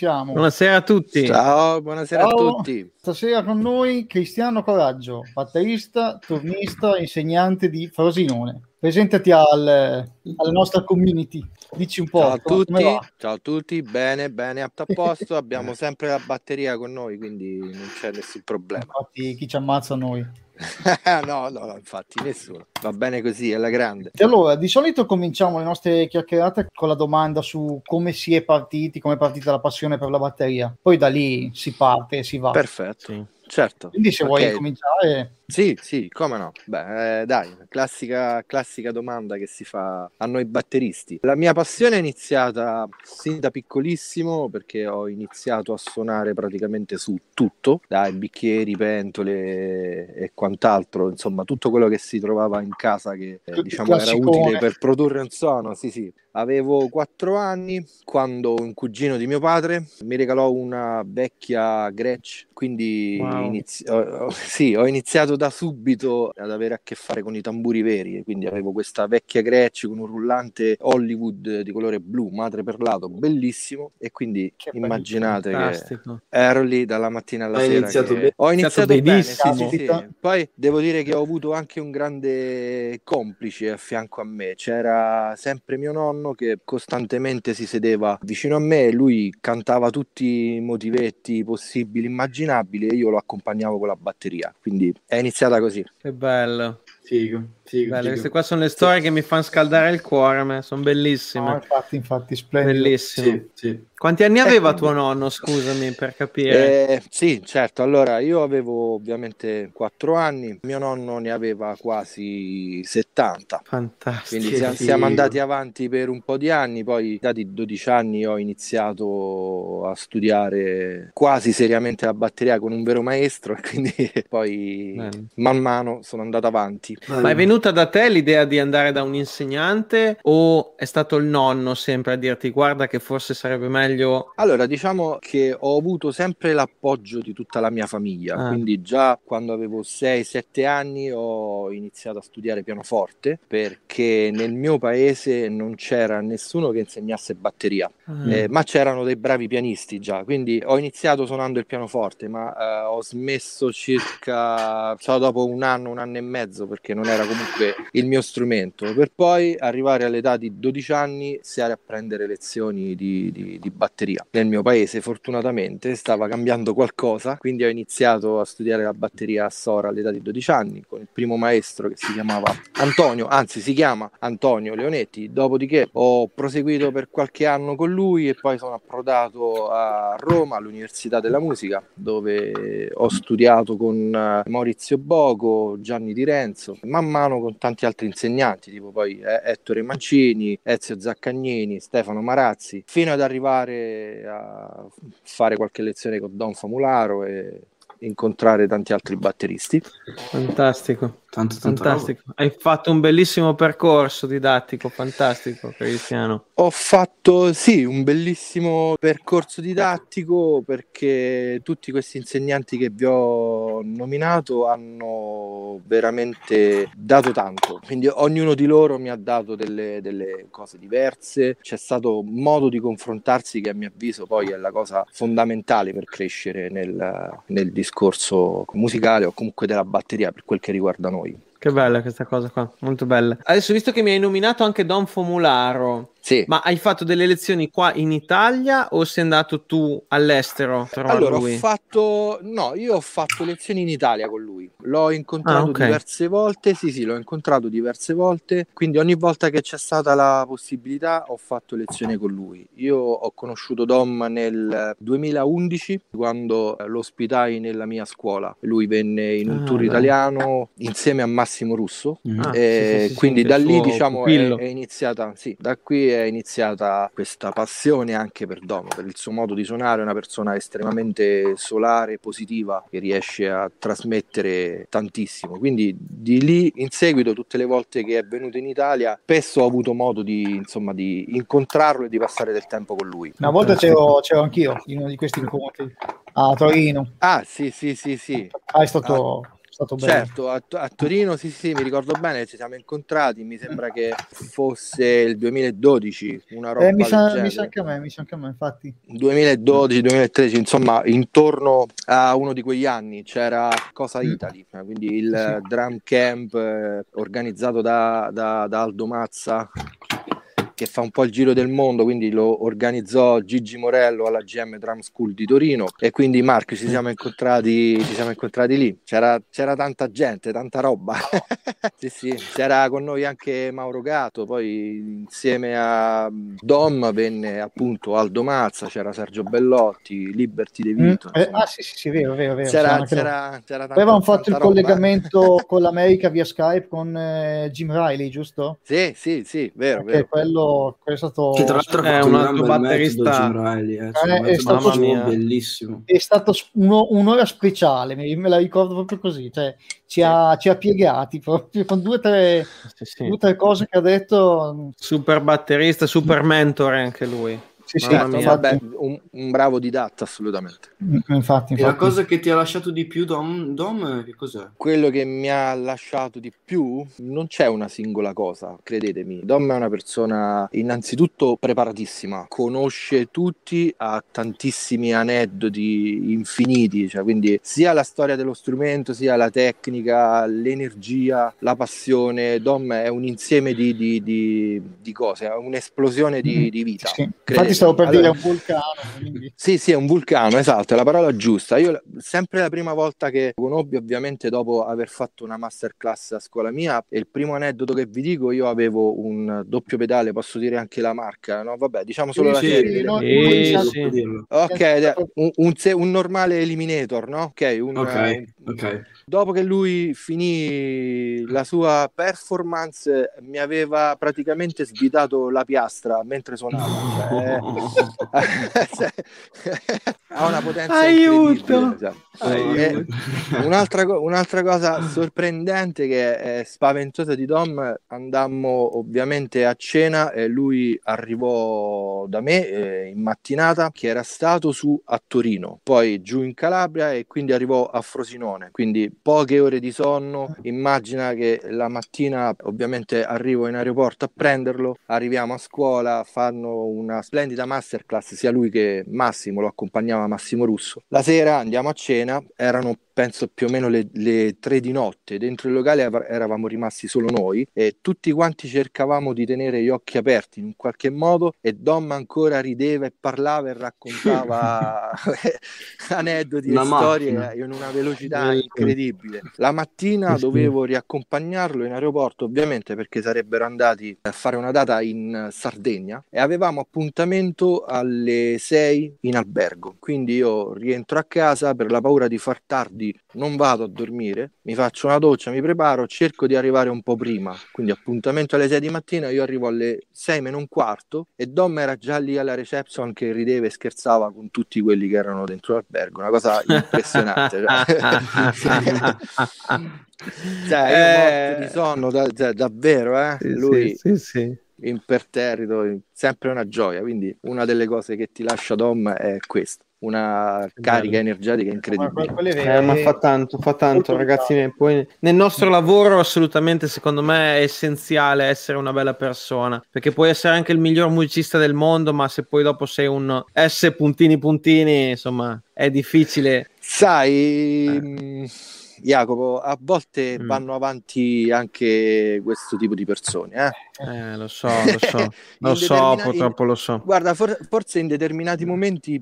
siamo. Buonasera a tutti. Ciao, buonasera Ciao. a tutti. Stasera con noi Cristiano Coraggio, batterista, turnista, insegnante di Frosinone. Presentati al, alla nostra community. Dici un po'. Ciao a tutti, va? ciao a tutti, bene, bene, a posto, abbiamo sempre la batteria con noi, quindi non c'è nessun problema. Infatti, chi ci ammazza noi. no, no, no, infatti nessuno. Va bene così, è la grande. E allora, di solito cominciamo le nostre chiacchierate con la domanda su come si è partiti, come è partita la passione per la batteria. Poi da lì si parte e si va. Perfetto, Sì. certo. Quindi se Ok. vuoi cominciare, Sì, sì, come no. Beh, eh, dai, classica, classica domanda che si fa a noi batteristi. La mia passione è iniziata sin da piccolissimo perché ho iniziato a suonare praticamente su tutto, dai bicchieri, pentole e quant'altro, insomma, tutto quello che si trovava in casa che eh, diciamo era utile per produrre un suono. Sì, sì. Avevo quattro anni quando un cugino di mio padre mi regalò una vecchia Gretsch, quindi Wow. inizi- ho- ho- sì, ho iniziato da subito ad avere a che fare con i tamburi veri, quindi avevo questa vecchia Gretsch con un rullante Hollywood di colore blu, madre per lato, bellissimo, e quindi Che immaginate che ero lì dalla mattina alla Hai sera. iniziato che- bene. Ho iniziato bene, benissimo. sì, sì, sì. Poi devo dire che ho avuto anche un grande complice a fianco a me. C'era sempre mio nonno che costantemente si sedeva vicino a me e lui cantava tutti i motivetti possibili, immaginabili e io lo accompagnavo con la batteria. Quindi è iniziata così. Che bello. Figo, figo, Belle, figo. queste qua sono le storie che mi fanno scaldare il cuore, a me. sono bellissime. no, infatti, infatti, splendido. Bellissimo. Sì, sì. Quanti anni aveva Eh, tuo nonno, scusami, per capire? Eh, sì, certo. Allora, io avevo ovviamente 4 anni, mio nonno ne aveva quasi 70. Fantastico. Quindi siamo, andati avanti per un po' di anni, poi dati 12 anni ho iniziato a studiare quasi seriamente la batteria con un vero maestro e quindi poi Bello. man mano sono andato avanti. Ma è venuta da te l'idea di andare da un insegnante o è stato il nonno sempre a dirti guarda che forse sarebbe meglio... Allora, diciamo che ho avuto sempre l'appoggio di tutta la mia famiglia, Ah. quindi già quando avevo 6-7 anni ho iniziato a studiare pianoforte perché nel mio paese non c'era nessuno che insegnasse batteria. Ah, Eh, ma c'erano dei bravi pianisti già, quindi ho iniziato suonando il pianoforte, ma eh, ho smesso circa so, dopo un anno, un anno e mezzo, perché non era comunque il mio strumento, per poi arrivare all'età di 12 anni iniziare a prendere lezioni di, di- di batteria. Nel mio paese, fortunatamente, stava cambiando qualcosa, quindi ho iniziato a studiare la batteria a Sora all'età di 12 anni, con il primo maestro che si chiamava Antonio, anzi si chiama Antonio Leonetti, dopodiché ho proseguito per qualche anno con lui e poi sono approdato a Roma all'Università della Musica dove ho studiato con eh, Maurizio Boco, Gianni Di Renzo, man mano con tanti altri insegnanti, tipo poi eh, Ettore Mancini, Ezio Zaccagnini, Stefano Marazzi, fino ad arrivare a fare qualche lezione con Don Famularo e incontrare tanti altri batteristi. fantastico, Tanto, tanto fantastico. Hai fatto un bellissimo percorso didattico, fantastico, Cristiano. Ho fatto sì un bellissimo percorso didattico perché tutti questi insegnanti che vi ho nominato hanno veramente dato tanto, quindi ognuno di loro mi ha dato delle, delle cose diverse, c'è stato modo di confrontarsi che a mio avviso poi è la cosa fondamentale per crescere nel, nel discorso musicale o comunque della batteria per quel che riguarda noi. family Che bella questa cosa qua, molto bella. Adesso visto che mi hai nominato anche Don Fomularo, Sì. ma hai fatto delle lezioni qua in Italia o sei andato tu all'estero Allora, ho fatto, no, io ho fatto lezioni in Italia con lui. L'ho incontrato Ah, ok. diverse volte. Sì, sì, l'ho incontrato diverse volte. Quindi ogni volta che c'è stata la possibilità ho fatto lezione con lui. Io ho conosciuto Dom nel 2011 quando lo ospitai nella mia scuola. Lui venne in un Ah, tour dai. italiano insieme a Massimo Russo. Mhm. Ah, E sì, sì, sì, quindi sì, da lì diciamo è, è iniziata, sì, da qui è iniziata questa passione anche per Domo, per il suo modo di suonare, è una persona estremamente solare, positiva, che riesce a trasmettere tantissimo. Quindi di lì in seguito, tutte le volte che è venuto in Italia, spesso ho avuto modo di, insomma, di incontrarlo e di passare del tempo con lui. Una volta c'ero, c'ero anch'io in uno di questi incontri a Torino. Ah, sì, sì, sì, sì. Ah, è stato, è stato bello. Certo, a, a Torino sì, sì, mi ricordo bene, ci siamo incontrati, mi sembra che fosse il 2012, una roba Eh, mi, sa, mi sa anche a me, mi sa anche a me, infatti. 2012-2013, insomma, intorno a uno di quegli anni c'era Cosa Mm. Italy, eh, quindi il Sì. eh, drum camp eh, organizzato da, da- da Aldo Mazza che fa un po' il giro del mondo, quindi lo organizzò Gigi Morello alla GM Drum School di Torino e quindi Marco ci siamo incontrati, ci siamo incontrati lì, c'era, c'era tanta gente, tanta roba, sì sì, c'era con noi anche Mauro Gatto, poi insieme a Dom venne appunto Aldo Mazza, c'era Sergio Bellotti, Liberty De Mm, Vito, eh, insomma. ah sì, sì, sì, vero, vero, vero. c'era, c'era, c'era tanta, Avevamo fatto il roba. collegamento con l'America via Skype con eh, Jim Riley, giusto? Sì, sì, sì, vero, Perché vero. quello, quello è stato, Che tra l'altro È un altro batterista- eh, cioè, Eh, è stato- bellissimo. è stato uno- un'ora speciale, me, me la ricordo proprio così, cioè, ci, ha, ci ha piegati proprio con due o tre, Sì, sì. due o tre cose che ha detto. Super batterista, super mentore anche lui. Sì, sì, Mamma Certo, mia. vabbè, infatti, un, un bravo didatta assolutamente. Mm, infatti, E la infatti. cosa che ti ha lasciato di più Dom, Dom che cos'è? Quello che mi ha lasciato di più non c'è una singola cosa, credetemi. Dom è una persona innanzitutto preparatissima, conosce tutti, ha tantissimi aneddoti infiniti, cioè quindi sia la storia dello strumento, sia la tecnica, l'energia, la passione. Dom è un insieme di, di- di- di cose, è un'esplosione di, di vita. Sì. Infatti credetemi. Stavo per dire Allora- un vulcano. quindi- sì, sì, è un vulcano, esatto, è la parola giusta. Io sempre la prima volta che conobbi, ovviamente dopo aver fatto una masterclass a scuola mia, e il primo aneddoto che vi dico, io avevo un doppio pedale, posso dire anche la marca, no? Vabbè, diciamo solo la Sì, serie. sì, noi- Sì, sì. Ok, un, un un normale eliminator, no? Ok, un- Ok, un- ok. Dopo che lui finì la sua performance, mi aveva praticamente svitato la piastra mentre suonava. Cioè, cioè, ha una potenza Aiuto! incredibile, cioè. Aiuto. E un'altra, co- un'altra cosa sorprendente che è spaventosa di Dom, andammo ovviamente a cena e lui arrivò da me eh, in mattinata che era stato su a Torino, poi giù in Calabria e quindi arrivò a Frosinone, quindi poche ore di sonno, immagina che la mattina ovviamente arrivo in aeroporto a prenderlo, arriviamo a scuola, fanno una splendida masterclass, sia lui che Massimo, lo accompagnava Massimo Russo. La sera andiamo a cena, erano penso più o meno le, le tre di notte, dentro il locale av- eravamo rimasti solo noi e tutti quanti cercavamo di tenere gli occhi aperti in un qualche modo e Dom ancora rideva e parlava e raccontava aneddoti e storie macchina. in una velocità incredibile. La mattina dovevo riaccompagnarlo in aeroporto, ovviamente perché sarebbero andati a fare una data in Sardegna e avevamo appuntamento alle 6 in albergo. Quindi io rientro a casa per la paura di far tardi, non vado a dormire, mi faccio una doccia, mi preparo, cerco di arrivare un po' prima. Quindi appuntamento alle 6 di mattina, io arrivo alle 6 meno un quarto e Dom era già lì alla reception che rideva e scherzava con tutti quelli che erano dentro l'albergo, una cosa impressionante. cioè. Cioè, io morto di sonno, da- cioè, davvero, eh? Sì, Lui sì, sì, sì. imperterrito, sempre una gioia. Quindi una delle cose che ti lascia Dom è questa, una carica energetica incredibile. Ma vere- Eh, ma fa tanto, fa tanto, ragazzi miei. Poi nel nostro lavoro, assolutamente, secondo me è essenziale essere una bella persona. Perché puoi essere anche il miglior musicista del mondo, ma se poi dopo sei un S puntini puntini, insomma, è difficile. Sai, Eh. Jacopo, a volte Mm. vanno avanti anche questo tipo di persone. Eh? Eh, lo so, lo so, lo so, purtroppo lo so. Guarda, for- forse in determinati momenti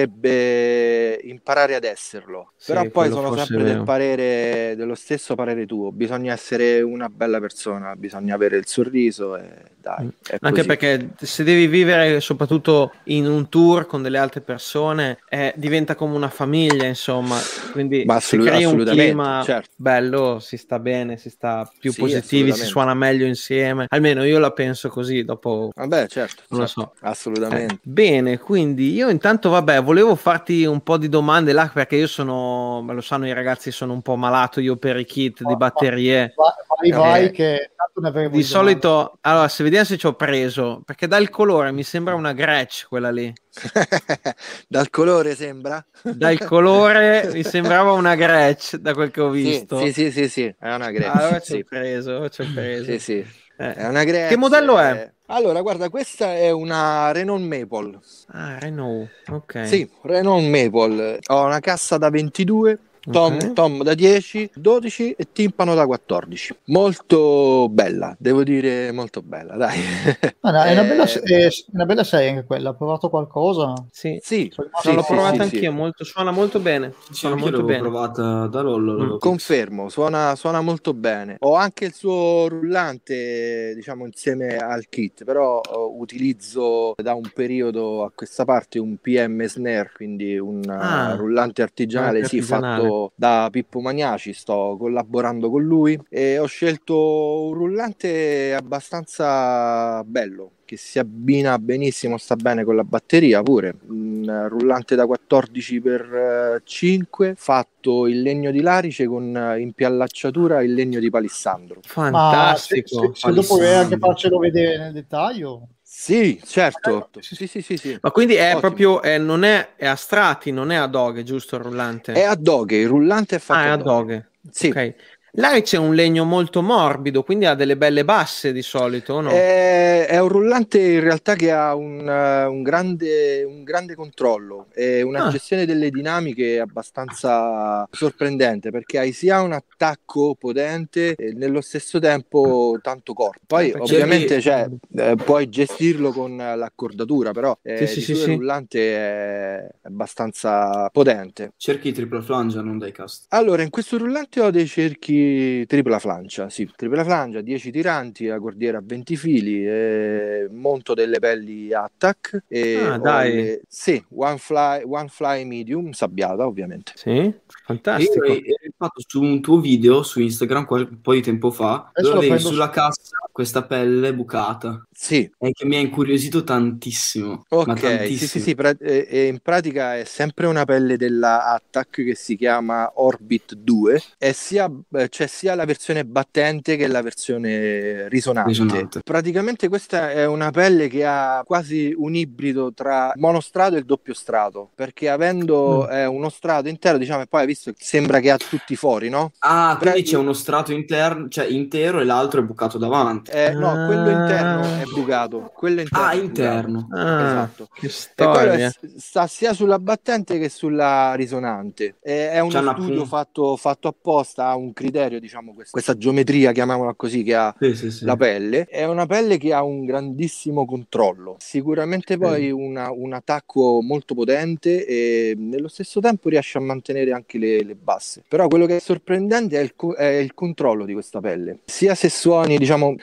bisognerebbe imparare ad esserlo, Sì, però poi sono sempre del parere, dello stesso parere tuo, bisogna essere una bella persona, bisogna avere il sorriso e dai, è Anche così. perché se devi vivere soprattutto in un tour con delle altre persone, eh, diventa come una famiglia, insomma. Quindi Ma assolut- crei un assolutamente, clima certo. bello, si sta bene, si sta più Sì, positivi, si suona meglio insieme. Almeno io la penso così, dopo Vabbè, certo, non lo certo, so. assolutamente. Eh, bene, quindi io intanto, vabbè, volevo farti un po' di domande là perché io sono, ma lo sanno i ragazzi, sono un po' malato io per i kit di batterie. Vai, vai, Eh. che Di di domande. solito, allora, se vediamo se ci ho preso, perché dal colore mi sembra una Gretsch quella lì. Dal colore sembra? Dal colore mi sembrava una Gretsch. Da quel che ho visto. sì, sì, sì, sì, è una. Ah, allora ci ho preso, ci ho preso. Sì, sì. È una Grex. Che modello è? Allora, guarda, questa è una Renault Maple. Ah, Renault, ok. Sì, Renault Maple. Ho una cassa da 22, tom, Ok. tom da 10, 12 e timpano da 14. Molto bella, devo dire molto bella, dai. Ah, no, è, una Eh, bella, è una bella serie anche quella. Ha provato qualcosa? Sì. Sì, sì, l'ho sì, provata sì, anch'io, sì. molto, suona molto bene. Sì, Suona molto bene. provata da Lollo. vista. Confermo, suona, suona molto bene. Ho anche il suo rullante, diciamo, insieme al kit, però eh, utilizzo da un periodo a questa parte un PM Snare, quindi un eh, Ah, rullante artigianale, rullante sì, artigianale. Da Pippo Magnaci, sto collaborando con lui e ho scelto un rullante abbastanza bello che si abbina benissimo, sta bene con la batteria pure. Un rullante da 14 x 5 fatto in legno di larice con eh, in legno di palissandro. Ma se, Fantastico. se- se dopo vuoi anche farcelo vedere nel dettaglio, Sì, certo. Sì, sì, sì, sì. Ma quindi è Ottimo. proprio, è- non è, è a strati, non è a doghe, giusto il rullante? È a doghe, il rullante è fatto ah, è a doghe. doghe. Sì. Ok. L'Arice è un legno molto morbido, quindi ha delle belle basse di solito, no? È, è un rullante in realtà che ha un, eh, un grande, un grande controllo e una Ah. gestione delle dinamiche abbastanza sorprendente perché hai sia un attacco potente e nello stesso tempo tanto corpo. Poi Eh, perché- ovviamente cioè, eh, puoi gestirlo con l'accordatura, però eh, Sì, sì, il rullante è abbastanza potente. Cerchi triple flange, non dai cast. Allora, in questo rullante ho dei cerchi tripla flancia, sì, tripla flancia, 10 tiranti, la cordiera a 20 fili, eh, monto delle pelli attack e Ah, dai. le- sì, one fly, one fly medium, sabbiata ovviamente. Sì, fantastico. hai hai fatto su un tuo video su Instagram un po' di tempo fa, Adesso dove avevi sulla su- cassa questa pelle bucata Sì, e che mi ha incuriosito tantissimo. ma ok, tantissimo. sì, sì, sì, pra- e- e in pratica è sempre una pelle della Attack che si chiama Orbit 2 e sia, eh, c'è sia la versione battente che la versione risonante. Risonante. Praticamente questa è una pelle che ha quasi un ibrido tra monostrato e doppio strato, perché avendo Mm. eh, uno strato intero, diciamo, e poi hai visto che sembra che ha tutti i fori, no? Ah, quindi c'è uno strato interno, cioè intero e l'altro è bucato davanti. Eh, no, quello interno Ah. è bucato. Quello interno Ah, interno. Ah, Esatto. che E quello è- storia. sta sia sulla battente che sulla risonante. È, è uno C'hanno studio fatto, fatto apposta, ha un criterio, diciamo, quest- questa geometria, chiamiamola così, che ha Sì, sì, sì. la pelle. È una pelle che ha un grandissimo controllo. Sicuramente poi una- un attacco molto potente e nello stesso tempo riesce a mantenere anche le, le basse. Però quello che è sorprendente è il, è il controllo di questa pelle. Sia se suoni, diciamo.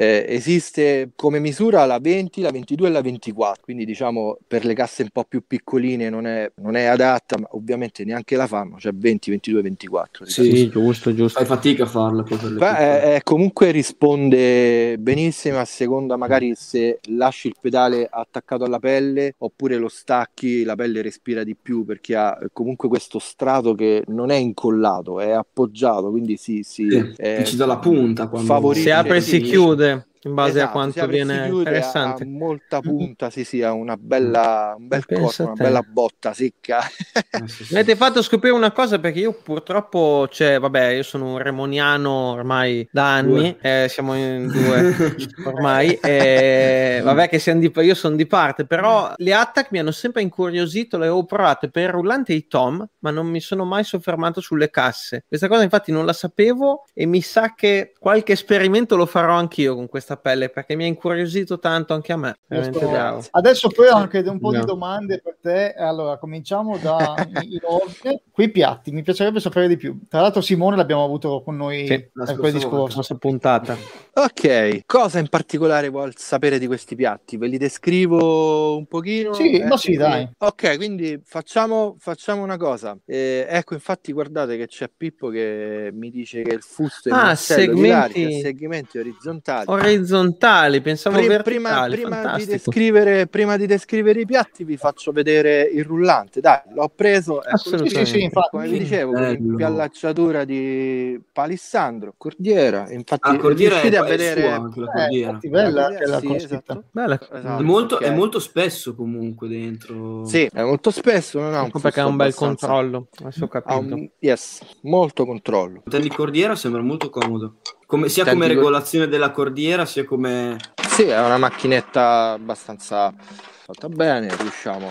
Eh, esiste come misura la 20, la 22 e la 24, quindi diciamo per le casse un po' più piccoline non è, non è adatta, ma ovviamente neanche la fanno, cioè 20, 22, 24. di Sì. Sì, giusto, giusto. Fai fatica a farla Beh, eh, comunque risponde benissimo a seconda magari se lasci il pedale attaccato alla pelle oppure lo stacchi, la pelle respira di più perché ha eh, comunque questo strato che non è incollato, è appoggiato, quindi si, si Sì, eh, ci dà la punta quando- favorisce- Si apre e si chiude in base a Esatto, quanto e si viene interessante. Molta punta, sì, sì, ha una bella, un bel corpo, a una bella botta secca. Eh, sì, sì. Mi avete fatto scoprire una cosa perché io purtroppo, cioè, vabbè, io sono un remoniano ormai da anni, eh, siamo in due ormai, e vabbè che siamo di, io sono di parte, però le attack mi hanno sempre incuriosito, le avevo provate per rullante e i tom, ma non mi sono mai soffermato sulle casse. Questa cosa infatti non la sapevo e mi sa che qualche esperimento lo farò anch'io con questa pelle perché mi ha incuriosito tanto anche a me. Adesso poi ho anche un po' No. di domande per te. Allora, cominciamo da. Quei piatti, mi piacerebbe sapere di più. Tra l'altro, Simone l'abbiamo avuto con noi Sì, la discorso. volta. Nostra puntata. Ok, cosa in particolare vuol sapere di questi piatti? Ve li descrivo un pochino? Sì, ma sì, quindi- dai. Ok, quindi facciamo, facciamo una cosa. Eh, ecco, infatti, guardate che c'è Pippo che mi dice che il fusto è Ah, segmenti- Larica, segmenti orizzontali. Ori- orizzontali, pensavo Pri- verticali. prima, prima, di prima di descrivere i piatti, vi faccio vedere il rullante. Dai, l'ho preso. Assolutamente. Sì, sì, infatti. Come vi dicevo, impiallacciatura di palissandro, cordiera. Infatti, La cordiera è, a vedere sua anche la Eh, cordiera. infatti, bella La sì, esatto. Bella. Esatto, È molto, perché- è molto spesso comunque dentro. Sì, è molto spesso, non ha un perché ha un bel controllo. Adesso ho capito. un- yes, molto controllo. Il di cordiera sembra molto comodo. Come- sia Senti, come co- regolazione della cordiera, sia come... Sì, è una macchinetta abbastanza fatta bene, riusciamo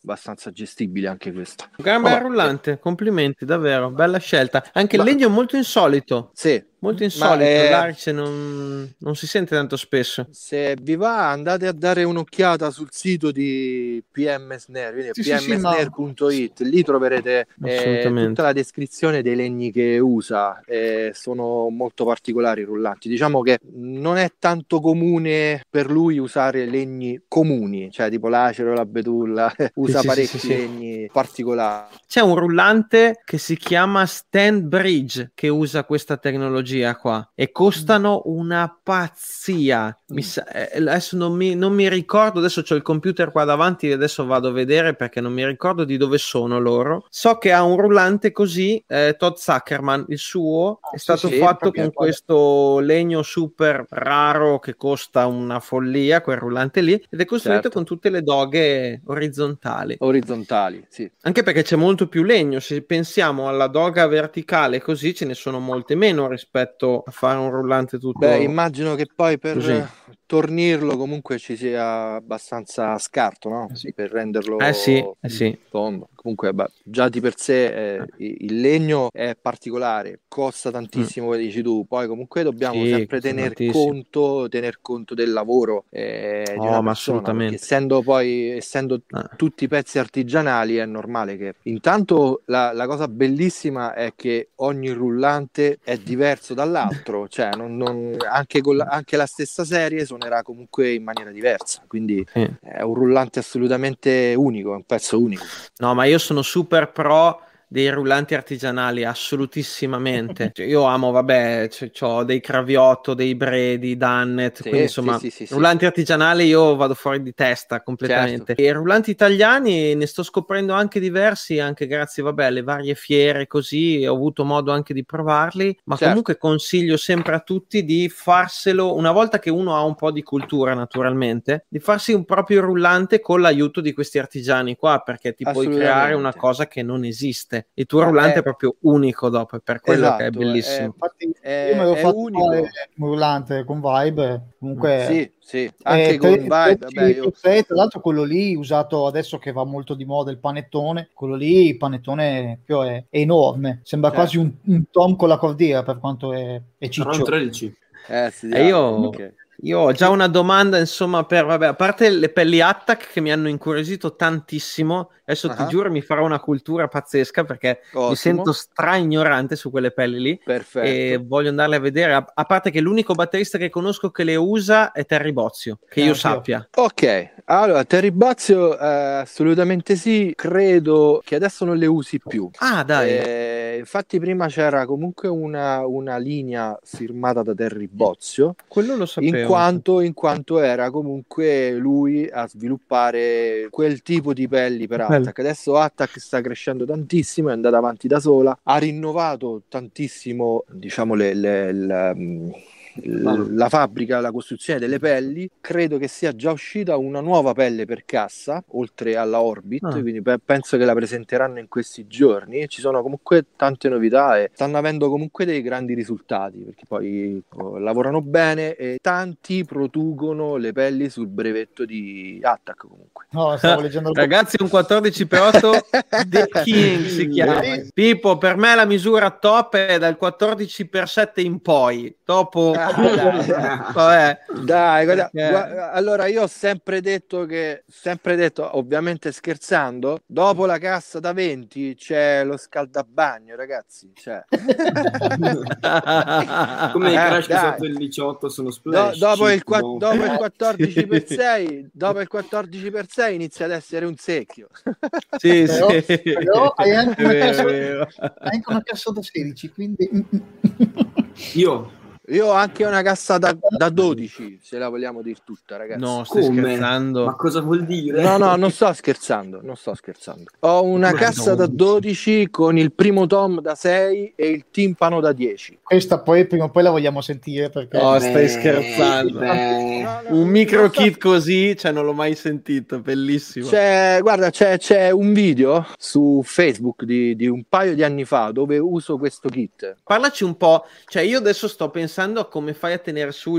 abbastanza gestibile anche questa. Bel Vabbè. rullante, complimenti, davvero, bella scelta. Anche il legno è molto insolito, Sì, molto insolito, è- l'arice non, non si sente tanto spesso. se vi va andate a dare un'occhiata sul sito di PM Snare, quindi Sì, sì, sì, pmsnare.it, lì troverete eh, tutta la descrizione dei legni che usa, eh, sono molto particolari i rullanti. Diciamo che non è tanto comune per lui usare legni comuni, cioè tipo l'acero, la betulla, usa sì, sì, parecchi sì, sì. legni particolari. C'è un rullante che si chiama Stand Bridge che usa questa tecnologia qua e costano una pazzia. Mi sa- eh, adesso non mi, non mi ricordo, adesso ho il computer qua davanti e adesso vado a vedere perché non mi ricordo di dove sono loro. So che ha un rullante così, eh, Todd Zuckerman, il suo è sì, stato sì, fatto perché con questo legno super raro che costa una follia, quel rullante lì, ed è costruito Certo. con tutte le doghe orizzontali. Orizzontali, sì. Anche perché c'è molto più legno, se pensiamo alla doga verticale così ce ne sono molte meno rispetto a fare un rullante tutto. Beh, immagino che poi per Così. Tornirlo comunque ci sia abbastanza scarto, no? Sì. Per renderlo Eh sì, eh sì. tondo. Comunque, beh, già di per sé eh, il legno è particolare, costa tantissimo, come dici tu. Poi comunque dobbiamo Mm. Sì, sempre tener conto, tener conto del lavoro eh, di Oh, ma persona, assolutamente. perché essendo poi essendo Ah. tutti pezzi artigianali è normale che intanto la, la cosa bellissima è che ogni rullante è diverso dall'altro cioè non- non- anche, con la, anche la stessa serie suonerà comunque in maniera diversa quindi Sì. è un rullante assolutamente unico è un pezzo unico No, ma io sono super pro dei rullanti artigianali, assolutissimamente. Cioè, io amo, vabbè, ho dei Craviotto, dei Bredi, Dannet, Sì, quindi insomma, sì, sì, rullanti artigianali io vado fuori di testa completamente. Certo. E rullanti italiani ne sto scoprendo anche diversi, anche grazie, vabbè, alle varie fiere così, ho avuto modo anche di provarli, ma Certo. comunque consiglio sempre a tutti di farselo, una volta che uno ha un po' di cultura naturalmente, di farsi un proprio rullante con l'aiuto di questi artigiani qua, perché ti puoi creare una cosa che non esiste. Il tuo Ma rullante è- è proprio unico dopo, è per quello che è Esatto, bellissimo. Infatti, È- io me l'ho fatto unico. un rullante con Vibe. Comunque, sì sì anche eh, con tre- Vibe tredici vabbè, io- tra l'altro quello lì usato adesso che va molto di moda il panettone, quello lì il panettone è, è enorme, sembra Certo. quasi un, un tom con la cordiera per quanto è, è ciccio. 13. eh, sì, E io- ok. Io ho già una domanda, insomma, per, vabbè, a parte le pelli Attack che mi hanno incuriosito tantissimo, adesso ti Ah. giuro mi farò una cultura pazzesca perché mi Ottimo. sento stra ignorante su quelle pelli lì perfetto e voglio andarle a vedere, a, a parte che l'unico batterista che conosco che le usa è Terry Bozio, che Eh, io sappia. Ok, allora Terry Bazio eh, assolutamente sì, credo che adesso non le usi più. Ah, dai. Eh, infatti prima c'era comunque una, una linea firmata da Terry Bozio, Quello lo sapevo. In quanto, in quanto era comunque lui a sviluppare quel tipo di pelli per Bello. Attack. Adesso Attack sta crescendo tantissimo, è andata avanti da sola, ha rinnovato tantissimo, diciamo, le, le- le- l- la fabbrica, la costruzione delle pelli. Credo che sia già uscita una nuova pelle per cassa, oltre alla Orbit, Ah. quindi pe- penso che la presenteranno in questi giorni. Ci sono comunque tante novità e stanno avendo comunque dei grandi risultati, perché poi oh, lavorano bene e tanti producono le pelli sul brevetto di Attack comunque. No, stavo leggendo il Ragazzi, un 14 per 8 The King si chiama. Pippo, per me la misura top è dal 14 per 7 in poi. Dopo, Ah. vabbè, Dai, guarda, Perché- gua- allora io ho sempre detto che, sempre detto, ovviamente scherzando, dopo la cassa da 20 c'è lo scaldabagno, ragazzi. Cioè, Come i Eh, crash che dai. sotto il 18 sono do- splash. dopo, il, qua- cinque. dopo il 14 per Sì. 6 dopo il 14 per 6 inizia ad essere un secchio. sì, Però- sì. però hai anche È una cassa-. Hai anche una cassa da 16, quindi... Io Io ho anche una cassa da, da 12, se la vogliamo dire tutta, ragazzi. No, stai Come? scherzando. Ma cosa vuol dire? No, no, non sto scherzando, non sto scherzando. Ho una Ma cassa da 12 con il primo tom da 6 e il timpano da 10. Questa poi prima o poi la vogliamo sentire perché Oh, stai Beh, scherzando. beh. No, no, Un micro sto- kit così, cioè non l'ho mai sentito, bellissimo. C'è, guarda, c'è, c'è un video su Facebook di, di un paio di anni fa dove uso questo kit. Parlaci un po', cioè io adesso sto pensando a come fai a tenere su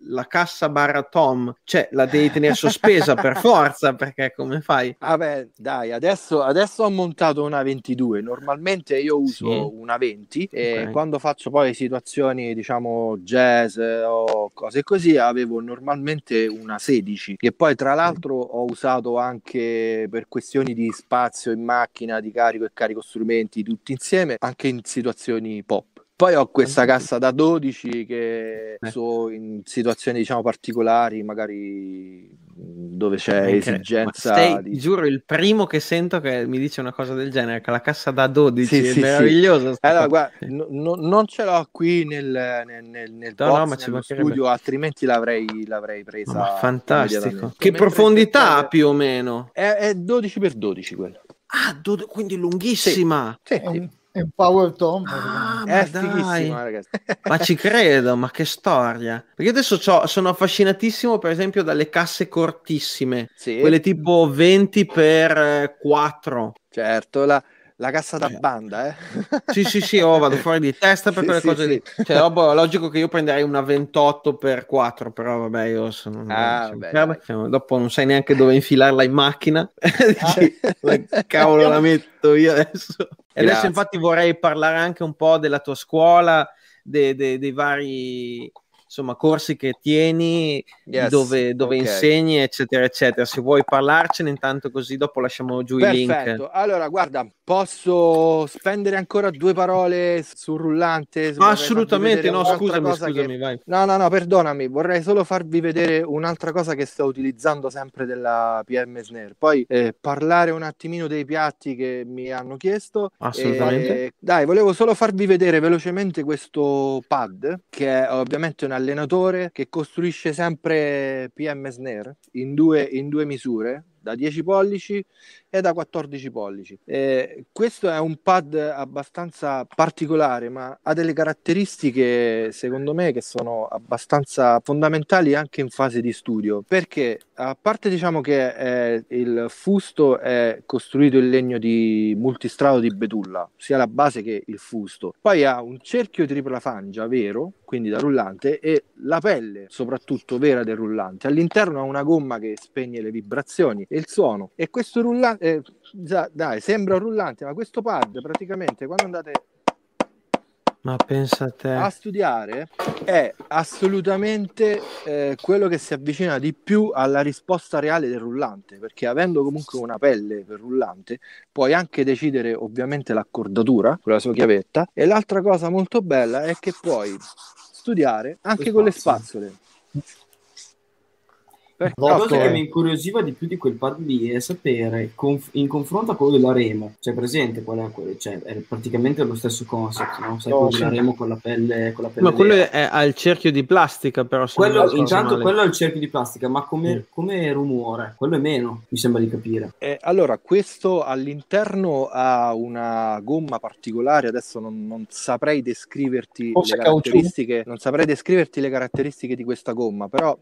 la cassa barra Tom, cioè la devi tenere sospesa per forza, perché come fai? Vabbè, dai, adesso, adesso ho montato una 22. Normalmente io uso Sì. una 20 e quando faccio poi situazioni, diciamo, jazz o cose così, avevo normalmente una 16, che poi tra l'altro ho usato anche per questioni di spazio in macchina, di carico e carico strumenti tutti insieme, anche in situazioni pop. Poi ho questa cassa da 12 che Eh. uso in situazioni diciamo particolari, magari dove c'è esigenza ma sei, di... ti giuro, il primo che sento che mi dice una cosa del genere, che la cassa da 12 Sì, è sì, meravigliosa. sta Allora, guarda, no- no- non ce l'ho qui nel, nel, nel, nel No, box, no, studio, altrimenti l'avrei, l'avrei presa. Ma fantastico. Che Mentre profondità ha più o meno? È, è 12 per 12 quello. Ah, do- quindi lunghissima. Sì, è sì. Un, è un power tom. Ah, È ma dai. fighissima, ragazzi. Ma ci credo, ma che storia. Perché adesso c'ho- sono affascinatissimo, per esempio, dalle casse cortissime, Sì, quelle tipo 20 per 4. certo, la, la cassa da Eh. banda, eh. Sì, sì, sì, oh, vado fuori di testa per Sì, quelle sì, cose sì. lì. Cioè, è logico che io prenderei una 28 per 4, però vabbè, io sono... Ah, cioè, beh, vabbè, dai. cioè, dopo non sai neanche dove infilarla in macchina. Dici, Ah. "Dove cavolo la metto io adesso? E adesso Grazie. infatti vorrei parlare anche un po' della tua scuola, de- de- dei vari insomma, corsi che tieni, Yes, dove, dove ok. insegni, eccetera, eccetera. Se vuoi parlarcene, intanto così dopo lasciamo giù i link. Perfetto, allora guarda, posso spendere ancora due parole sul rullante? Assolutamente, no, scusami, cosa che- scusami, vai. No, no, no, perdonami, vorrei solo farvi vedere un'altra cosa che sto utilizzando sempre della PM Snare. Poi eh, parlare un attimino dei piatti che mi hanno chiesto. Assolutamente. E, dai, volevo solo farvi vedere velocemente questo pad, che è ovviamente un allenatore che costruisce sempre PM Snare in due, in due misure. Da 10 pollici e da 14 pollici. Eh, questo è un pad abbastanza particolare, ma ha delle caratteristiche, secondo me, che sono abbastanza fondamentali anche in fase di studio. Perché, a parte diciamo che eh, il fusto è costruito in legno di multistrato di betulla, sia la base che il fusto. Poi ha un cerchio tripla fangia vero, quindi da rullante, e la pelle, soprattutto vera del rullante. All'interno ha una gomma che spegne le vibrazioni e il suono. E questo rullante, eh, già, dai, sembra un rullante, ma questo pad praticamente quando andate Ma pensa a te. a studiare è assolutamente eh, quello che si avvicina di più alla risposta reale del rullante, perché avendo comunque una pelle per rullante, puoi anche decidere ovviamente l'accordatura con la sua chiavetta. E l'altra cosa molto bella è che puoi studiare anche Le con le spazzole. Perché- La cosa che mi incuriosiva di più di quel pad lì è sapere, conf- in confronto a quello della Remo, cioè presente qual è quello, cioè è praticamente lo stesso concept, no? Sai, No, quello sì. della Remo con la pelle, con la pelle Ma quello è, ha il cerchio di plastica, però. Quello, intanto male. quello è il cerchio di plastica, ma come, Mm. come rumore, quello è meno, mi sembra di capire. Eh, allora, questo all'interno ha una gomma particolare, adesso non, non saprei descriverti Forse le caucciù? caratteristiche, non saprei descriverti le caratteristiche di questa gomma, però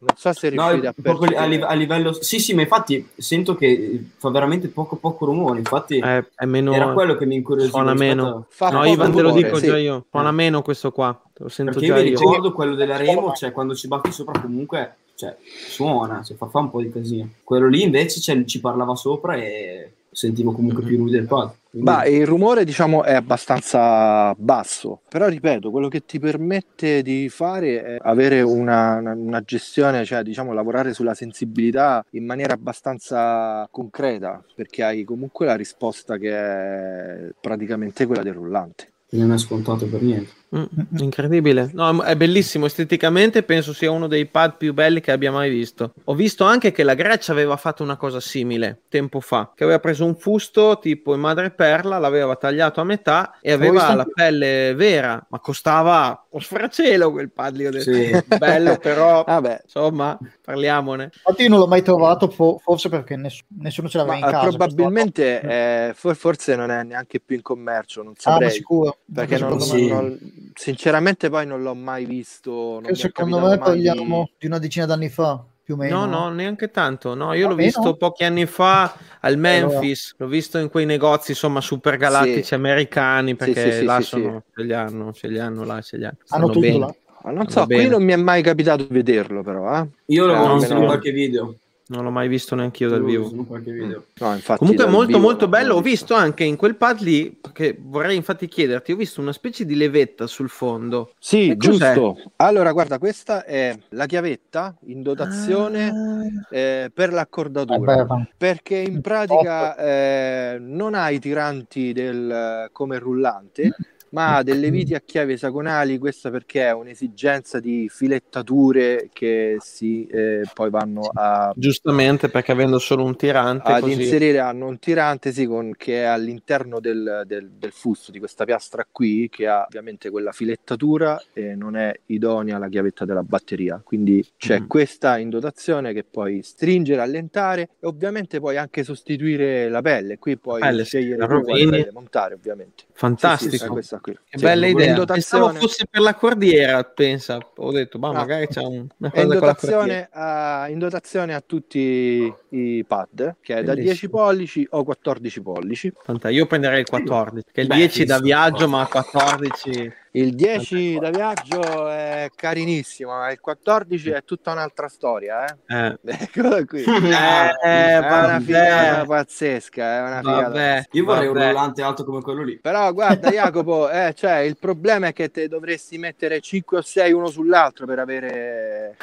non so se No, riuscite a proprio a, percepire. live- a livello... Sì, sì, ma infatti sento che fa veramente poco poco rumore, infatti È, è meno. era quello che mi incuriosiva. suona meno. a- No, Ivan, te lo dico sì. già io. Suona Eh. meno questo qua. Lo sento Perché io già mi io. ricordo quello della Remo, cioè quando ci baffi sopra comunque cioè, suona, cioè, fa, fa un po' di casino. Quello lì invece cioè, ci parlava sopra e sentivo comunque più lui del pad. Quindi- Ma il rumore, diciamo, è abbastanza basso, però ripeto, quello che ti permette di fare è avere una- una gestione, cioè diciamo lavorare sulla sensibilità in maniera abbastanza concreta, perché hai comunque la risposta che è praticamente quella del rullante. non è scontato per niente. Mm, incredibile. No, è bellissimo esteticamente. Penso sia uno dei pad più belli che abbia mai visto. Ho visto anche che la Grecia aveva fatto una cosa simile tempo fa. Che aveva preso un fusto tipo in madreperla, l'aveva tagliato a metà e aveva la anche- pelle vera, ma costava sfracelo quel pad lì, ho detto. Sì. bello però, Vabbè, insomma, parliamone. Infatti io non l'ho mai trovato, fo- forse perché ness- nessuno ce l'aveva ma in casa. probabilmente eh, for- forse non è neanche più in commercio, non Ah, ma saprei. sicuro. perché non, secondo sì. me, non- sinceramente poi non l'ho mai visto. È secondo me mai di- parliamo di una decina d'anni fa, più o meno. No, no, neanche tanto. No, io Va l'ho bene, visto pochi anni fa al Memphis, l'ho visto in quei negozi, insomma, super galattici Sì. americani, perché sì, là sì, sono, ce li hanno, ce li hanno là, ce li hanno. Hanno Stanno tutto bene. là. Ah, non so, qui non mi è mai capitato di vederlo, però. Eh? Io l'ho Eh, visto in qualche video. Non l'ho mai visto neanche io dal vivo. No, infatti, Comunque dal molto vivo molto bello, ho visto anche in quel pad lì, perché vorrei infatti chiederti, ho visto una specie di levetta sul fondo. Sì, cos'è? giusto. Allora, guarda, questa è la chiavetta in dotazione Ah. eh, per Eh l'accordatura. ma- Perché in pratica eh, non ha i tiranti del, come rullante, ma ha delle viti a chiave esagonali. Questa perché è un'esigenza di filettature che si eh, poi vanno a Giustamente, perché avendo solo un tirante, ad così... inserire hanno un tirante sì, con- che è all'interno del, del- del fusto di questa piastra qui che ha ovviamente quella filettatura e non è idonea alla chiavetta della batteria quindi c'è Mm. questa in dotazione che puoi stringere, allentare e ovviamente puoi anche sostituire la pelle qui puoi pelle, scegliere la pelle montare ovviamente Fantastico. Sì, sì, questa qui. Che Sì, bella idea. dotazione- Pensavo fosse per la cordiera, pensa. Ho detto, ma No. magari c'è un- una cosa in con la cordiera. dotazione, a, in dotazione a tutti i pad, che è da Bellissimo. 10 pollici o 14 pollici. Io prenderei il 14, che il Beh, 10 da viaggio, ma 14... Il 10 da viaggio è carinissimo, ma il 14 è tutta un'altra storia. Eh? Eh, Eccolo qui. eh, è una figata pazzesca. È una figata. Io vorrei vabbè. un rullante alto come quello lì. Però guarda Jacopo, eh, cioè, il problema è che te dovresti mettere 5 o 6 uno sull'altro per avere...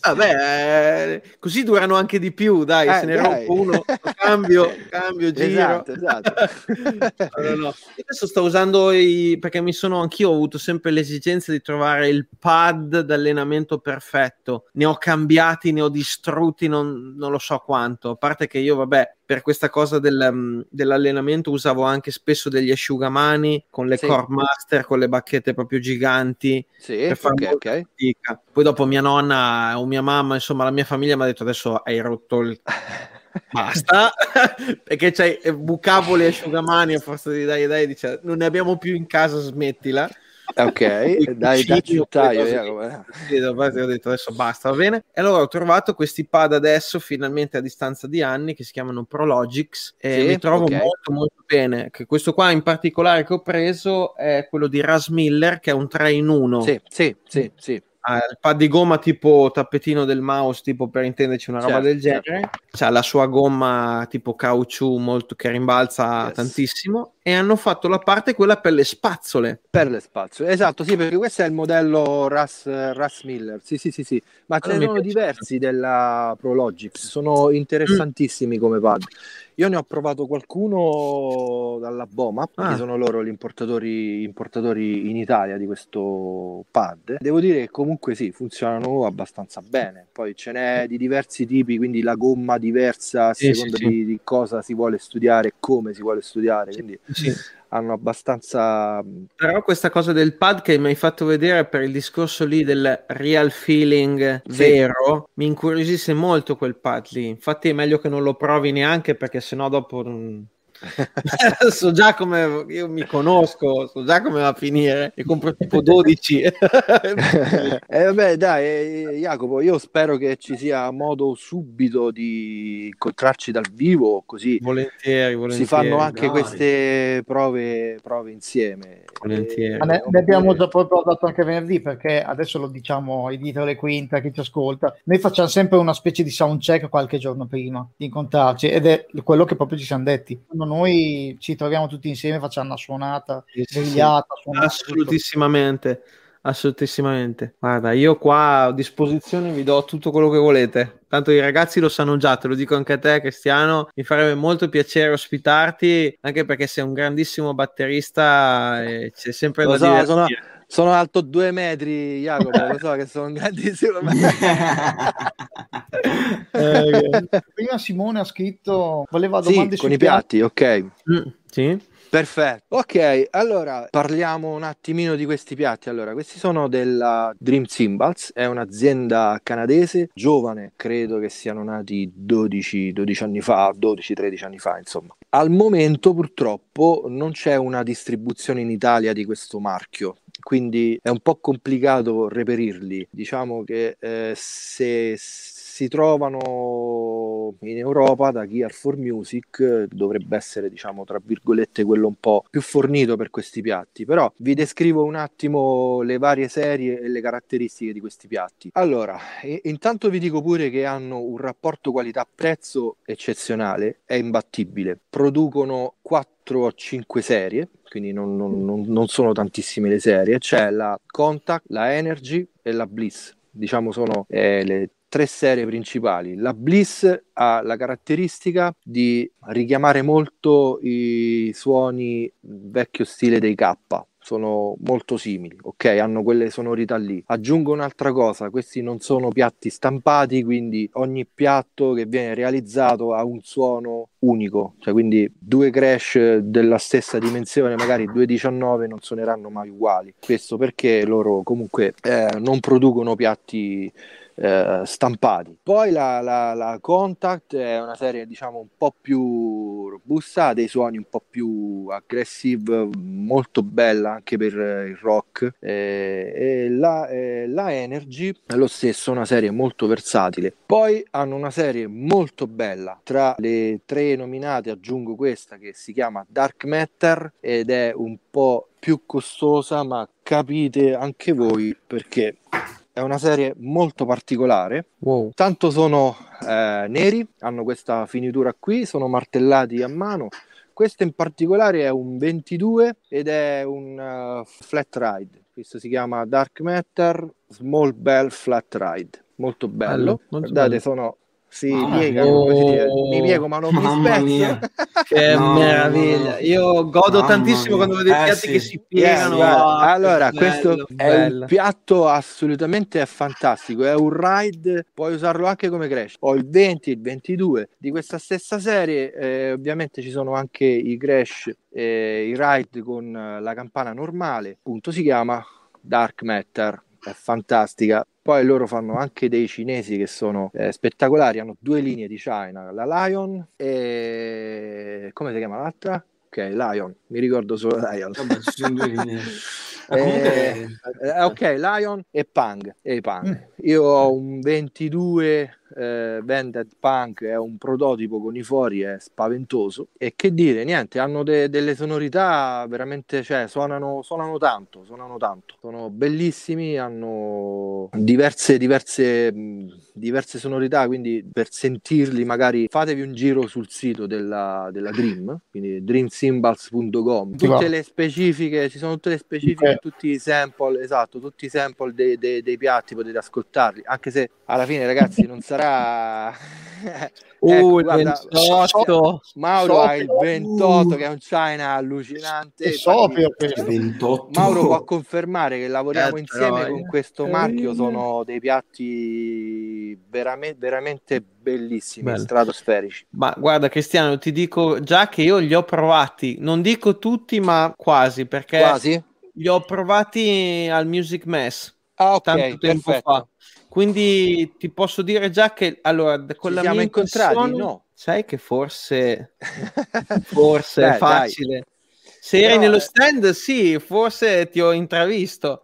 Vabbè, eh, così durano anche di più, dai, Eh, se ne dai. rompo uno, cambio, cambio, giro. Esatto, esatto. No, no, no. Io Adesso sto usando i perché mi sono anch'io ho avuto sempre l'esigenza di trovare il pad d'allenamento perfetto. Ne ho cambiati, ne ho distrutti, non, non lo so quanto. A parte che io, vabbè, per questa cosa del, um, dell'allenamento usavo anche spesso degli asciugamani con le Sì. Core Master, con le bacchette proprio giganti Sì, per fare ok, molta ok. fatica. Poi dopo mia nonna o mia mamma, insomma, la mia famiglia mi ha detto adesso hai rotto il basta perché c'hai eh, bucavo le asciugamani a forza di dai dai dice non ne abbiamo più in casa smettila Ok, dai, dacci un taglio, eh. Ho detto adesso basta va bene e allora ho trovato questi pad adesso finalmente a distanza di anni che si chiamano Prologix e Sì, mi trovo ok. molto molto bene che questo qua in particolare che ho preso è quello di Ras Miller che è un 3 in 1 Sì, sì, sì, sì. Ha il pad di gomma tipo tappetino del mouse, tipo per intenderci una roba Certo, del genere. C'ha la sua gomma tipo caucciù molto che rimbalza Yes. tantissimo. E hanno fatto la parte quella per le spazzole. Per le spazzole, esatto, sì, perché questo è il modello Russ, Russ Miller. Sì, sì, sì, sì, ma ce Ah, ne mi sono diversi della Prologix, sono interessantissimi come pad. Io ne ho provato qualcuno dalla Boma, Ah. che sono loro gli importatori, importatori in Italia di questo pad. Devo dire che comunque sì, funzionano abbastanza bene. Poi ce n'è di diversi tipi, quindi la gomma diversa a seconda sì, sì. Di, di cosa si vuole studiare e come si vuole studiare. Quindi Sì. hanno abbastanza Però questa cosa del pad che mi hai fatto vedere per il discorso lì del real feeling Sì. vero, mi incuriosisce molto quel pad lì. Infatti è meglio che non lo provi neanche perché sennò dopo... non- so già come io mi conosco, so già come va a finire e compro tipo 12. eh, vabbè, dai, eh, Jacopo, io spero che ci sia modo subito di incontrarci dal vivo, così volentieri, volentieri. si fanno anche dai. queste prove, prove insieme. Volentieri. Eh, ne, ne abbiamo già proprio dato anche venerdì perché adesso lo diciamo ai dietro le quinte a chi ci ascolta. Noi facciamo sempre una specie di sound check qualche giorno prima di incontrarci ed è quello che proprio ci siamo detti. Quando noi ci troviamo tutti insieme, facciamo una suonata, Sì, sì, sì. suonata, tutto. Assolutissimamente. Assolutissimamente. Guarda, io qua a disposizione vi do tutto quello che volete. Tanto i ragazzi lo sanno già, te lo dico anche a te, Cristiano. Mi farebbe molto piacere ospitarti, anche perché sei un grandissimo batterista e c'è sempre Lo da so, divertire. sono, Sono alto due metri, Jacopo, lo so che sono grandissimo. eh, prima Simone ha scritto, voleva domande sì, con i piatti, piatti, ok. Mm, sì. Perfetto. Ok, allora parliamo un attimino di questi piatti. Allora, questi sono della Dream Cymbals, è un'azienda canadese, giovane, credo che siano nati 12, 12 anni fa, 12-13 anni fa, insomma. Al momento purtroppo non c'è una distribuzione in Italia di questo marchio, quindi è un po' complicato reperirli. Diciamo che eh, se si trovano in Europa da Gear for Music dovrebbe essere diciamo tra virgolette quello un po' più fornito per questi piatti. Però vi descrivo un attimo le varie serie e le caratteristiche di questi piatti. Allora intanto vi dico pure che hanno un rapporto qualità prezzo eccezionale è imbattibile. Producono 4 o 5 serie quindi non, non, non sono tantissime le serie. C'è la Contact, la Energy e la Bliss. Diciamo sono eh, le tre serie principali. La Bliss ha la caratteristica di richiamare molto i suoni vecchio stile dei K, sono molto simili, ok? Hanno quelle sonorità lì. Aggiungo un'altra cosa, questi non sono piatti stampati, quindi ogni piatto che viene realizzato ha un suono unico, cioè quindi due crash della stessa dimensione, magari due 19 non suoneranno mai uguali. Questo perché loro comunque eh, non producono piatti eh, stampati. Poi la, la, la, Contact è una serie diciamo un po' più robusta, ha dei suoni un po' più aggressive, molto bella anche per il rock. Eh, e la, eh, la Energy è lo stesso, una serie molto versatile. Poi hanno una serie molto bella, tra le tre nominate aggiungo questa che si chiama Dark Matter ed è un po' più costosa, ma capite anche voi perché è una serie molto particolare. Wow. Tanto sono eh, neri, hanno questa finitura qui, sono martellati a mano. Questo in particolare è un 22 ed è un uh, flat ride. Questo si chiama Dark Matter Small Bell Flat Ride. Molto bello. bello Guardate, bello. sono sì, ah, piega, oh, mi piego ma non mi spezzo. Che no, meraviglia. Io godo tantissimo mia. quando vedo i eh, piatti sì. che si piegano. Yes, allora, bello, questo bello. è un piatto assolutamente fantastico. È un ride, puoi usarlo anche come crash. Ho il 20, il 22 di questa stessa serie. Eh, ovviamente ci sono anche i crash, eh, i ride con la campana normale. Appunto, si chiama Dark Matter è fantastica. Poi loro fanno anche dei cinesi che sono eh, spettacolari, hanno due linee di China, la Lion e come si chiama l'altra? Ok, Lion, mi ricordo solo Lion. Vabbè, ci sono due linee. eh, eh, ok, Lion e Pang. E Pang. Mm. Io ho un 22 eh, Vended Punk è un prototipo con i fori, è spaventoso. E che dire, niente, hanno de- delle sonorità veramente, cioè, suonano, suonano tanto, suonano tanto. Sono bellissimi, hanno diverse, diverse, diverse sonorità, quindi per sentirli magari fatevi un giro sul sito della, della Dream, quindi dreamcymbals.com. Tutte le specifiche, ci sono tutte le specifiche, tutti i sample, esatto, tutti i sample dei, dei, dei piatti potete ascoltarli, anche se alla fine ragazzi non sarà sarà uh, ecco, guarda, 28 Mauro so, ha il 28 uh, che è un China allucinante. So, 28. Mauro può confermare che lavoriamo eh, insieme con questo marchio sono dei piatti veramente, veramente bellissimi Bello. stratosferici. Ma guarda Cristiano ti dico già che io li ho provati. Non dico tutti ma quasi perché quasi? li ho provati al Music Mess ah, ok tanto tempo perfetto. fa quindi ti posso dire già che allora con la mia incontrati, no? Sai che forse forse dai, è facile. Dai. Se eri Però, nello eh, stand, sì, forse ti ho intravisto.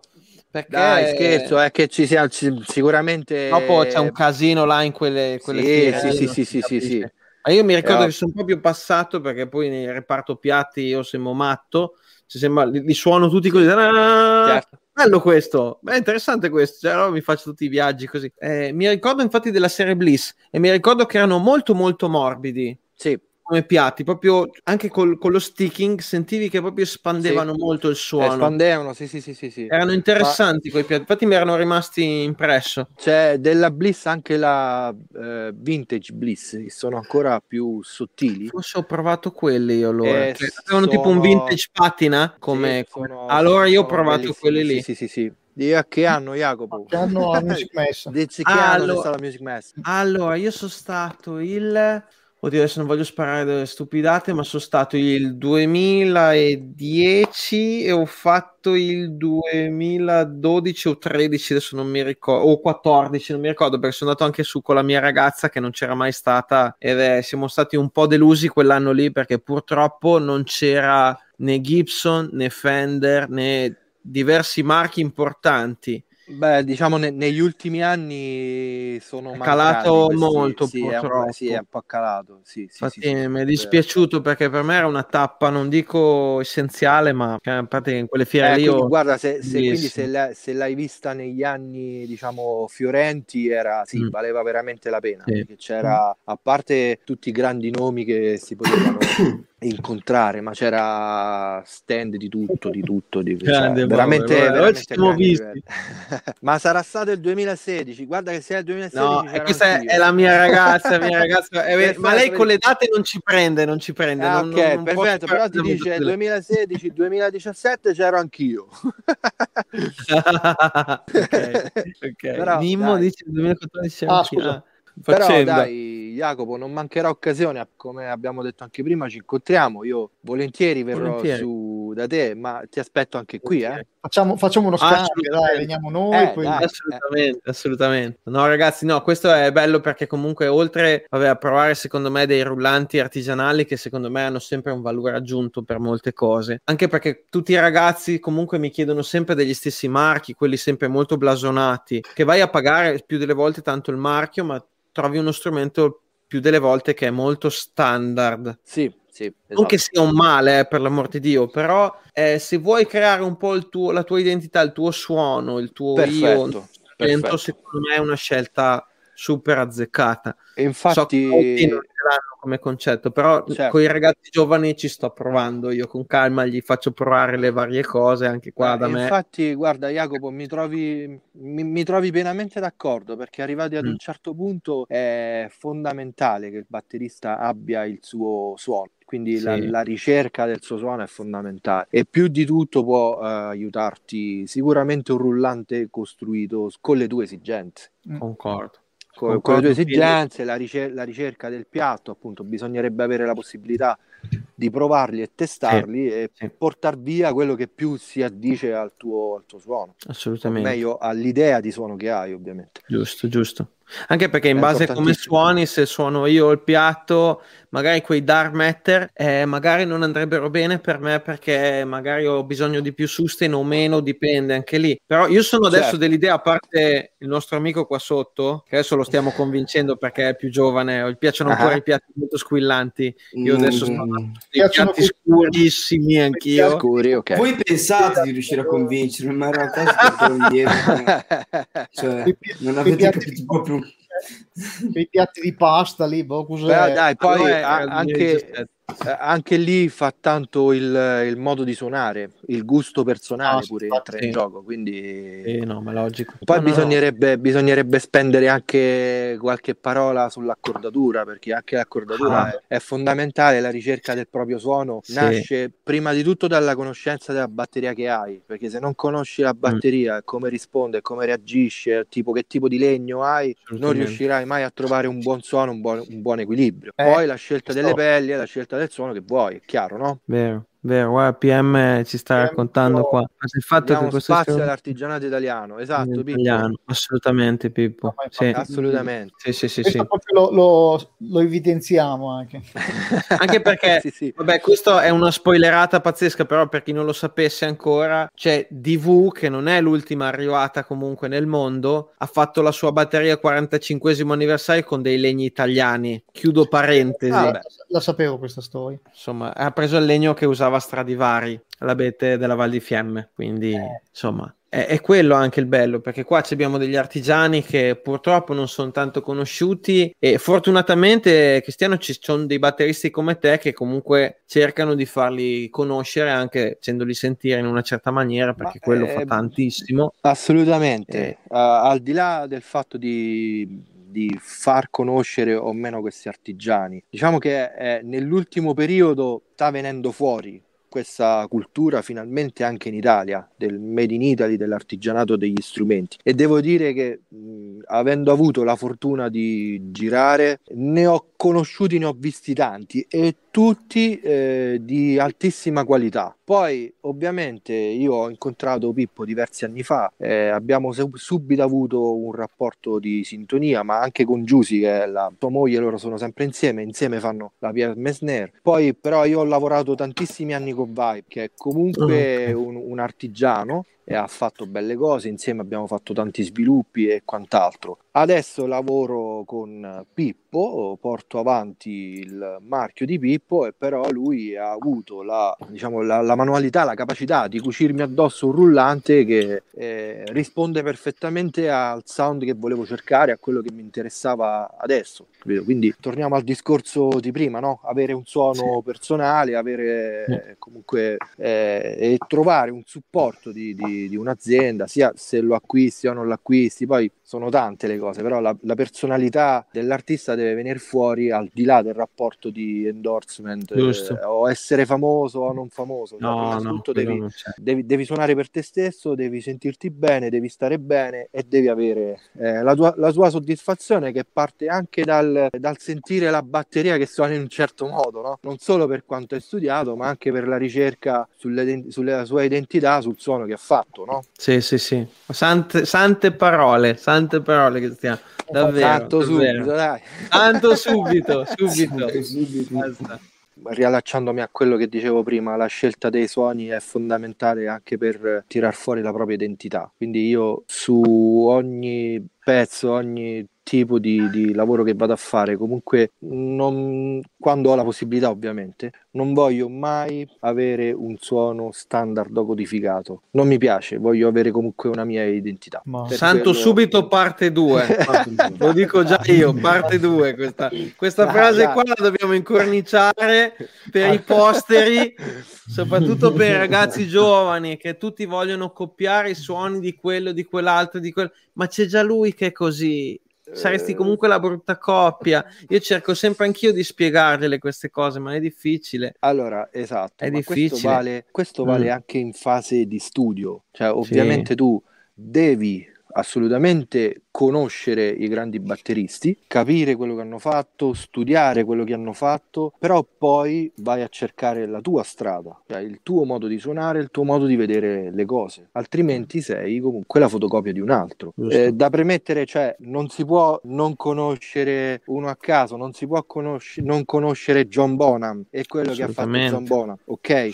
Perché... Dai, scherzo, è che ci sia ci, sicuramente. Dopo c'è un casino là in quelle, quelle sì, fiere, sì, sì, sì, sì, sì, sì, Ma io mi ricordo Però... che sono proprio passato perché poi nel reparto piatti io sembro matto. Sembra, li, li suono tutti così. Certo. Bello questo, è interessante questo, cioè, allora mi faccio tutti i viaggi così. Eh, mi ricordo infatti della serie Bliss e mi ricordo che erano molto molto morbidi. Sì. Come piatti, proprio anche col, con lo sticking sentivi che proprio espandevano Sì. molto il suono. Espandevano, sì, sì, sì, sì, sì. Erano interessanti quei piatti, infatti mi erano rimasti impresso. C'è della Bliss anche la eh, Vintage Bliss, che sono ancora più sottili. Forse ho provato quelli io allora. Eh, che avevano tipo un sono- vintage patina come... Sì, sono- allora io ho sono provato bellissimi. quelli lì. Sì, sì, sì, sì. Di a che anno, Jacopo? Che hanno la Music Mess. Dici che anno allora- la Music Mess? Allora, io sono stato il... Oddio, adesso non voglio sparare delle stupidate, ma sono stato il 2010 e ho fatto il 2012 o 13, adesso non mi ricordo, o 14, non mi ricordo, perché sono andato anche su con la mia ragazza che non c'era mai stata ed è, siamo stati un po' delusi quell'anno lì perché purtroppo non c'era né Gibson né Fender né diversi marchi importanti. Beh, diciamo ne- negli ultimi anni sono È calato questi- molto, sì, è un, purtroppo. sì, è un po' calato. Sì, sì, Infatti sì, mi è dispiaciuto perché per me era una tappa, non dico essenziale, ma a parte che in quelle fiere Eh, lì quindi, ho- guarda, se, se- quindi se, l'hai- se l'hai vista negli anni, diciamo, fiorenti, era, sì, Mm. valeva veramente la pena, perché c'era, a parte tutti i grandi nomi che si potevano incontrare, ma c'era stand di tutto, di tutto, di, cioè, Grande, veramente, guarda, veramente grandi visti. livelli. ma sarà stato il 2016, guarda che se è il 2016 No, e questa è, è la mia ragazza, mia ragazza. eh, Perfetto, ma lei con le date non ci prende, non ci prende. Ah, non- ok, non- perfetto, però ti dice battuta. 2016, 2017 c'ero anch'io. ok, ok. Però, Mimmo dai. dice 2014 Ah, scusa. Ah, Però faccenda. dai, Jacopo, non mancherà occasione, come abbiamo detto anche prima, ci incontriamo. Io volentieri verrò Volentieri. su da te, ma ti aspetto anche qui, eh. Facciamo, facciamo uno Ah, scambio, assolutamente. dai, veniamo noi. Eh, poi... dai. Assolutamente, assolutamente. No, ragazzi, no, questo è bello perché comunque oltre vabbè, a provare secondo me dei rullanti artigianali che secondo me hanno sempre un valore aggiunto per molte cose, anche perché tutti i ragazzi comunque mi chiedono sempre degli stessi marchi, quelli sempre molto blasonati, che vai a pagare più delle volte tanto il marchio, ma trovi uno strumento più delle volte che è molto standard. Sì, sì, Non esatto. che sia un male, eh, per l'amor di Dio, però eh, se vuoi creare un po' il tuo- la tua identità, il tuo suono, il tuo io, perfetto, talento, perfetto. secondo me è una scelta super azzeccata. E So che infatti, non ce l'hanno come concetto, però Certo. con i ragazzi giovani ci sto provando io con calma, gli faccio provare le varie cose anche qua eh, da me. infatti, guarda, Jacopo, mi trovi, mi, mi trovi pienamente d'accordo perché arrivati ad Mm. un certo punto è fondamentale che il batterista abbia il suo suono. Quindi la, Sì. la ricerca del suo suono è fondamentale e più di tutto può eh, aiutarti sicuramente un rullante costruito con le tue esigenze. Concordo. Con, con le tue esigenze, la, ricer- la ricerca del piatto, appunto, bisognerebbe avere la possibilità di provarli e testarli e sì. portare via quello che più si addice al tuo, al tuo suono, o Assolutamente. meglio all'idea di suono che hai, ovviamente. Giusto, giusto. Anche perché in È base a come suoni, se suono io il piatto, magari quei dark matter, eh, magari non andrebbero bene per me perché magari ho bisogno di più sustain o meno, dipende anche lì. Però io sono adesso Certo. dell'idea, a parte il nostro amico qua sotto, che adesso lo stiamo convincendo perché è più giovane, gli piacciono ancora Ah. i piatti molto squillanti. Io adesso sto Mm. dei Piacciono piatti scurissimi anch'io. Scuri, ok. Voi pensate di riuscire a convincermi, ma in realtà siete indietro. Cioè, non avete capito proprio. Quei piatti di pasta lì, boh, cos'è? Però dai, poi Allora, anche, 2017. Eh, anche lì fa tanto il, il modo di suonare, il gusto personale Ah, sì, pure entra in gioco, quindi... Sì, no, ma logico. Poi No, no, no. bisognerebbe, bisognerebbe spendere anche qualche parola sull'accordatura, perché anche l'accordatura Ah. è, è fondamentale, la ricerca del proprio suono Sì. nasce prima di tutto dalla conoscenza della batteria che hai, perché se non conosci Mm. la batteria, come risponde, come reagisce, tipo che tipo di legno hai, non riuscirai mai a trovare un buon suono, un buon, un buon equilibrio. Eh, Poi la scelta delle pelli la scelta del suono che vuoi, è chiaro, no? Vero, vero, guarda, PM ci sta PM raccontando però- qua. Ma il fatto che questo spazio sia all'artigianato italiano, esatto, in Pippo. italiano, assolutamente Pippo. No, Sì, Assolutamente. sì, sì, sì, sì. lo, lo- lo evidenziamo anche. Anche perché, Sì, sì. vabbè, questo è una spoilerata pazzesca, però per chi non lo sapesse ancora, c'è DV, che non è l'ultima arrivata comunque nel mondo, ha fatto la sua batteria 45 anniversario con dei legni italiani. Chiudo parentesi. Ah, la sapevo questa storia. Insomma, ha preso il legno che usava Stradivari, l'abete della Val di Fiemme, quindi insomma, è, è, quello anche il bello, perché qua abbiamo degli artigiani che purtroppo non sono tanto conosciuti e fortunatamente Cristiano ci sono dei batteristi come te che comunque cercano di farli conoscere anche facendoli sentire in una certa maniera, perché Ma, quello eh, fa tantissimo. Assolutamente, eh. uh, al di là del fatto di di far conoscere o meno questi artigiani. Diciamo che eh, nell'ultimo periodo sta venendo fuori questa cultura finalmente anche in Italia, del made in Italy, dell'artigianato degli strumenti. E devo dire che mh, avendo avuto la fortuna di girare, ne ho conosciuti, ne ho visti tanti e tutti eh, di altissima qualità. Poi, ovviamente, io ho incontrato Pippo diversi anni fa, eh, abbiamo subito avuto un rapporto di sintonia, ma anche con Giusy, che è la tua moglie, loro sono sempre insieme, insieme fanno la Pierre Mesner. Poi, però, io ho lavorato tantissimi anni con Vibe, che è comunque un, un artigiano ha fatto belle cose, insieme abbiamo fatto tanti sviluppi e quant'altro. Adesso lavoro con Pippo, porto avanti il marchio di Pippo e però lui ha avuto la, diciamo, la, la manualità, la capacità di cucirmi addosso un rullante che eh, risponde perfettamente al sound che volevo cercare, a quello che mi interessava adesso. Quindi torniamo al discorso di prima, no? avere un suono personale, avere eh, comunque eh, e trovare un supporto di, di, di un'azienda, sia se lo acquisti o non l'acquisti, poi sono tante le cose, però la, la, personalità dell'artista deve venire fuori al di là del rapporto di endorsement eh, o essere famoso o non famoso. No, innanzitutto no, devi, devi, devi, suonare per te stesso, devi sentirti bene, devi stare bene e devi avere eh, la, tua, la, tua, soddisfazione che parte anche dal, dal, sentire la batteria che suona in un certo modo, no? non solo per quanto hai studiato, ma anche per la ricerca sulle, sulla sua identità, sul suono che ha fatto. No? Sì, sì, sì. Sante, sante parole. Sante tante parole che stiamo davvero, tanto davvero. subito dai. Tanto subito subito, subito. riallacciandomi a quello che dicevo prima la scelta dei suoni è fondamentale anche per tirar fuori la propria identità. Quindi io su ogni pezzo ogni tipo di, di, lavoro che vado a fare, comunque non, quando ho la possibilità ovviamente, non voglio mai avere un suono standard o codificato. Non mi piace, voglio avere comunque una mia identità. Ma... Santo quello... subito parte 2, lo dico già io, parte 2 questa, questa frase qua la dobbiamo incorniciare per i posteri, soprattutto per i ragazzi giovani che tutti vogliono copiare i suoni di quello, di quell'altro, di quello, ma c'è già lui che è così saresti comunque la brutta coppia. Io cerco sempre anch'io di spiegargliele queste cose, ma è difficile. Allora, esatto. È difficile. Questo vale, questo vale mm. anche in fase di studio. Cioè, ovviamente sì. tu devi assolutamente conoscere i grandi batteristi, capire quello che hanno fatto, studiare quello che hanno fatto, però poi vai a cercare la tua strada, cioè il tuo modo di suonare, il tuo modo di vedere le cose, altrimenti sei comunque la fotocopia di un altro. Eh, da premettere, cioè, non si può non conoscere uno a caso, non si può conosci- non conoscere John Bonham e quello che ha fatto John Bonham, ok?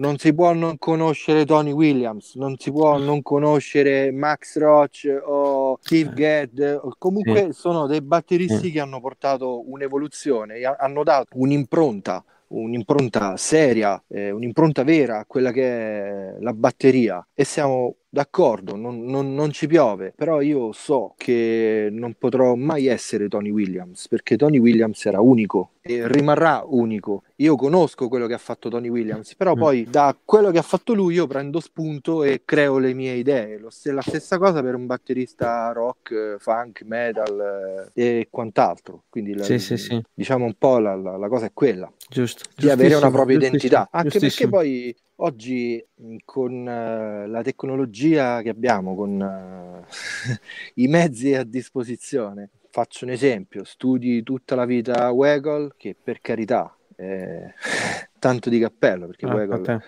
Non si può non conoscere Tony Williams, non si può non conoscere Max Roach o Steve Ged, comunque sì. sono dei batteristi sì. che hanno portato un'evoluzione, hanno dato un'impronta un'impronta seria, eh, un'impronta vera a quella che è la batteria e siamo d'accordo, non, non, non, ci piove, però io so che non potrò mai essere Tony Williams perché Tony Williams era unico e rimarrà unico. Io conosco quello che ha fatto Tony Williams, però mm. poi da quello che ha fatto lui io prendo spunto e creo le mie idee. Lo, la stessa cosa per un batterista rock, funk, metal eh, e quant'altro. Quindi la, sì, sì, sì. diciamo un po' la, la, la cosa è quella. Giusto. Di avere una propria identità. Anche perché poi Oggi con uh, la tecnologia che abbiamo, con uh, i mezzi a disposizione, faccio un esempio, studi tutta la vita Waggle, che per carità è tanto di cappello, perché ah, Waggle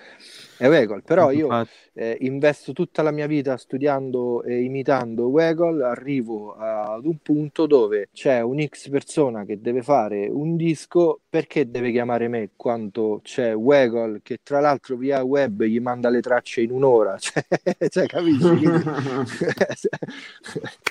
è Waggle, però io eh, investo tutta la mia vita studiando e imitando Waggle, arrivo ad un punto dove c'è un X persona che deve fare un disco, perché deve chiamare me quando c'è Waggle che tra l'altro via web gli manda le tracce in un'ora, cioè, cioè capisci?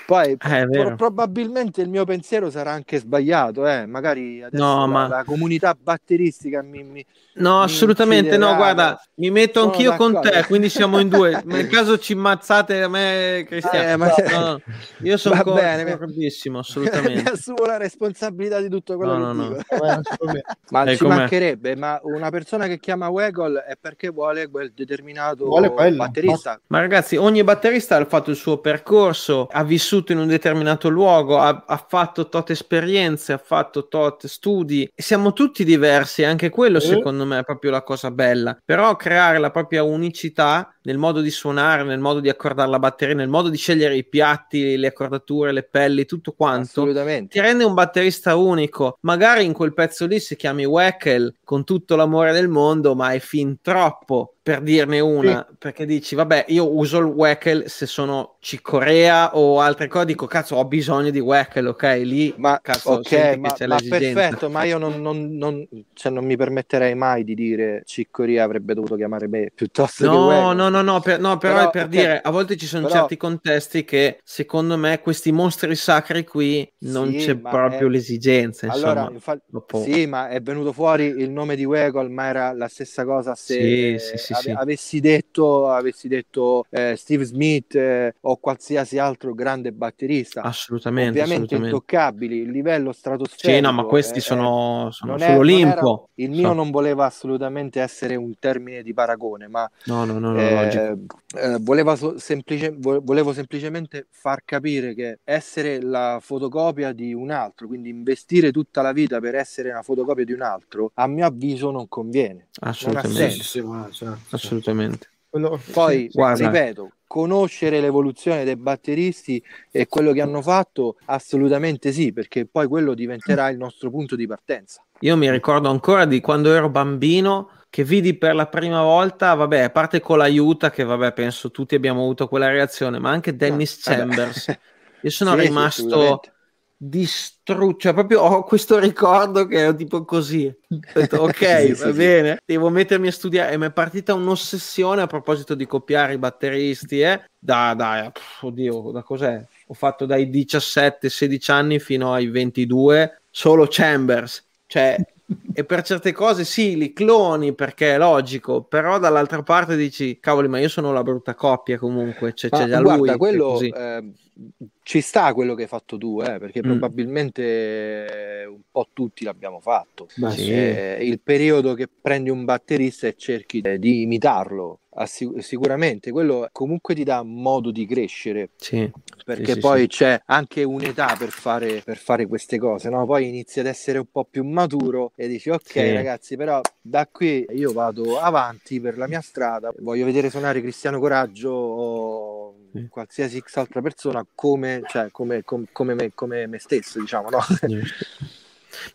Poi pro- probabilmente il mio pensiero sarà anche sbagliato, eh? magari adesso no, la, ma... la comunità batteristica mi, mi, No, assolutamente no, guarda, mi metto Sono anch'io con te, quindi siamo in due. Nel caso ci mazzate a me, Cristiano. Eh, ma- No, no, io sono Va co- d'accordissimo, mi assolutamente. assumo la responsabilità di tutto quello No, che no, dico. Ma Eh, ci com'è? mancherebbe, ma una persona che chiama Wegel è perché vuole quel determinato Vuole batterista. Ma ragazzi, ogni batterista ha fatto il suo percorso, ha vissuto in un determinato luogo, ha, ha fatto tot esperienze, ha fatto tot studi. Siamo tutti diversi, anche quello secondo me è proprio la cosa bella. Però creare la propria unicità nel modo di suonare, nel modo di accordare la batteria, nel modo di scegliere i piatti, le accordature, le pelli, tutto quanto. Assolutamente. Ti rende un batterista unico. Magari in quel pezzo lì si chiami Weckel con tutto l'amore del mondo, ma è fin troppo per dirne una. Perché dici, vabbè, io uso il Weckel se sono Cicorea o altre cose. Dico, cazzo, ho bisogno di Weckel, ok? Lì, Ma, cazzo, ok, senti ma, che ma perfetto, ma io non, non- non- cioè, non mi permetterei mai di dire Ciccoria avrebbe dovuto chiamare me piuttosto che No, Wegel. no, no, no, per- no, però, Però, è per ok, dire, a volte ci sono però- certi contesti che secondo me questi mostri sacri qui non Sì, c'è proprio è- l'esigenza, insomma. Allora, infatti, dopo- sì, ma è venuto fuori il nome di Wegel, ma era la stessa cosa se Sì, eh, sì, ave- avessi detto, avessi detto eh, Steve Smith eh, o qualsiasi altro grande batterista. Assolutamente, Ovviamente assolutamente. intoccabili, il livello stratosferico. Sì, no, ma questi eh, sono, sono non è- non sull'Olimpo. era- il mio So. non voleva assolutamente essere un termine di paragone, ma No, no, no, no, eh, logico. eh, voleva so- semplice- vo- volevo semplicemente far capire che essere la fotocopia di un altro, quindi investire tutta la vita per essere una fotocopia di un altro, a mio avviso non conviene. Assolutamente. senso. Sì, sì, ma certo, certo. Assolutamente. Quello- Poi, sì, guarda. ripeto, conoscere l'evoluzione dei batteristi e quello che hanno fatto, assolutamente sì, perché poi quello diventerà il nostro punto di partenza. Io mi ricordo ancora di quando ero bambino che vidi per la prima volta, vabbè, a parte con l'aiuta, che vabbè, penso tutti abbiamo avuto quella reazione, ma anche Dennis Vabbè. Chambers. Io sono Sì, sì, rimasto assolutamente. distrutto, cioè proprio ho questo ricordo che è tipo così. Ho detto, ok, Sì, va sì, sì. bene, devo mettermi a studiare e mi è partita un'ossessione a proposito di copiare i batteristi, eh? Da, da, pff, oddio, da cos'è? Ho fatto dai 17-16 anni fino ai 22 solo Chambers, cioè e per certe cose sì, li cloni perché è logico, però dall'altra parte dici, cavoli, ma io sono la brutta coppia comunque, cioè, Ma c'è già guarda, lui. quello così. eh, ci sta quello che hai fatto tu, eh, perché Mm. probabilmente eh, un po' tutti l'abbiamo fatto. Beh, Sì. sì. Eh, il periodo che prendi un batterista e cerchi eh, di imitarlo, assi- sicuramente quello comunque ti dà modo di crescere, Sì. perché sì, poi c'è anche un'età per fare, per fare queste cose, no? Poi inizi ad essere un po' più maturo e dici ok ragazzi, però da qui io vado avanti per la mia strada, voglio vedere suonare Cristiano Coraggio o Sì. qualsiasi X altra persona come, cioè, come, com- come me, come me stesso, diciamo, no?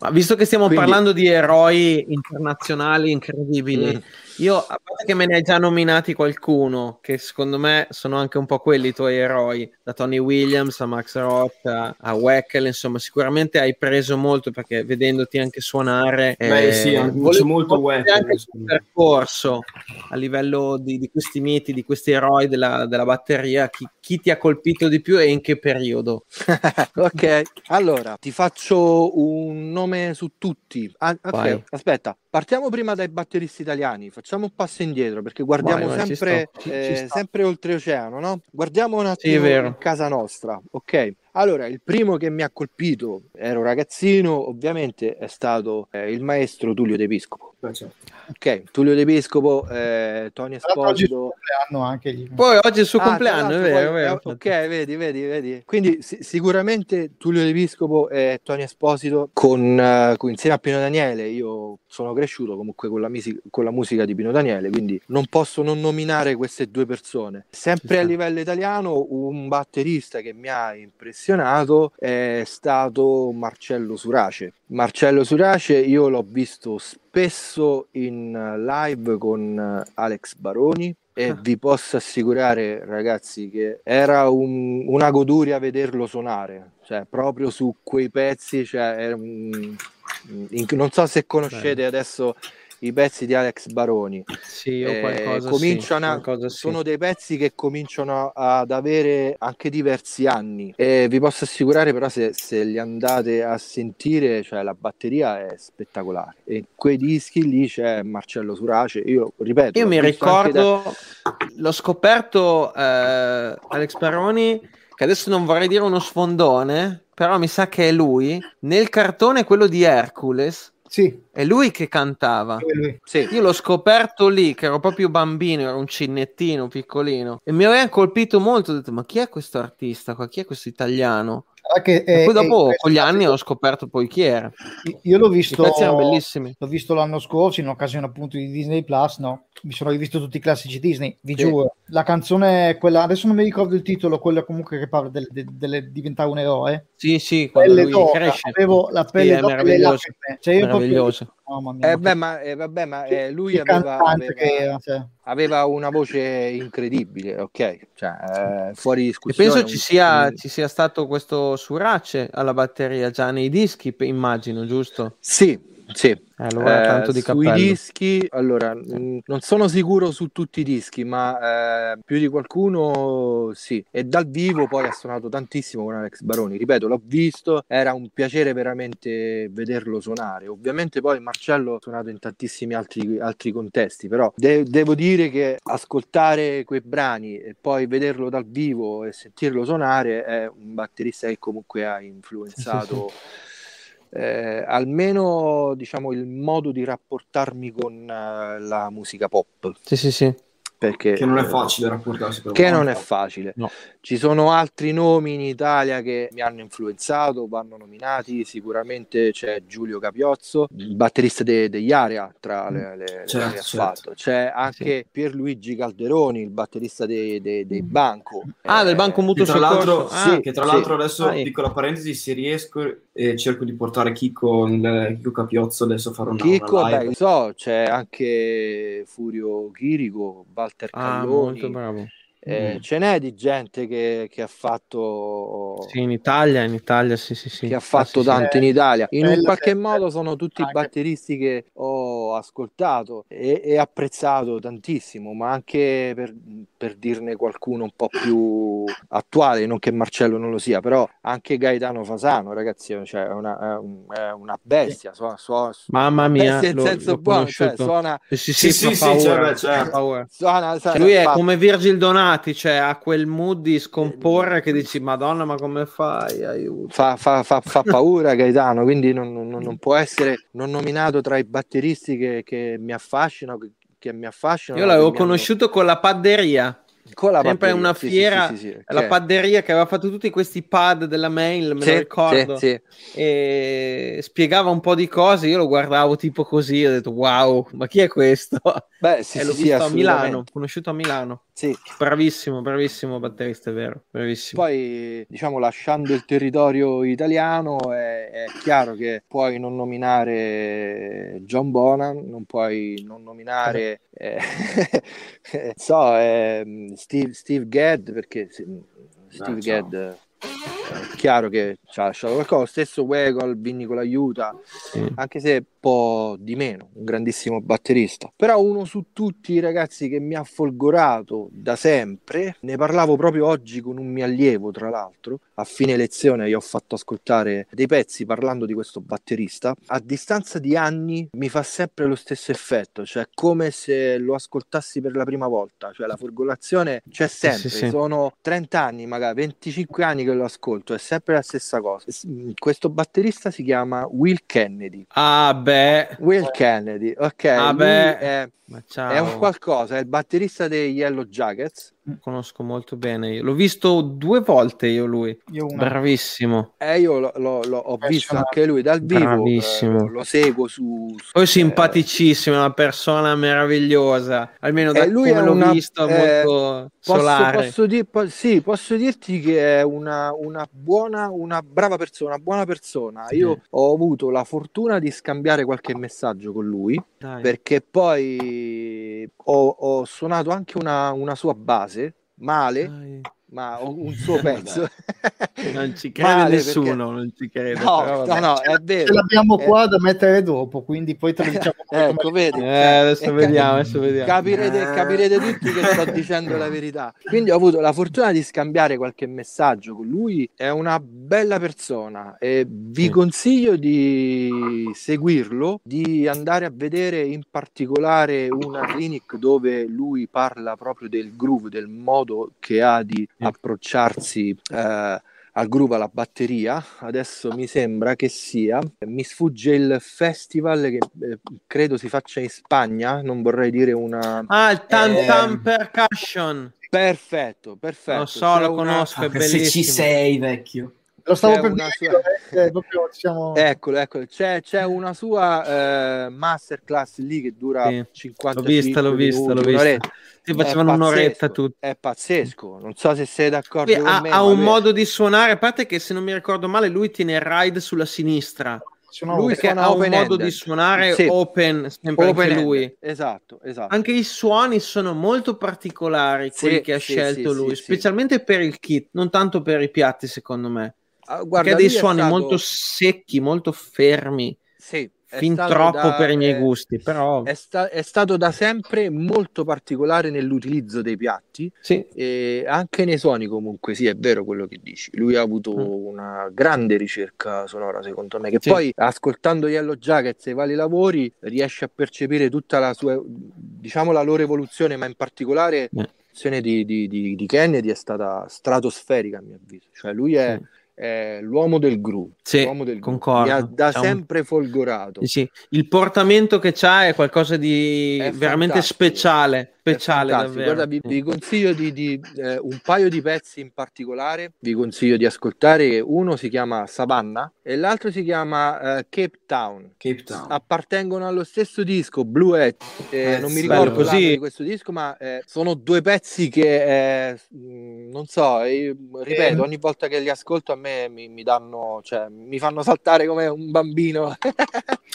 Ma visto che stiamo Quindi- parlando di eroi internazionali incredibili, Mm. Io a parte che me ne hai già nominati qualcuno, che secondo me sono anche un po' quelli i tuoi eroi, da Tony Williams a Max Rock a, a Weckel, insomma, sicuramente hai preso molto perché vedendoti anche suonare, Beh, eh, sì, anche- volevo molto Weckel, anche insomma. percorso a livello di, di questi miti, di questi eroi della, della batteria, chi, chi ti ha colpito di più e in che periodo? ok, allora ti faccio un nome su tutti. Ah, ok, Vai. aspetta, partiamo prima dai batteristi italiani. Facciamo un passo indietro perché guardiamo Vai, vai, ci sempre, sto, ci- eh, ci sempre oltreoceano, no? Guardiamo un Sì, attimo in casa nostra, ok? Allora, il primo che mi ha colpito, ero ragazzino, ovviamente è stato eh, il maestro Tullio De Piscopo. Certo. Ok, Tullio De Piscopo, eh, Tony oggi è Esposito. anche lì. Poi oggi è il suo Ah, compleanno, è vero, è poi- vero. eh, ok, vedi, vedi, vedi. Quindi si- sicuramente Tullio De Piscopo e Tony Esposito con, eh, con- insieme a Pino Daniele. Io sono cresciuto comunque con la, misi- con la musica di Pino Daniele, quindi non posso non nominare queste due persone. Sempre Ci a livello italiano, un batterista che mi ha impressionato è stato Marcello Surace. Marcello Surace io l'ho visto spesso in live con Alex Baroni e Ah. vi posso assicurare ragazzi che era un- una goduria vederlo suonare, cioè proprio su quei pezzi, cioè, era in- non so se conoscete adesso i pezzi di Alex Baroni. Sì, o Eh, qualcosa, cominciano sì, a- qualcosa sì. Sono dei pezzi che cominciano ad avere anche diversi anni e vi posso assicurare però se, se li andate a sentire, cioè la batteria è spettacolare e quei dischi lì c'è Marcello Surace, io ripeto, Io mi anche da- ricordo, l'ho scoperto eh, Alex Baroni, che adesso non vorrei dire uno sfondone, però mi sa che è lui, nel cartone quello di Hercules, Sì, è lui che cantava. lui. Sì. Io l'ho scoperto lì, che ero proprio bambino, ero un cinnettino piccolino, e mi aveva colpito molto, ho detto, ma chi è questo artista qua? Chi è questo italiano? Guarda che, E eh, poi dopo, eh, con gli anni, ho scoperto poi chi era. Io l'ho visto, l'ho visto l'anno scorso in occasione appunto di Disney Plus, no? Mi sono rivisto tutti i classici Disney, vi Sì. giuro. La canzone è quella, adesso non mi ricordo il titolo, quella comunque che parla del, del- delle diventare un eroe. Sì, sì, quando Pelle lui cresce. avevo la Sì, pelle è d'oca e le lacrime. Cioè, Meraviglioso. Mamma mia, Eh, beh, ma, eh, vabbè, ma eh, lui aveva, aveva- era, cioè. aveva una voce incredibile, ok? Cioè, eh, fuori E discussione. penso un- ci sia, ci sia stato questo Surace alla batteria già nei dischi, immagino, giusto? Sì, sì. Eh, allora Eh, tanto di sui cappello. dischi, allora, mh, non sono sicuro su tutti i dischi, ma eh, più di qualcuno sì. E dal vivo poi ha suonato tantissimo con Alex Baroni. Ripeto, l'ho visto, era un piacere veramente vederlo suonare. Ovviamente poi Marcello ha suonato in tantissimi altri, altri contesti, però de- devo dire che ascoltare quei brani e poi vederlo dal vivo e sentirlo suonare è un batterista che comunque ha influenzato eh, almeno diciamo il modo di rapportarmi con eh, la musica pop Sì, sì, sì. perché Che non è facile rapportarsi per che non è facile No. Ci sono altri nomi in Italia che mi hanno influenzato vanno nominati sicuramente c'è Giulio Capiozzo il batterista de- degli Area tra le, le- le Certo, ha certo. fatto c'è anche Pierluigi Calderoni il batterista dei, dei- dei Banco Ah, del Banco Eh, Mutuo Che tra l'altro, Soccorso. Ah, sì, che tra sì. l'altro adesso, Dai. piccola parentesi, se riesco e cerco di portare Chicco, il, Chicco Capiozzo adesso a fare una, Chicco, una live. beh, so, c'è anche Furio Chirico, Walter Ah, Calloni, molto bravo. Eh, Mm. ce n'è di gente che, che ha fatto, Sì, in Italia, in Italia, sì, sì, sì. che ha fatto Ah, sì, sì. tanto in Italia. In un Bello qualche che- modo sono tutti anche- batteristi che ho ascoltato e, e apprezzato tantissimo, ma anche per, per dirne qualcuno un po' più attuale, non che Marcello non lo sia, però anche Gaetano Fasano, ragazzi, cioè, è, una, è un- è una bestia, suona, suona, Mamma mia, bestia in l'ho, senso l'ho buono, cioè, suona, Sì, sì, sì, Sì, fa sì, sì, paura, cioè, certo. paura. suona, Cioè, lui è fa- come Virgil Donati, cioè ha quel mood di scomporre che dici Madonna, ma come fai? Aiuto. fa, fa- fa- fa paura Gaetano, quindi non, non- non può essere non nominato tra i batteristi che, che mi affascinano. Che, che mi affascinano Io l'avevo mi hanno- conosciuto con la padderia, con la sempre batteria, una fiera, sì, sì, sì, la padderia che aveva fatto tutti questi pad della mail, me lo ricordo, e spiegava un po' di cose, io lo guardavo tipo così, ho detto wow, ma chi è questo? Beh, sì, e sì, l'ho visto a. Milano, conosciuto a Milano. Sì. Bravissimo, bravissimo batterista, è vero, bravissimo. Poi, diciamo, lasciando il territorio italiano, è, è chiaro che puoi non nominare John Bonham, non puoi non nominare, eh, so, eh, Steve, Steve Gadd, perché sì, Steve ciao. Gadd è chiaro che ci ha lasciato qualcosa. Stesso Wegel, Vinny con l'aiuta, Sì. anche se un po' di meno, un grandissimo batterista. Però uno su tutti i ragazzi che mi ha folgorato da sempre, ne parlavo proprio oggi con un mio allievo, tra l'altro, a fine lezione gli ho fatto ascoltare dei pezzi parlando di questo batterista. A distanza di anni mi fa sempre lo stesso effetto, cioè come se lo ascoltassi per la prima volta, cioè la folgorazione c'è sempre, sì, sì. sono 30 anni, magari 25 anni che lo ascolto, è sempre la stessa cosa. S- Questo batterista si chiama Will Kennedy. Ah beh, Will Kennedy, ok, Ah, beh. è, ma ciao. è un qualcosa, è il batterista dei Yellow Jackets. Conosco molto bene io. L'ho visto due volte io lui. Io. Bravissimo. E io lo- lo- lo- ho visto anche lui dal vivo, Bravissimo. eh, lo, seguo su... su- Poi eh, simpaticissimo, una persona meravigliosa. Almeno da Eh, lui come l'ho una- visto, eh, molto Posso, solare. posso dir- po- sì, posso dirti che è una, una buona, una brava persona, una buona persona. Sì. Io ho avuto la fortuna di scambiare qualche messaggio con lui Dai. perché poi ho, ho suonato anche una, una sua base, male. Ma un suo pezzo. non ci crede Male nessuno, perché... non ci crede. No, no, no, è vero. Ce l'abbiamo eh. qua da mettere dopo, quindi poi te lo diciamo. ecco, vedi. Eh, adesso, vediamo, adesso vediamo. Capirete, eh. capirete tutti che sto dicendo la verità. Quindi ho avuto la fortuna di scambiare qualche messaggio con lui. È una bella persona e vi sì. consiglio di seguirlo, di andare a vedere in particolare una clinic dove lui parla proprio del groove, del modo che ha di approcciarsi eh, al groove alla batteria. Adesso mi sembra che sia, mi sfugge il festival che eh, credo si faccia in Spagna, non vorrei dire una... Ah, il Tam eh, Tam Percussion. Perfetto, perfetto. Lo so, lo conosco, una... è bellissimo. Se ci sei, vecchio. Lo stavo per dire, sua... eh, proprio, diciamo... Eccolo, eccolo. C'è, c'è una sua eh, masterclass lì che dura sì. 50 L'ho vista, l'ho vista, l'ho vista. Ti facevano un'oretta tutti. È pazzesco, non so se sei d'accordo ha, me, ha un modo di suonare, a parte che se non mi ricordo male lui tiene il ride sulla sinistra. Lui che ha un modo di suonare sì. open, sempre open anche lui. Esatto, esatto. Anche i suoni sono molto particolari, quelli sì, che ha sì, scelto lui, specialmente per il kit, non tanto per i piatti, secondo me. Uh, guarda, Perché ha dei suoni stato... molto secchi, molto fermi. Sì, fin troppo da, per i miei gusti, però è, sta, è, stato da sempre molto particolare nell'utilizzo dei piatti sì. e anche nei suoni comunque, sì è vero quello che dici, lui ha avuto mm. una grande ricerca sonora secondo me, che sì. poi ascoltando Yellow Jackets e i vari lavori riesce a percepire tutta la sua, diciamo la loro evoluzione, ma in particolare mm. l'azione di, di, di, di Kennedy è stata stratosferica a mio avviso, cioè lui è... Sì è l'uomo del groove. Sì, l'uomo del concordo. Mi ha da diciamo... sempre folgorato. Sì, il portamento che c'ha è qualcosa di è veramente speciale speciale davvero. Guarda, vi, vi consiglio di, di eh, un paio di pezzi in particolare, vi consiglio di ascoltare, uno si chiama Savannah e l'altro si chiama uh, Cape Town. Cape Town. Appartengono allo stesso disco, Blue Hat, eh, eh, non mi ricordo così di questo disco, ma eh, sono due pezzi che, eh, non so, ripeto, ogni volta che li ascolto a me mi, mi danno, cioè, mi fanno saltare come un bambino.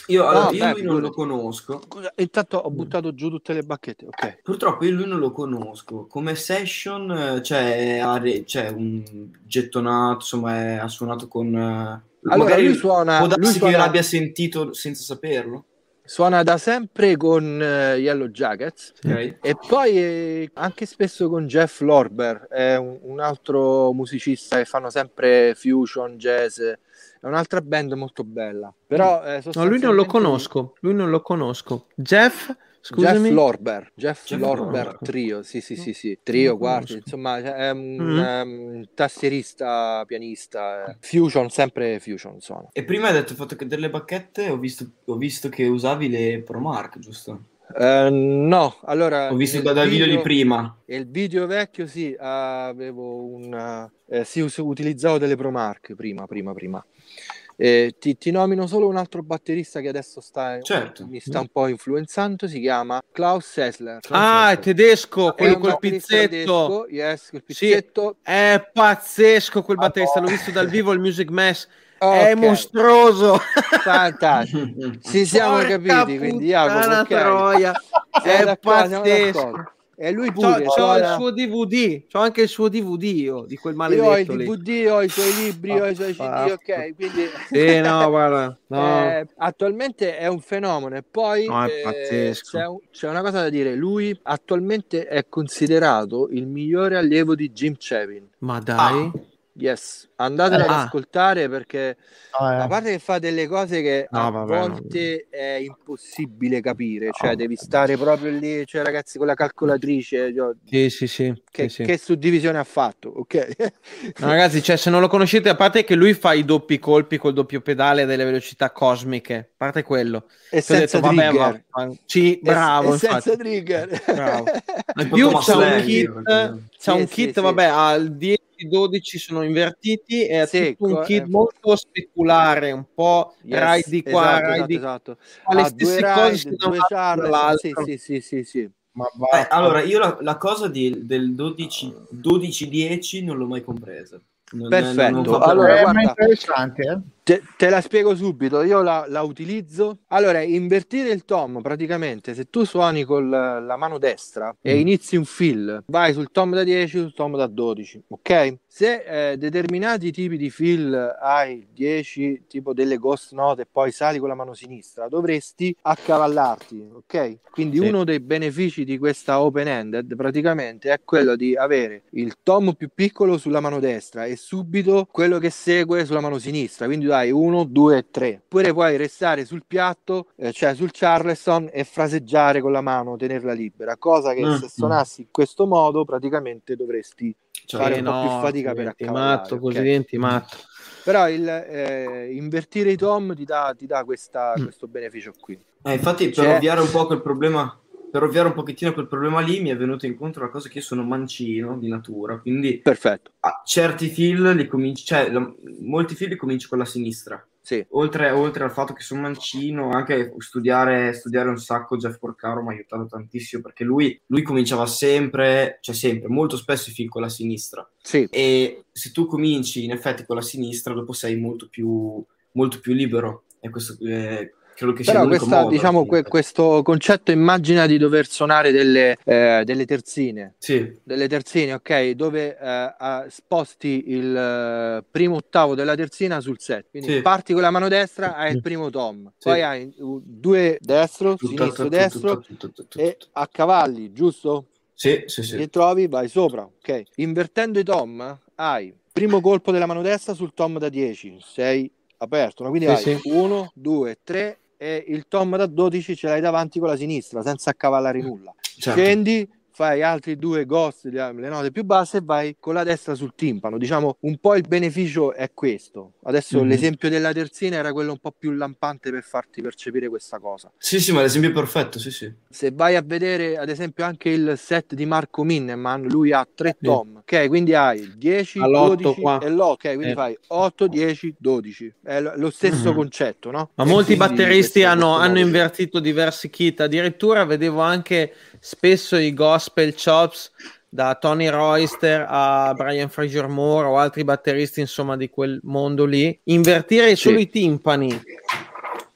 io, allora, no, io beh, non lo conosco. Intanto ho buttato giù tutte le bacchette, ok. Purtroppo io lui non lo conosco. Come session c'è, c'è un gettonato, insomma, ha suonato con... Allora, magari lui suona... Può darsi lui suona... che l'abbia sentito senza saperlo. Suona da sempre con uh, Yellow Jackets okay. e poi eh, anche spesso con Jeff Lorber, è un, un, altro musicista che fanno sempre fusion, jazz, è un'altra band molto bella. Però, eh, no, lui non lo conosco, lui non lo conosco. Jeff Scusami? Jeff Lorber, Jeff, Jeff Lorber, Lorber Trio, sì sì sì, sì. Trio, quarti, insomma è un, mm. um, tastierista, pianista, eh. fusion, sempre fusion suona. E prima hai detto fatto che delle bacchette, ho visto, ho visto che usavi le ProMark, giusto? Uh, no, allora ho visto dal video, video, di prima. Il video vecchio, sì, avevo un eh, sì, utilizzavo delle ProMark prima, prima, prima. Eh, ti, ti, nomino solo un altro batterista che adesso sta, certo. mi sta un po' influenzando, si chiama Klaus Sessler. ah, è tedesco, quello col pizzetto. yes, col pizzetto. Sì, è pazzesco quel batterista, l'ho visto dal vivo il Music Mess. Okay. È mostruoso, fantastico. Ci siamo Porca capiti, quindi Jacopo, okay. troia. è pazzesco. E lui pure. C'ho, c'ho il suo DVD, c'ho anche il suo DVD io, di quel maledetto Io ho il DVD, lì. ho i suoi libri, ho i suoi CD, ok? Quindi... Sì, no, guarda. No. Eh, attualmente è un fenomeno e poi no, eh, c'è, un, c'è, una cosa da dire, lui attualmente è considerato il migliore allievo di Jim Chevin. Ma dai? Ah. Yes, andatelo ah. ad ascoltare perché oh, eh. a parte che fa delle cose che no, a vabbè, volte no. è impossibile capire, cioè oh. devi stare proprio lì, cioè ragazzi con la calcolatrice, cioè, sì, sì, sì, che, sì, che suddivisione ha fatto, ok? no, ragazzi, cioè se non lo conoscete, a parte che lui fa i doppi colpi col doppio pedale delle velocità cosmiche, a parte quello. E senza detto, trigger. Vabbè, ma... sì, bravo, e, e senza trigger. Bravo. In più c'è un kit, c'è un kit, vabbè, al 10 12 sono invertiti e è Secco, tutto un kit eh. molto speculare, un po' yes, ride di qua, esatto, ride di esatto, esatto. le stesse ride, cose da un all'altro. Sì, sì, sì, sì, eh, allora, io la, la cosa di, del 12-10 non l'ho mai compresa. Non Perfetto, non allora è guarda, interessante. Eh? Te, te la spiego subito, io la, la utilizzo. Allora, invertire il tom praticamente, se tu suoni con la mano destra e Mm. inizi un fill, vai sul tom da 10, sul tom da 12, ok? Se eh, determinati tipi di fill hai 10, tipo delle ghost note e poi sali con la mano sinistra, dovresti accavallarti, ok? Quindi Sì. uno dei benefici di questa open-ended praticamente è quello di avere il tom più piccolo sulla mano destra e subito quello che segue sulla mano sinistra, quindi dai 1, 2, 3. Oppure puoi restare sul piatto, eh, cioè sul charleston e fraseggiare con la mano, tenerla libera, cosa che Mm. se suonassi in questo modo praticamente dovresti Cioè, fare Eh, un po' più fatica per accavallare, matto, così diventi matto. Però il, eh, invertire i tom ti dà, ti dà questa- Mm. questo beneficio qui. Eh, infatti, per Cioè- ovviare un po' quel problema, per ovviare un pochettino quel problema lì, mi è venuto incontro la cosa che io sono mancino di natura, quindi Perfetto, a certi fill li cominci, cioè la- molti fill li cominci con la sinistra. sì. Oltre, oltre al fatto che sono mancino, anche studiare, studiare un sacco Jeff Porcaro mi ha aiutato tantissimo perché lui, lui cominciava sempre, cioè sempre, molto spesso i fill con la sinistra. Sì, E se tu cominci in effetti con la sinistra, dopo sei molto più, molto più libero. E questo eh, credo che sia Però l'unico questa, modo, diciamo, que- questo concetto immagina di dover suonare delle, eh, delle terzine, Sì, delle terzine, ok, dove eh, sposti il eh, primo ottavo della terzina sul set. Quindi Sì. parti con la mano destra, hai il primo tom, Sì. poi hai due destro, sinistro, destro e a cavalli, giusto? Sì, sì, sì. Li trovi, vai sopra, ok. Invertendo i tom, hai primo colpo della mano destra sul tom da 10, sei aperto, no? quindi Sì, hai sì. 1, 2, 3 e il tom da 12 ce l'hai davanti con la sinistra senza accavallare nulla. Certo. Scendi, fai altri due ghost, le note più basse e vai con la destra sul timpano. Diciamo un po' il beneficio è questo. Adesso Mhm. l'esempio della terzina era quello un po' più lampante per farti percepire questa cosa. Sì, sì, ma l'esempio è perfetto, sì, sì. Se vai a vedere ad esempio anche il set di Marco Minneman, lui ha tre Sì. tom, ok? Quindi hai 10, All'otto 12 qua. e l'8, ok? Quindi Eh. fai 8, 10, 12. È lo stesso Mhm. concetto, no? Ma E molti batteristi hanno, hanno invertito diversi kit, addirittura vedevo anche spesso i gospel chops da Tony Royster a Brian Fraser Moore o altri batteristi insomma di quel mondo lì, invertire Sì. solo i timpani,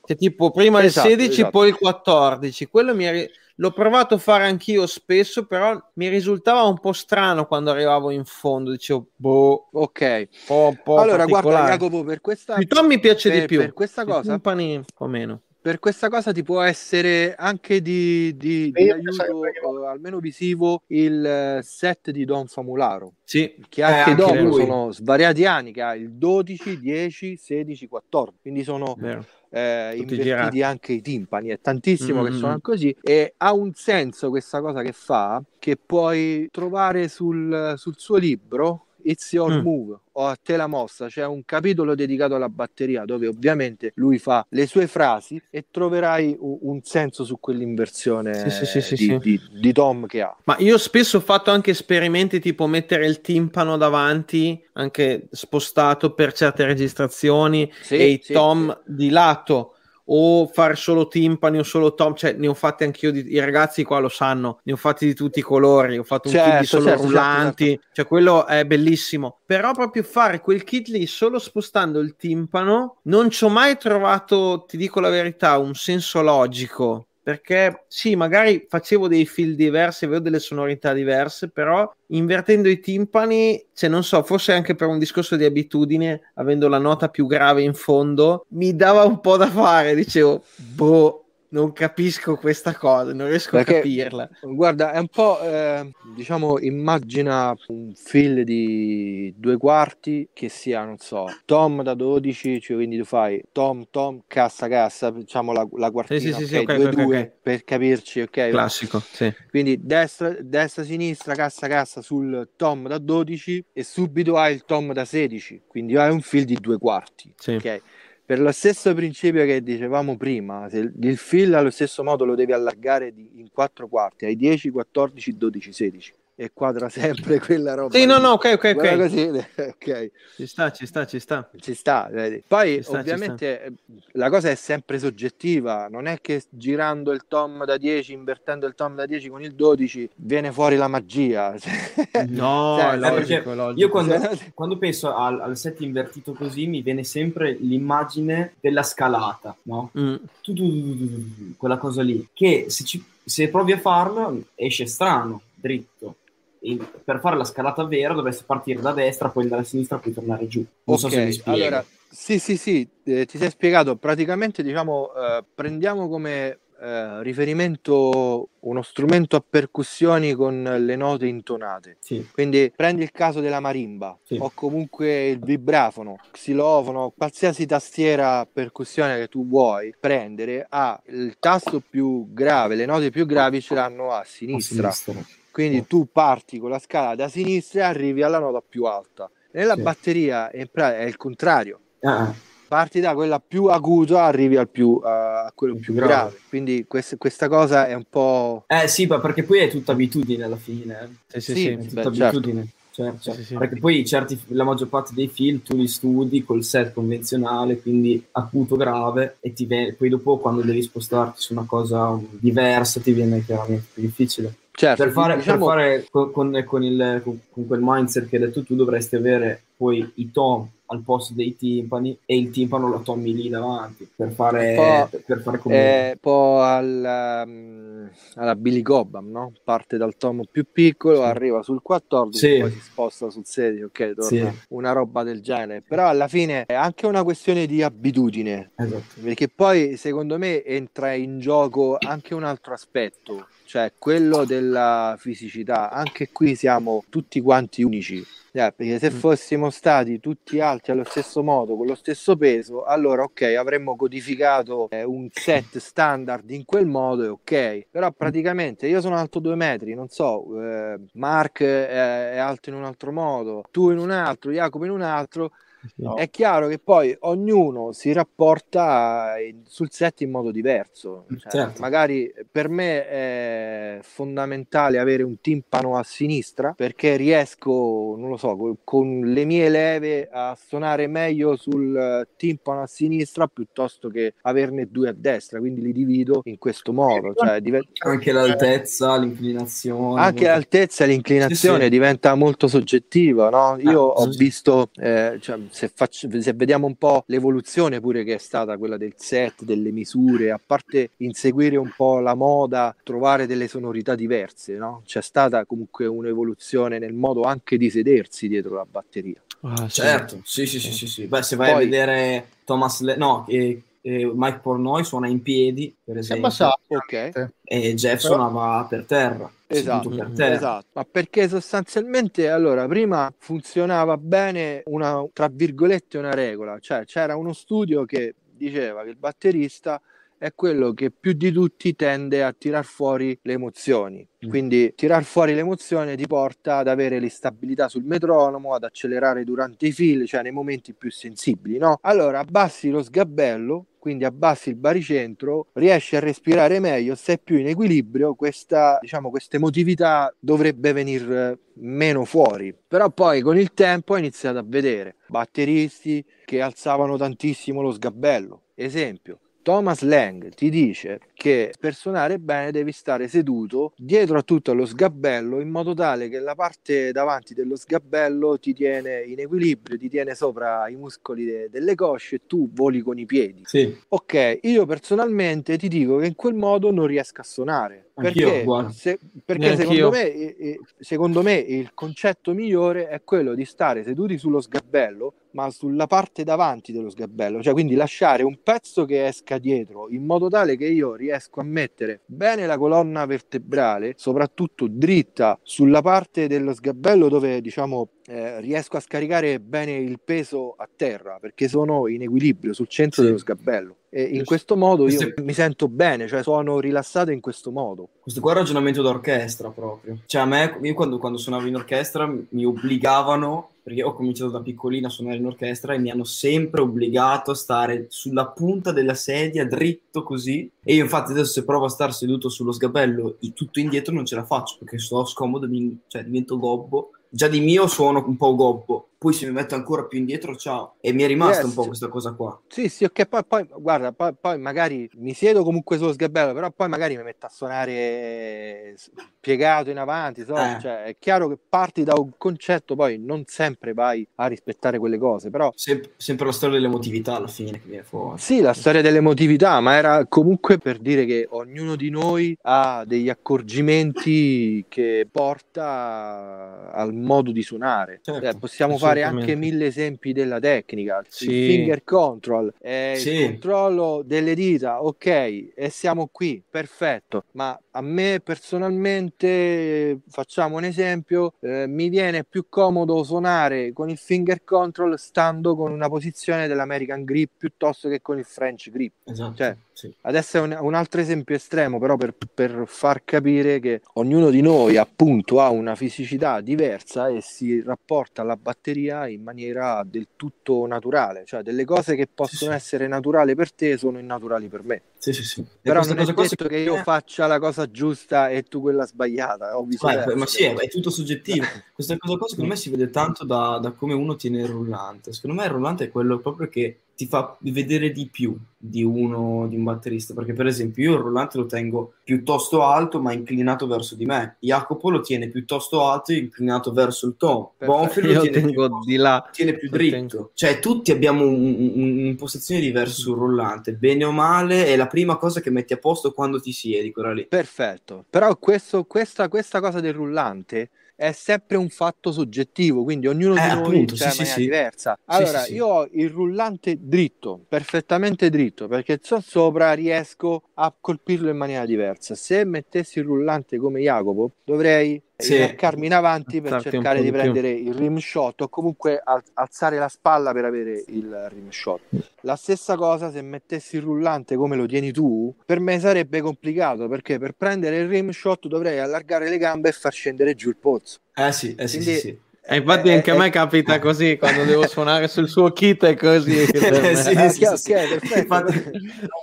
che tipo prima Esatto, il 16 esatto. poi il 14, quello mi è- L'ho provato a fare anch'io spesso, però mi risultava un po' strano quando arrivavo in fondo. Dicevo, boh, Ok. po', po' Allora, guarda. Jacopo, per questa tom mi piace per- di più. per questa cosa timpani un po' meno. Per questa cosa ti può essere anche di, di- di aiuto, pensavo- eh, almeno visivo, il eh, set di Don Famularo, Sì, che anche anche dopo lui. sono svariati anni, che ha il 12, 10, 16, 14, quindi sono vero. eh, Tutti invertiti girati. anche i timpani, è tantissimo che Mm. suonano così e ha un senso questa cosa che fa, che puoi trovare sul, sul suo libro It's Your Mm. Move o a te la mossa, c'è un capitolo dedicato alla batteria dove ovviamente lui fa le sue frasi e troverai un, un senso su quell'inversione Sì, sì, sì, di, di- di Tom che ha. Ma io spesso ho fatto anche esperimenti tipo mettere il timpano davanti, anche spostato per certe registrazioni, e i tom di lato. O fare solo timpani o solo tom, cioè ne ho fatti anch'io, di, i ragazzi qua lo sanno, ne ho fatti di tutti i colori, ho fatto un kit di Certo, solo certo, certo, rullanti, cioè quello è bellissimo. Però proprio fare quel kit lì solo spostando il timpano, non ci ho mai trovato, ti dico la verità, un senso logico. Perché sì, magari facevo dei feel diversi, avevo delle sonorità diverse, però invertendo i timpani, cioè non so, forse anche per un discorso di abitudine, avendo la nota più grave in fondo, mi dava un po' da fare, dicevo, boh, non capisco questa cosa, non riesco Perché- a capirla. Guarda, è un po', eh, diciamo, immagina un fill di due quarti che sia, non so, tom da 12, cioè quindi tu fai tom, tom, cassa, cassa, diciamo la, la quartina, Sì, sì, sì, ok, sì, ok, due, ok, due, per capirci, ok? Classico, sì. Quindi destra, destra, sinistra, cassa, cassa sul tom da 12 e subito hai il tom da 16, quindi hai un fill di due quarti, sì. ok? Per lo stesso principio che dicevamo prima, se il- il fill allo stesso modo lo devi allargare di- in quattro quarti, ai 10, 14, 12, 16. E quadra sempre quella roba. Sì, no, no, ok, ok, ok. così, ok. Ci sta, ci sta, ci sta. Ci sta, vedi. Poi Ci sta, ovviamente eh, la cosa è sempre soggettiva, non è che girando il tom da 10, invertendo il tom da 10 con il 12 viene fuori la magia. No, Cioè, è logico, logico. Io quando, quando penso al, al set invertito così mi viene sempre l'immagine della scalata, no? Mm. Quella cosa lì, che se, ci- se provi a farlo esce strano, dritto. E per fare la scalata vera dovresti partire da destra, poi andare a sinistra, poi tornare giù. Non so se mi Ok, spiego. allora, sì, sì, sì, eh, ti sei spiegato. Praticamente, diciamo, eh, prendiamo come eh, riferimento uno strumento a percussioni con le note intonate. Sì, Quindi prendi il caso della marimba Sì. o comunque il vibrafono, xilofono, qualsiasi tastiera percussione che tu vuoi prendere ha il tasto più grave, le note più gravi ce l'hanno a a sinistra. Quindi tu parti con la scala da sinistra e arrivi alla nota più alta. Nella Sì. batteria pratica è il contrario. Ah, Parti da quella più acuta, arrivi al più, a quello più Grave. grave. Quindi quest- questa cosa è un po'. Eh sì, ma perché poi è tutta abitudine alla fine. eh. Sì, sì, Sì, sì. È tutta Beh, certo. abitudine. Certo, certo. Sì, sì. Perché poi certi, la maggior parte dei film tu li studi col set convenzionale, quindi acuto grave, e ti viene- poi dopo quando devi spostarti su una cosa diversa ti viene chiaramente più difficile. Certo, per fare, diciamo- per fare con, con- con il- con- quel mindset che hai detto tu dovresti avere poi i tom al posto dei timpani e il timpano lo tommi lì davanti per fare, Un po', per, fare come è un po' al, um, alla Billy Cobham, no? Parte dal tomo più piccolo, Sì. arriva sul 14, Sì. poi si sposta sul 16, ok, torna Sì. una roba del genere. Però alla fine è anche una questione di abitudine, esatto. perché poi secondo me entra in gioco anche un altro aspetto, cioè quello della fisicità. Anche qui siamo tutti quanti unici. Eh, perché se Mm. fossimo stati tutti alti allo stesso modo, con lo stesso peso, allora ok, avremmo codificato eh, un set standard in quel modo e ok. Però praticamente io sono alto due metri, non so, eh, Mark è, è alto in un altro modo, tu in un altro, Jacopo in un altro. No. È chiaro che poi ognuno si rapporta sul set in modo diverso. Cioè, Certo. Magari per me è fondamentale avere un timpano a sinistra perché riesco, non lo so, co- con le mie leve a suonare meglio sul eh, timpano a sinistra piuttosto che averne due a destra. Quindi li divido in questo modo. Cioè, diven- Anche l'altezza, l'inclinazione. anche l'altezza e l'inclinazione Sì, sì. diventa molto soggettiva, no? Io Ah, ho sì. visto, eh, cioè, se, faccio- se vediamo un po' l'evoluzione pure che è stata quella del set, delle misure, a parte inseguire un po' la moda, trovare delle sonorità diverse, no? C'è stata comunque un'evoluzione nel modo anche di sedersi dietro la batteria. Ah. Certo, sì, sì, sì, sì, sì. Beh, se vai Poi- a vedere Thomas, Le- no, eh, eh, Mike Pornoy suona in piedi, per esempio, abbassato. Ok. e Jeff Però- suonava per terra, Esatto, per terra. esatto, ma perché sostanzialmente allora prima funzionava bene una tra virgolette una regola, cioè c'era uno studio che diceva che il batterista è quello che più di tutti tende a tirar fuori le emozioni. Mm. Quindi tirar fuori l'emozione ti porta ad avere l'instabilità sul metronomo, ad accelerare durante i fil, cioè nei momenti più sensibili, no? Allora abbassi lo sgabello, quindi abbassi il baricentro, riesci a respirare meglio, sei più in equilibrio, questa, diciamo, questa emotività dovrebbe venire meno fuori. Però poi con il tempo ho iniziato a vedere batteristi che alzavano tantissimo lo sgabello. Esempio, Thomas Lang ti dice che per suonare bene devi stare seduto dietro a tutto lo sgabello in modo tale che la parte davanti dello sgabello ti tiene in equilibrio, ti tiene sopra i muscoli de- delle cosce e tu voli con i piedi. Sì, Ok, io personalmente ti dico che in quel modo non riesco a suonare. Anch'io, Perché, se- perché secondo, me, eh, eh, secondo me il concetto migliore è quello di stare seduti sullo sgabello, ma sulla parte davanti dello sgabello, cioè quindi lasciare un pezzo che esca dietro in modo tale che io riesco a mettere bene la colonna vertebrale, soprattutto dritta sulla parte dello sgabello dove diciamo eh, riesco a scaricare bene il peso a terra perché sono in equilibrio sul centro Sì. dello sgabello e in questo modo io Questo- mi sento bene, cioè sono rilassato in questo modo. Questo qua è un ragionamento d'orchestra proprio. Cioè a me, io quando, quando suonavo in orchestra mi obbligavano, perché ho cominciato da piccolina a suonare in orchestra e mi hanno sempre obbligato a stare sulla punta della sedia, dritto così. E io infatti adesso se provo a stare seduto sullo sgabello tutto indietro non ce la faccio perché sto scomodo, mi- cioè divento gobbo. Già di mio suono un po' gobbo, poi se mi metto ancora più indietro, ciao. E mi è rimasta Yes. un po' questa cosa qua. Sì, sì, ok, poi, poi guarda, poi, poi magari mi siedo comunque sullo sgabello, però poi magari mi metto a suonare piegato in avanti, so? Eh. Cioè, è chiaro che parti da un concetto, poi non sempre vai a rispettare quelle cose, però Sem- sempre la storia dell'emotività alla fine che viene fuori. Sì, la storia dell'emotività, ma era comunque per dire che ognuno di noi ha degli accorgimenti che porta al modo di suonare. Certo, Eh, possiamo fare assolutamente. anche mille esempi della tecnica. Sì. Il finger control, eh, Sì. il controllo delle dita, ok, e siamo qui, perfetto. Ma a me personalmente, facciamo un esempio, eh, mi viene più comodo suonare con il finger control stando con una posizione dell'American grip piuttosto che con il French grip. Esatto. Cioè, sì. Adesso è un, un altro esempio estremo, però per, per far capire che ognuno di noi appunto ha una fisicità diversa e si rapporta alla batteria in maniera del tutto naturale, cioè delle cose che possono sì. essere naturali per te sono innaturali per me. Sì, sì, sì. Però non è detto che io faccia la cosa giusta e tu quella sbagliata, viceversa. ma sì, è, è tutto soggettivo. Questa cosa qua secondo me si vede tanto da, da come uno tiene il rullante. Secondo me il rullante è quello proprio che ti fa vedere di più di uno di un batterista. Perché, per esempio, io il rullante lo tengo piuttosto alto, ma inclinato verso di me. Jacopo lo tiene piuttosto alto e inclinato verso il tono. Perfetto. Bonfield lo tiene più, di là. tiene più dritto. tengo. Cioè, tutti abbiamo un- un- un'impostazione diversa sul rullante. Bene o male, è la prima cosa che metti a posto quando ti siedi, quella lì. Perfetto, però questo- questa, questa cosa del rullante è sempre un fatto soggettivo, quindi ognuno Eh, di noi appunto, c'è sì, in sì, maniera sì. diversa. Allora, sì. io ho il rullante dritto, perfettamente dritto, perché so sopra riesco a colpirlo in maniera diversa. Se mettessi il rullante come Jacopo, dovrei Sì. inarcarmi in avanti per Alzarti cercare di prendere il rim shot o comunque al- alzare la spalla per avere il rim shot. La stessa cosa se mettessi il rullante come lo tieni tu, per me sarebbe complicato perché per prendere il rim shot dovrei allargare le gambe e far scendere giù il pozzo. Eh sì, eh sì, Quindi- sì, sì. E infatti Eh, anche a eh, me capita così quando devo suonare sul suo kit è così. per me. Eh, sì, Ah, sì, ok, sì, ok, sì. perfetto. Infatti,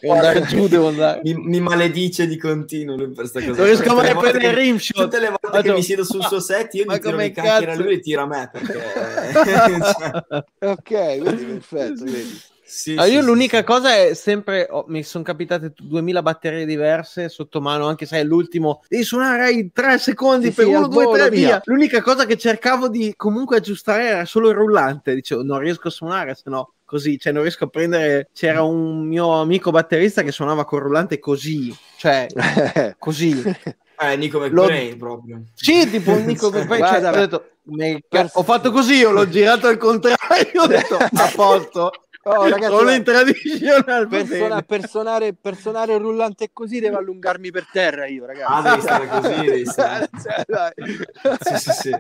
Devo andare giù, devo andare. mi, mi maledice di continuo lui per questa cosa. Non riesco Tutte mai le a volte prendere che- il rim shot. Tutte le volte che Vado- mi siedo sul suo set, io Ma gli tiro come i cacchiere a cazzo? lui e tira a me. Perché... cioè, ok, quindi perfetto. vedi. Sì, sì, io sì, l'unica sì. cosa è sempre, oh, mi sono capitate 2000 batterie diverse sotto mano, anche se è l'ultimo, devi suonare ai 3 secondi per sì, uno, al due, volo, tre, via. via. L'unica cosa che cercavo di comunque aggiustare era solo il rullante, dicevo non riesco a suonare, se no così, cioè non riesco a prendere, c'era un mio amico batterista che suonava col rullante così, cioè così. Eh, Nico Lo- McBrain proprio. Sì, tipo un Nico guarda, cioè, ho detto, "Me- ho fatto così, io l'ho girato al contrario, ho detto a posto. Oh, ragazzi, Sono in traditional va per, bene. suona- per suonare, per suonare il rullante così devo allungarmi per terra io, ragazzi. Ah, devi stare così, devi stare. Cioè, dai. Sì, sì, sì.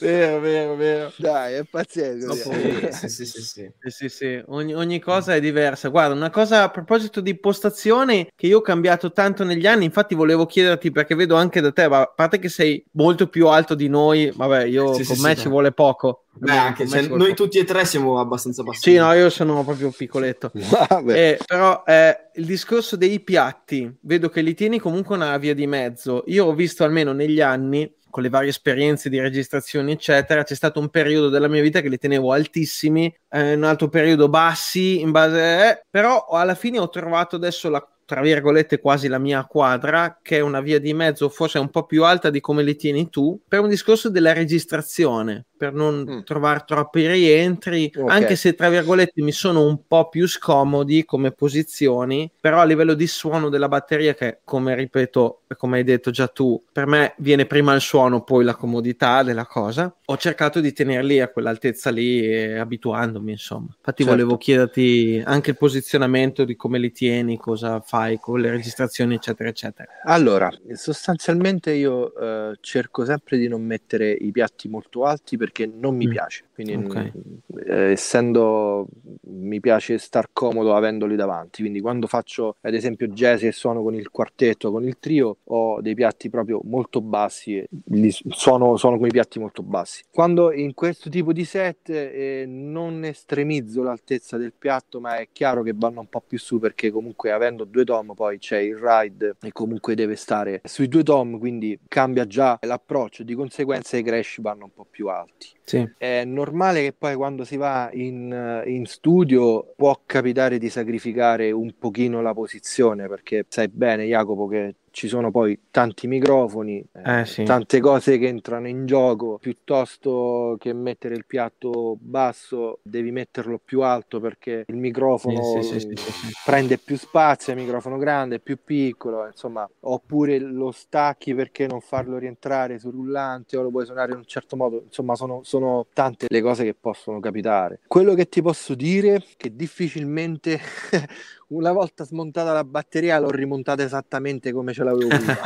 vero, vero, vero. Dai, è pazzesco. Sì, sì, sì, sì, sì. Sì, sì, sì. Ogni, ogni cosa è diversa. Guarda, una cosa a proposito di impostazione che io ho cambiato tanto negli anni, infatti volevo chiederti perché vedo anche da te, ma a parte che sei molto più alto di noi, vabbè, io Sì, con sì, me sì, ci no. vuole poco. Beh, anche, cioè, noi tutti e tre siamo abbastanza bassi. Sì, no, io sono proprio piccoletto. Vabbè. Eh, però eh, il discorso dei piatti, vedo che li tieni comunque una via di mezzo. Io ho visto almeno negli anni, con le varie esperienze di registrazioni, eccetera, c'è stato un periodo della mia vita che li tenevo altissimi, eh, un altro periodo bassi, in base eh, però alla fine ho trovato adesso la tra virgolette quasi la mia quadra che è una via di mezzo forse un po' più alta di come li tieni tu per un discorso della registrazione per non Mm. trovare troppi rientri Ok. anche se tra virgolette mi sono un po' più scomodi come posizioni, però a livello di suono della batteria, che come ripeto, come hai detto già tu, per me viene prima il suono, poi la comodità della cosa. Ho cercato di tenerli a quell'altezza lì, e abituandomi, insomma. Infatti, Certo. volevo chiederti anche il posizionamento di come li tieni, cosa fai con le registrazioni, eccetera, eccetera. Allora, sostanzialmente io eh, cerco sempre di non mettere i piatti molto alti perché perché non mi Mm. piace. Quindi, Ok. eh, essendo mi piace star comodo avendoli davanti. Quindi, quando faccio ad esempio jazz e suono con il quartetto, con il trio, ho dei piatti proprio molto bassi. E suono, suono con i piatti molto bassi. Quando in questo tipo di set eh, non estremizzo l'altezza del piatto, ma è chiaro che vanno un po' più su perché comunque avendo due tom poi c'è il ride e comunque deve stare sui due tom, quindi cambia già l'approccio, di conseguenza i crash vanno un po' più alti. Sì. È normale che poi quando si va in, in studio può capitare di sacrificare un pochino la posizione perché sai bene Jacopo che ci sono poi tanti microfoni, eh, Eh, sì. tante cose che entrano in gioco, piuttosto che mettere il piatto basso devi metterlo più alto perché il microfono Sì, sì, prende più spazio, il microfono grande, più piccolo, insomma, oppure lo stacchi perché non farlo rientrare sul rullante o lo puoi suonare in un certo modo, insomma, sono, sono tante le cose che possono capitare. Quello che ti posso dire è che difficilmente una volta smontata la batteria l'ho rimontata esattamente come ce l'avevo prima.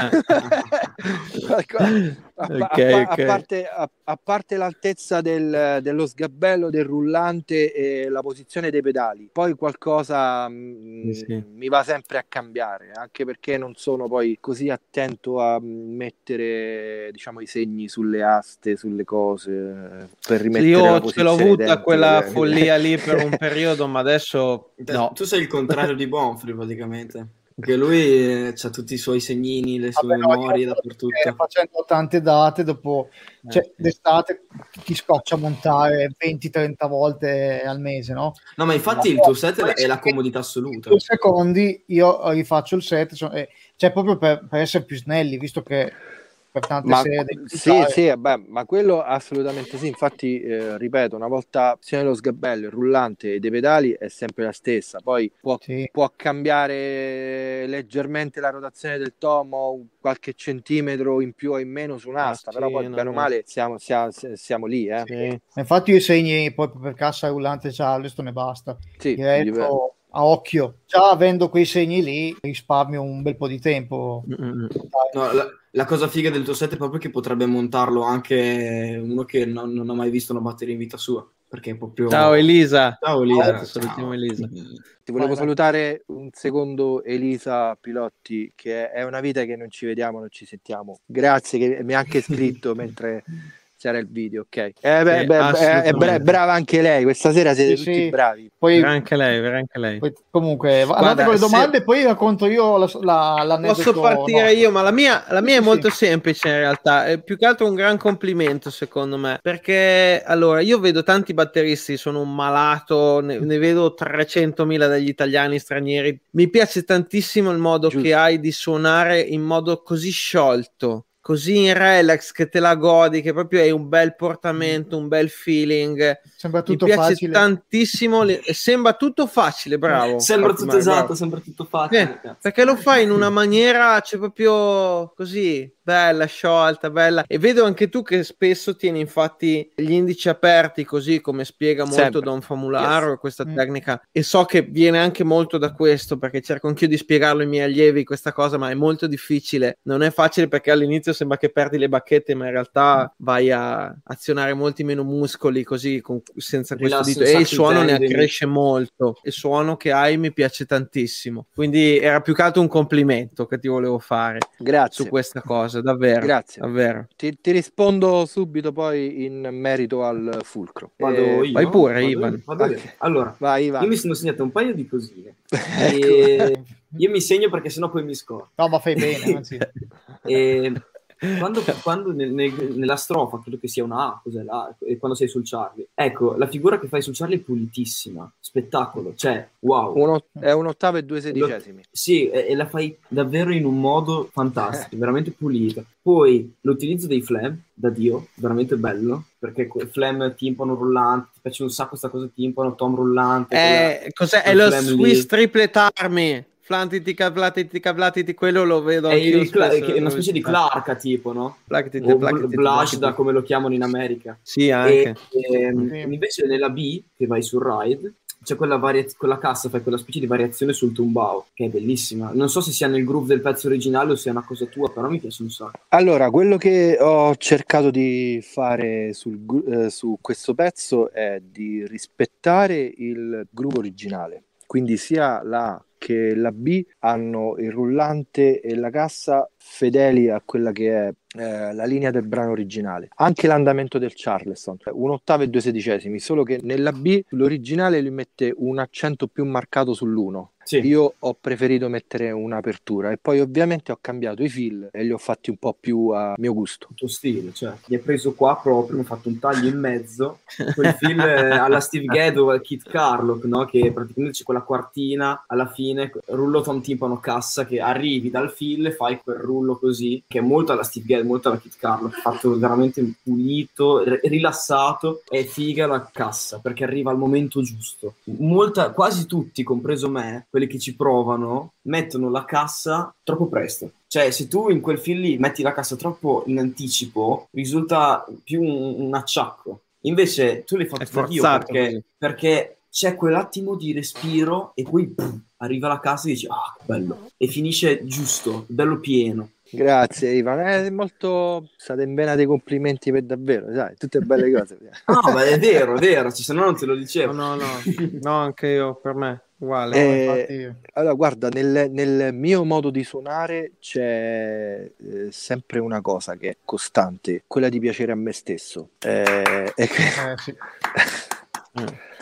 Ecco, a, pa- Ok, a parte, a- a parte l'altezza del- dello sgabello del rullante e la posizione dei pedali, poi qualcosa mm, Sì, sì. mi va sempre a cambiare, anche perché non sono poi così attento a mettere diciamo i segni sulle aste, sulle cose eh, per Sì, rimettere io la ce l'ho avuta quella follia lì per un periodo, ma adesso no. Tu sei il contrario di Bonfri praticamente. Perché lui ha tutti i suoi segnini, le sue Vabbè, no, memorie io- dappertutto. eh, facendo tante date dopo cioè, Eh, d'estate ti scoccia montare 20-30 volte al mese no? No, ma infatti il tuo set è- è la comodità assoluta. due secondi io rifaccio il set eh, cioè proprio per, per essere più snelli visto che per tante Ma, serie devi sì, sì, vabbè, ma quello assolutamente sì. Infatti, eh, ripeto, una volta sia lo sgabello, il rullante e dei pedali è sempre la stessa. Poi può, Sì. può cambiare leggermente la rotazione del tomo, qualche centimetro in più o in meno su un'asta, Ah, però sì, poi bene o male siamo, siamo, siamo lì. Eh. Sì. infatti io i segni proprio per cassa rullante Charleston e basta Sì, diretto a occhio già avendo quei segni lì risparmio un bel po' di tempo Mm-mm. No, la, la cosa figa del tuo set è proprio che potrebbe montarlo anche uno che non, non ha mai visto una batteria in vita sua. Perché è proprio. Ciao Elisa. Ciao Elisa. Ciao, salutiamo Elisa. Ti volevo Vai, vai. salutare un secondo Elisa Pilotti, che è una vita che non ci vediamo, non ci sentiamo. Grazie, che mi ha anche scritto mentre c'era il video, ok. Eh, beh, Sì, beh, è, è bra- brava anche lei, questa sera siete Sì, tutti sì. bravi. poi, anche lei, anche lei. poi- comunque andate Guarda, con le se- domande e poi racconto io la, la, l'aneddoto Posso partire nostro. io, ma la mia, la mia Sì, è molto sì. semplice in realtà, è più che altro un gran complimento secondo me, perché allora io vedo tanti batteristi, sono un malato, ne, ne vedo 300.000 degli italiani stranieri, mi piace tantissimo il modo Giusto. che hai di suonare in modo così sciolto. Così in relax che te la godi, che proprio hai un bel portamento, un bel feeling. sembra Mi tutto piace facile tantissimo. le- Sembra tutto facile, bravo. Sembra tutto bravo. esatto, sembra tutto facile. Eh, perché lo fai in una maniera, cioè proprio così, bella, sciolta, bella. E vedo anche tu che spesso tieni infatti gli indici aperti, così come spiega molto Sempre. Don Famularo, questa Mm. tecnica. E so che viene anche molto da questo, perché cerco anch'io di spiegarlo ai miei allievi questa cosa, ma è molto difficile. Non è facile perché all'inizio sembra che perdi le bacchette, ma in realtà vai a azionare molti meno muscoli così con- senza questo Rilassi dito. E il suono ne accresce molto. Il suono che hai mi piace tantissimo. Quindi era più che altro un complimento che ti volevo fare Grazie. su questa cosa, davvero. Grazie. Davvero. Ti, ti rispondo subito poi in merito al fulcro. Vado Eh, io. vai pure, Vado Ivan. io, vado io. Ok. Allora, Vai, Ivan. io mi sono segnato un paio di cosine. Ecco. E io mi segno perché sennò poi mi scordo. no ma fai bene. E quando, quando nel- nel- nella strofa, credo che sia una A, cos'è la A, e quando sei sul Charlie. Ecco, la figura che fai sul Charlie è pulitissima, spettacolo, cioè, wow. Uno- è un ottavo e due sedicesimi. Sì, e, e la fai davvero in un modo fantastico, veramente pulita. Poi l'utilizzo dei flam, da Dio, veramente bello, perché flam timpano rullante, ti piace un sacco questa cosa timpano, tom rullante. Eh, cos'è? È lo flam lì. Swiss Triplet Army. Flantiti, cavlatiti, cavlatiti, quello lo vedo è, il spesso che è una specie di. Clarka tipo, no? Plactiti, O plactiti, bl- Blush da come lo chiamano in America. Sì, anche. E, ehm, Sì. invece nella B, che vai sul ride, c'è quella, varia- quella cassa, fai quella specie di variazione sul tumbao, che è bellissima. Non so se sia nel groove del pezzo originale o sia una cosa tua, però mi piace un sacco. Allora, quello che ho cercato di fare sul, eh, su questo pezzo è di rispettare il groove originale. Quindi sia la che la B hanno il rullante e la cassa fedeli a quella che è eh, la linea del brano originale. Anche l'andamento del Charleston, un ottavo e due sedicesimi, solo che nella B l'originale lui mette un accento più marcato sull'1 sì. Io ho preferito mettere un'apertura e poi ovviamente ho cambiato i fill e li ho fatti un po' più a mio gusto. Il tuo stile, cioè, li hai preso qua proprio, ho fatto un taglio in mezzo, quel fill alla Steve Gado e Kit Carlock, no? che praticamente c'è quella quartina alla fine, rullo tom timpano cassa, che arrivi dal fill e fai quel rullo così, che è molto alla Steve Gado, molto alla Kit Carlock, fatto veramente pulito, r- rilassato e figa la cassa, perché arriva al momento giusto. Molta, quasi tutti, compreso me, quelli che ci provano mettono la cassa troppo presto. Cioè, se tu in quel film lì metti la cassa troppo in anticipo, risulta più un, un acciacco. Invece tu l'hai fatto Dio perché, perché, c'è quell'attimo di respiro e poi pff, arriva la cassa e dici, ah, bello. E finisce giusto, bello pieno. Grazie Ivan, è molto state in vena dei complimenti per davvero, sai, tutte belle cose. no, ma è vero, è vero, se no non te lo dicevo. No, no, no, no anche io, per me. Uguale, eh, allora, guarda, nel, nel, mio modo di suonare c'è eh, sempre una cosa che è costante, quella di piacere a me stesso. Eh, e... Eh, sì.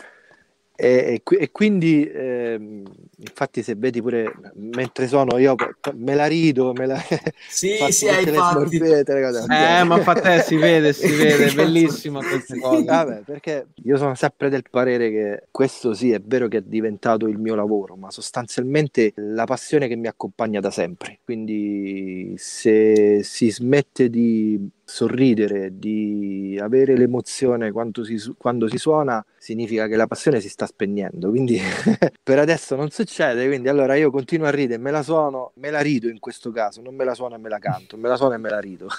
E, e, e quindi, eh, infatti, se vedi pure mentre sono io me la rido, me la sì, sì, hai fatto eh, ma fa te si vede, si vede, è bellissimo queste cose. Vabbè, perché io sono sempre del parere che questo sì, è vero che è diventato il mio lavoro, ma sostanzialmente la passione che mi accompagna da sempre. Quindi, se si smette di sorridere, di avere l'emozione quando si, quando si suona, significa che la passione si sta spegnendo. Quindi per adesso non succede, quindi allora io continuo a ridere, me la suono, me la rido in questo caso, non me la suono e me la canto, me la suono e me la rido.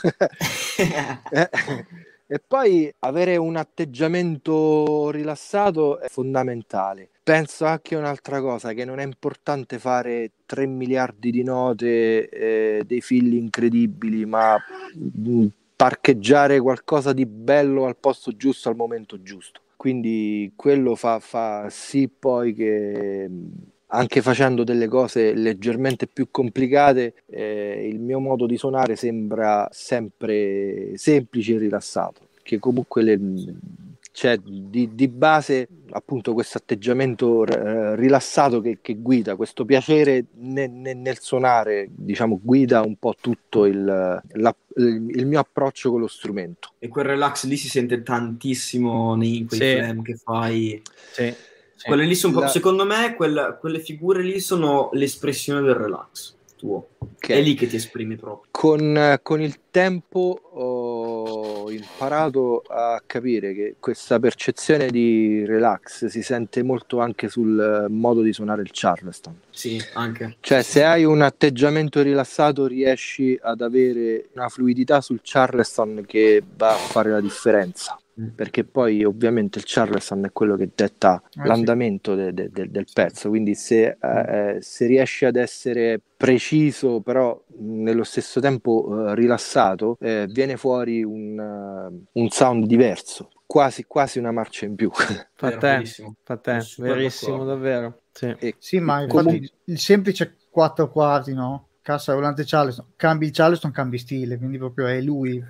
E poi avere un atteggiamento rilassato è fondamentale. Penso anche un'altra cosa, che non è importante fare 3 miliardi di note, eh, dei figli incredibili, ma mh, parcheggiare qualcosa di bello al posto giusto al momento giusto. Quindi quello fa, fa sì poi che anche facendo delle cose leggermente più complicate, eh, il mio modo di suonare sembra sempre semplice e rilassato, che comunque le, c'è di, di, base appunto questo atteggiamento eh, rilassato che, che, guida, questo piacere ne, ne, nel suonare, diciamo, guida un po' tutto il, la, il, mio approccio con lo strumento. E quel relax lì si sente tantissimo nei quei sì. flam che fai. Sì. Quelle lì sono la... secondo me quelle, quelle figure lì sono l'espressione del relax tuo. Okay. È lì che ti esprimi proprio. Con, con il tempo ho imparato a capire che questa percezione di relax si sente molto anche sul modo di suonare il Charleston. Sì, anche. Cioè, se hai un atteggiamento rilassato, riesci ad avere una fluidità sul Charleston che va a fare la differenza. Mm. perché poi ovviamente il Charleston è quello che detta ah, l'andamento sì. de, de, de, del pezzo, quindi se, mm. eh, se, riesci ad essere preciso però nello stesso tempo eh, rilassato, eh, viene fuori un, uh, un, sound diverso, quasi, quasi una marcia in più. Fa te, fa te, verissimo davvero. Sì, e, sì ma infatti comunque... il semplice 4 quarti, no? Cassa volante Charleston, cambi il Charleston, cambi stile, quindi proprio è lui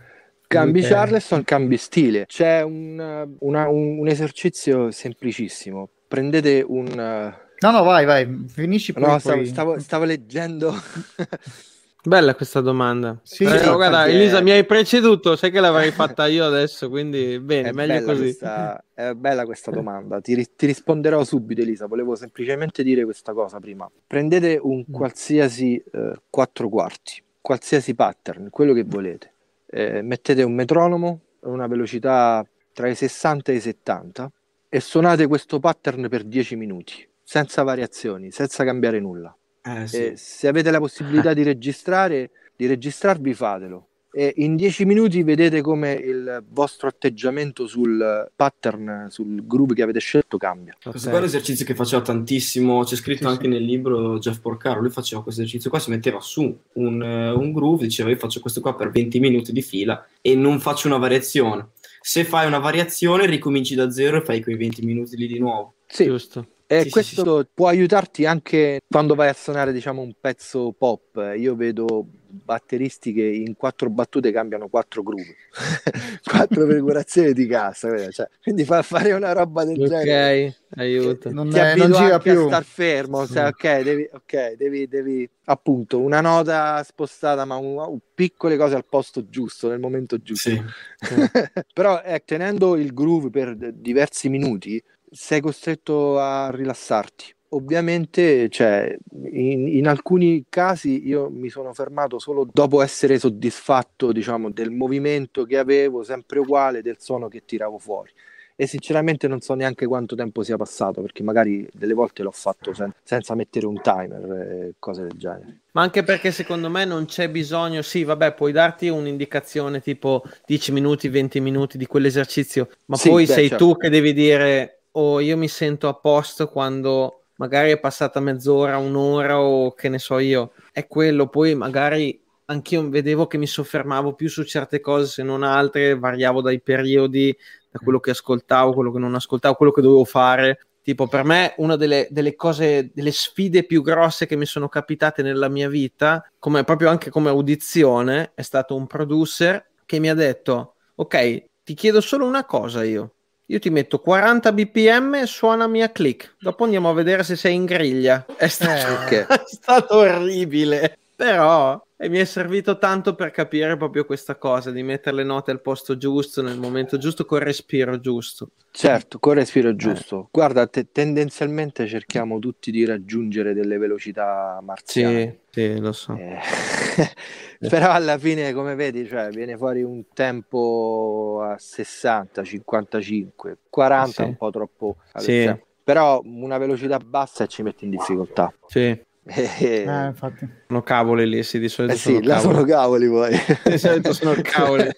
Cambi Charleston, cambi stile. C'è un, una, un, un esercizio semplicissimo. Prendete un... No, no, vai, vai, finisci poi. No, stavo, stavo, stavo leggendo... Bella questa domanda. Sì, eh, sì, guarda, Elisa, è... mi hai preceduto, sai che l'avrei fatta io adesso, quindi bene, è meglio così. Questa, è bella questa domanda, ti, ti, risponderò subito Elisa, volevo semplicemente dire questa cosa prima. Prendete un mm. qualsiasi eh, quattro quarti, qualsiasi pattern, quello che volete eh, mettete un metronomo a una velocità tra i 60 e i 70 e suonate questo pattern per 10 minuti, senza variazioni, senza cambiare nulla. Eh, sì. se avete la possibilità di registrare, di registrarvi fatelo e in dieci minuti vedete come il vostro atteggiamento sul pattern, sul groove che avete scelto cambia. Questo qua è un esercizio che faceva tantissimo, c'è scritto Sì, anche sì. nel libro Jeff Porcaro, lui faceva questo esercizio qua, si metteva su un, eh, un groove, diceva io faccio questo qua per 20 minuti di fila e non faccio una variazione. Se fai una variazione ricominci da zero e fai quei 20 minuti lì di nuovo. Sì, Giusto. E Sì, sì, questo può aiutarti anche quando vai a suonare, diciamo, un pezzo pop. Io vedo batteristi che in quattro battute cambiano quattro groove, quattro figurazioni di cassa. Cioè, quindi fa fare una roba del genere. Ok, aiuto. Non, Ti è- non gira più. a star fermo, cioè, ok, devi, ok, devi, devi appunto una nota spostata, ma un, un- piccole cose al posto giusto, nel momento giusto. Sì. Però eh, tenendo il groove per d- diversi minuti sei costretto a rilassarti. Ovviamente, cioè, in, in alcuni casi io mi sono fermato solo dopo essere soddisfatto, diciamo, del movimento che avevo, sempre uguale, del suono che tiravo fuori. E sinceramente non so neanche quanto tempo sia passato, perché magari delle volte l'ho fatto sen- senza mettere un timer e cose del genere. Ma anche perché secondo me non c'è bisogno, sì, vabbè, puoi darti un'indicazione tipo 10 minuti, 20 minuti di quell'esercizio, ma Sì, poi beh, sei certo. tu che devi dire, oh, io mi sento a posto quando magari è passata mezz'ora, un'ora o che ne so io. È quello, poi magari anch'io vedevo che mi soffermavo più su certe cose se non altre, variavo dai periodi, da quello che ascoltavo, quello che non ascoltavo, quello che dovevo fare. Tipo, per me, una delle, delle cose, delle sfide più grosse che mi sono capitate nella mia vita, come proprio anche come audizione, è stato un producer che mi ha detto: Ok, ti chiedo solo una cosa io. Io ti metto 40 bpm e suonami a click. Dopo andiamo a vedere se sei in griglia. È stato, Eh, è stato orribile. Però e mi è servito tanto per capire proprio questa cosa di mettere le note al posto giusto, nel momento giusto, col respiro giusto. Certo, col respiro giusto. Guarda, te- tendenzialmente cerchiamo tutti di raggiungere delle velocità marziane. Sì, sì, lo so. Eh, però alla fine, come vedi, cioè, viene fuori un tempo a 60, 55, 40 Sì. un po' troppo. Sì. cioè, però una velocità bassa ci metti in difficoltà. Sì, Eh, Eh, infatti. sono cavoli lì, sì, di solito eh sì, sono là cavoli. sono cavoli poi. Di solito sono cavoli.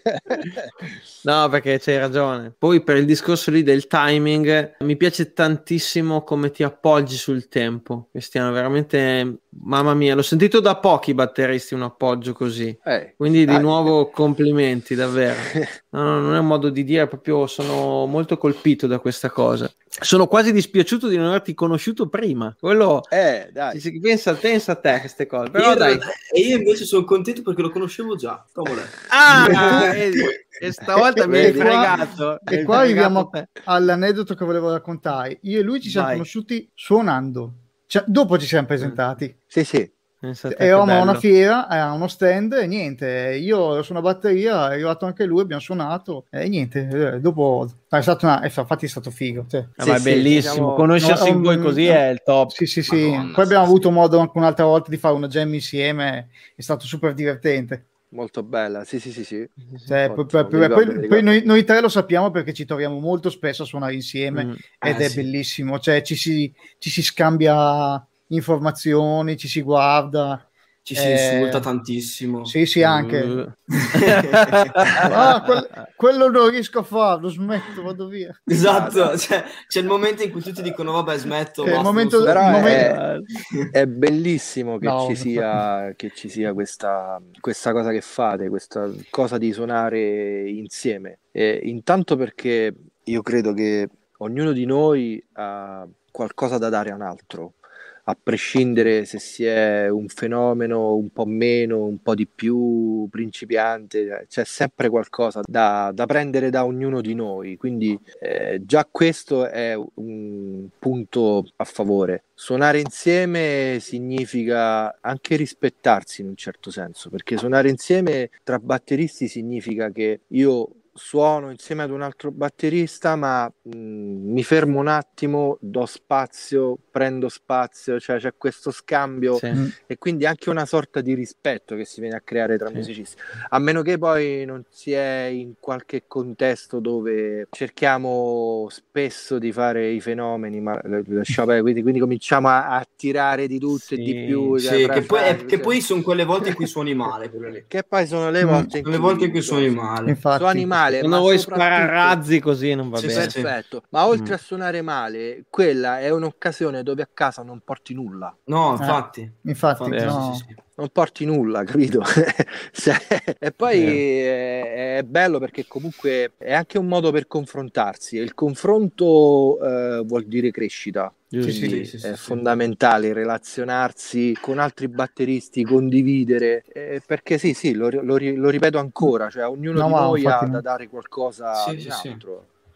No, perché c'hai ragione. Poi per il discorso lì del timing, mi piace tantissimo come ti appoggi sul tempo. Cristiano, veramente, mamma mia, l'ho sentito da pochi batteristi un appoggio così. Eh, Quindi di dai. nuovo complimenti, davvero. No, no, non è un modo di dire, proprio sono molto colpito da questa cosa. Sono quasi dispiaciuto di non averti conosciuto prima. Quello, Eh, dai. si- si- pensa, pensa a te queste cose. Però Io dai. e io invece sono contento perché lo conoscevo già. Cavolo. Ah, vedi? e stavolta mi hai E fregato. E qua arriviamo te. all'aneddoto che volevo raccontare. Io e lui ci siamo Vai. conosciuti suonando. Cioè, dopo ci siamo presentati. Sì, sì. Eravamo a una fiera, a uno stand e niente. Io ero su una batteria, è arrivato anche lui, abbiamo suonato e niente. eh, Dopo è stato una, eh, infatti è stato figo. cioè. Ah, Sì, ma è sì, bellissimo. diciamo- Conoscersi No, in voi um, così um, è il top. Sì, sì, sì. Madonna, Poi abbiamo sì, avuto sì. modo anche un'altra volta di fare una jam insieme, è stato super divertente. Molto bella. Sì, sì, sì, sì. Cioè, Ottimo, poi, ricordo, poi- noi, noi tre lo sappiamo perché ci troviamo molto spesso a suonare insieme Mm. ed Eh, è sì. bellissimo. Cioè, ci si, ci si scambia informazioni, ci si guarda. Ci si Eh, insulta tantissimo. Sì, sì, anche. Uh. Ah, quel- quello non riesco a farlo, smetto, vado via. Esatto, cioè, c'è il momento in cui tutti dicono vabbè smetto. Che il basta, momento- Però il è, momento- è bellissimo che No, ci sia, che ci sia questa, questa cosa che fate, questa cosa di suonare insieme. E intanto perché io credo che ognuno di noi ha qualcosa da dare a un altro, a prescindere se si è un fenomeno un po' meno, un po' di più principiante, c'è sempre qualcosa da, da prendere da ognuno di noi. Quindi eh, già questo è un punto a favore. Suonare insieme significa anche rispettarsi in un certo senso, perché suonare insieme tra batteristi significa che io suono insieme ad un altro batterista, ma mh, mi fermo un attimo, do spazio, prendo spazio, cioè c'è questo scambio Sì. Mm. e quindi anche una sorta di rispetto che si viene a creare tra Sì. musicisti. A meno che poi non si è in qualche contesto dove cerchiamo spesso di fare i fenomeni, ma eh, lasciamo quindi, quindi cominciamo a, a tirare di tutto e Sì, di più. cioè, che poi, eh, che poi sono quelle volte in cui suoni male. che poi sono le Mm. volte in Sono le cui, volte in cui suoni male. Infatti, suoni male, Quando ma vuoi sparare razzi così non va Sì, bene. sì, Perfetto, ma oltre Mm. a suonare male, quella è un'occasione dove a casa non porti nulla. No, Eh. infatti. infatti, Infatti, no. sì, sì, sì. Non porti nulla, capito? E poi Vero. è, bello perché comunque è anche un modo per confrontarsi. Il confronto eh, vuol dire crescita. Sì, sì, sì, è fondamentale relazionarsi con altri batteristi, condividere, eh, perché sì, sì, lo, lo lo ripeto ancora, cioè ognuno No, di noi ha no. da dare qualcosa Sì,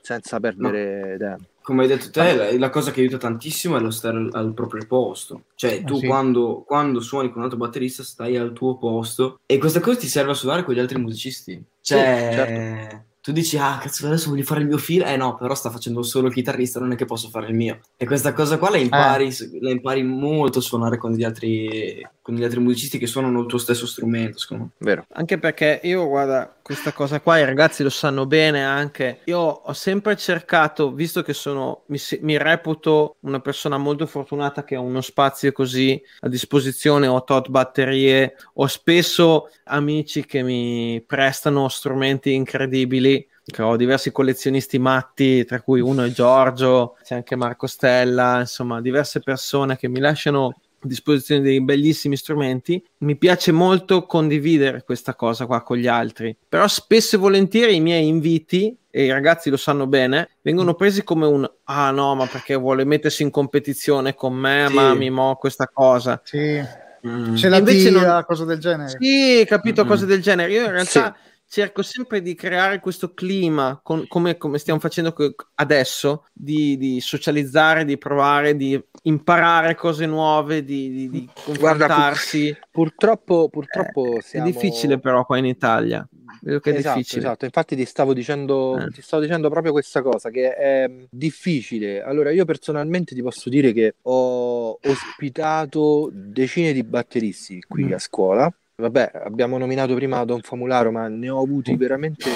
senza perdere tempo. Come hai detto te, la, la cosa che aiuta tantissimo è lo stare al, al proprio posto. Cioè, tu Ah, sì. quando, quando suoni con un altro batterista stai al tuo posto e questa cosa ti serve a suonare con gli altri musicisti. Cioè, certo. tu dici, ah, cazzo, adesso voglio fare il mio filo. Eh no, però sta facendo solo il chitarrista, non è che posso fare il mio. E questa cosa qua la impari, la impari molto a suonare con gli altri, con gli altri musicisti che suonano il tuo stesso strumento, secondo me. Vero? Anche perché io, guarda, questa cosa qua i ragazzi lo sanno bene anche. Io ho sempre cercato, visto che sono, mi, mi reputo una persona molto fortunata che ha uno spazio così a disposizione, ho tot batterie, ho spesso amici che mi prestano strumenti incredibili. che Ho diversi collezionisti matti, tra cui uno è Giorgio, c'è anche Marco Stella, insomma, diverse persone che mi lasciano a disposizione dei bellissimi strumenti. Mi piace molto condividere questa cosa qua con gli altri, però spesso e volentieri i miei inviti, e i ragazzi lo sanno bene, vengono presi come un ah no, ma perché vuole mettersi in competizione con me, Sì. ma mi mo questa cosa. Sì. Mm. C'è la Invece tira, non- cosa del genere. Sì, capito Mm-mm. cose del genere. Io in realtà cerco sempre di creare questo clima, con- come, come stiamo facendo adesso, di, di socializzare, di provare, di imparare cose nuove, di, di- di Guarda, confrontarsi. Purtroppo, purtroppo È siamo... difficile però qua in Italia. Vedo che è esatto, difficile. esatto. Infatti ti stavo dicendo, Eh. ti stavo dicendo proprio questa cosa che è mm, difficile. Allora, io personalmente ti posso dire che ho ospitato decine di batteristi qui Mm. a scuola. Vabbè, abbiamo nominato prima Don Famularo, ma ne ho avuti veramente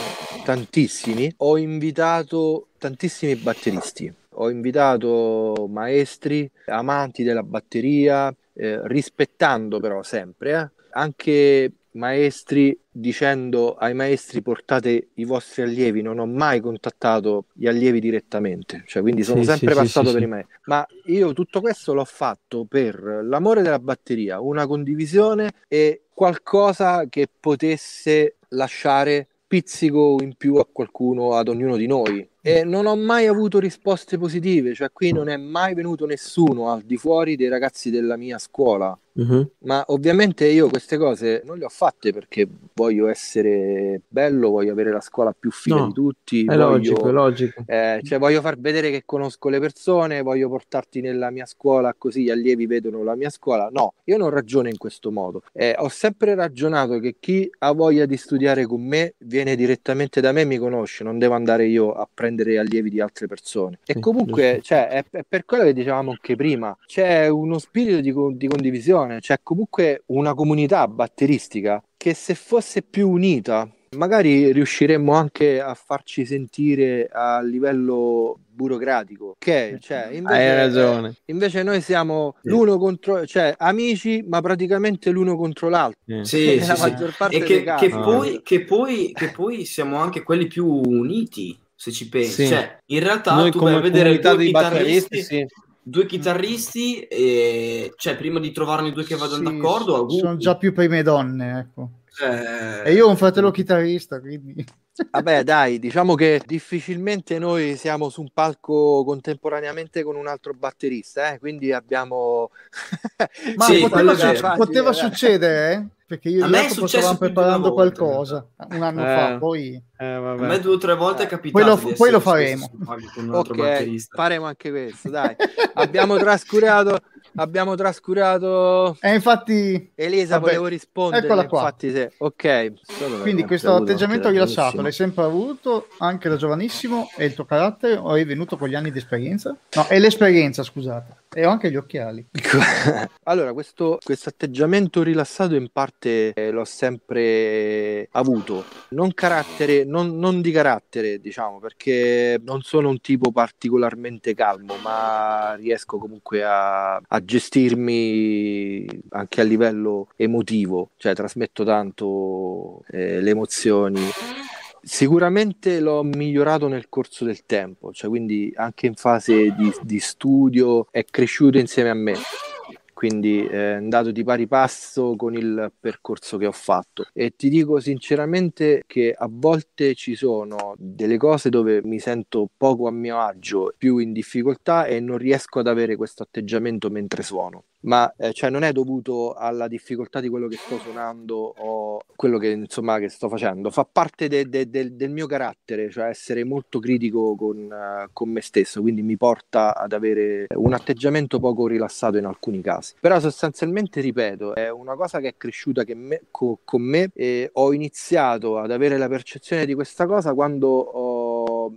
tantissimi. Ho invitato tantissimi batteristi. Ho invitato maestri, amanti della batteria, eh, rispettando però sempre, eh, anche maestri dicendo ai maestri portate i vostri allievi, non ho mai contattato gli allievi direttamente, cioè quindi sono Sì, sempre sì, passato sì, per i maestri. Ma io tutto questo l'ho fatto per l'amore della batteria, una condivisione e qualcosa che potesse lasciare pizzico in più a qualcuno, ad ognuno di noi. E non ho mai avuto risposte positive, cioè qui non è mai venuto nessuno al di fuori dei ragazzi della mia scuola. Mhm. Ma ovviamente io queste cose non le ho fatte perché voglio essere bello, voglio avere la scuola più figa No, di tutti, È voglio, logico, è logico. eh, cioè voglio far vedere che conosco le persone, voglio portarti nella mia scuola così gli allievi vedono la mia scuola. No, io non ragiono in questo modo. Eh, ho sempre ragionato che chi ha voglia di studiare con me viene direttamente da me e mi conosce, non devo andare io a prendere allievi di altre persone. E comunque, cioè, è, è per quello che dicevamo anche prima, c'è uno spirito di, di condivisione, c'è comunque una comunità batteristica che se fosse più unita, magari riusciremmo anche a farci sentire a livello burocratico. Ok, cioè, invece, Hai ragione. invece noi siamo Sì. l'uno contro, cioè amici, ma praticamente l'uno contro l'altro. Sì. Sì, Nella sì, sì. maggior parte E che, che Ah. poi, che, poi, che poi siamo anche quelli più uniti, se ci pensi. Sì. Cioè, in realtà Noi tu vai come a vedere due dei chitarristi, batteristi, sì. Due chitarristi e cioè, prima di trovarne due che vadano Sì, d'accordo, auguri. sono già più prime donne, ecco. Cioè, E io ho un fratello chitarrista, quindi... Vabbè, dai, diciamo che difficilmente noi siamo su un palco contemporaneamente con un altro batterista, eh? quindi abbiamo. Ma Sì, poteva, quello su- è facile, poteva eh. succedere, eh? Perché io A me è successo preparando volta, qualcosa un anno Eh. fa, poi... Eh, a vabbè. me due o tre volte è Eh. capitato Poi lo- poi lo faremo. Ok, faremo anche questo, dai. Abbiamo trascurato abbiamo trascurato. E infatti. Elisa, Vabbè, volevo rispondere. eccola qua. Infatti, se... ok. Quindi questo atteggiamento rilassato l'hai sempre avuto anche da giovanissimo e il tuo carattere o è venuto con gli anni di esperienza? No, è l'esperienza, scusate. E ho anche gli occhiali. allora, questo, atteggiamento rilassato in parte eh, l'ho sempre avuto. Non carattere, non, non di carattere, diciamo, perché non sono un tipo particolarmente calmo, ma riesco comunque a, a gestirmi anche a livello emotivo, cioè trasmetto tanto eh, le emozioni. Sicuramente l'ho migliorato nel corso del tempo, cioè quindi anche in fase di, di studio è cresciuto insieme a me. Quindi è andato di pari passo con il percorso che ho fatto. E ti dico sinceramente che a volte ci sono delle cose dove mi sento poco a mio agio, più in difficoltà e non riesco ad avere questo atteggiamento mentre suono ma eh, cioè non è dovuto alla difficoltà di quello che sto suonando o quello che insomma che sto facendo, fa parte de, de, de, del mio carattere, cioè essere molto critico con, uh, con, me stesso, quindi mi porta ad avere un atteggiamento poco rilassato in alcuni casi. Però sostanzialmente, ripeto, è una cosa che è cresciuta che me, co, con me e ho iniziato ad avere la percezione di questa cosa quando ho,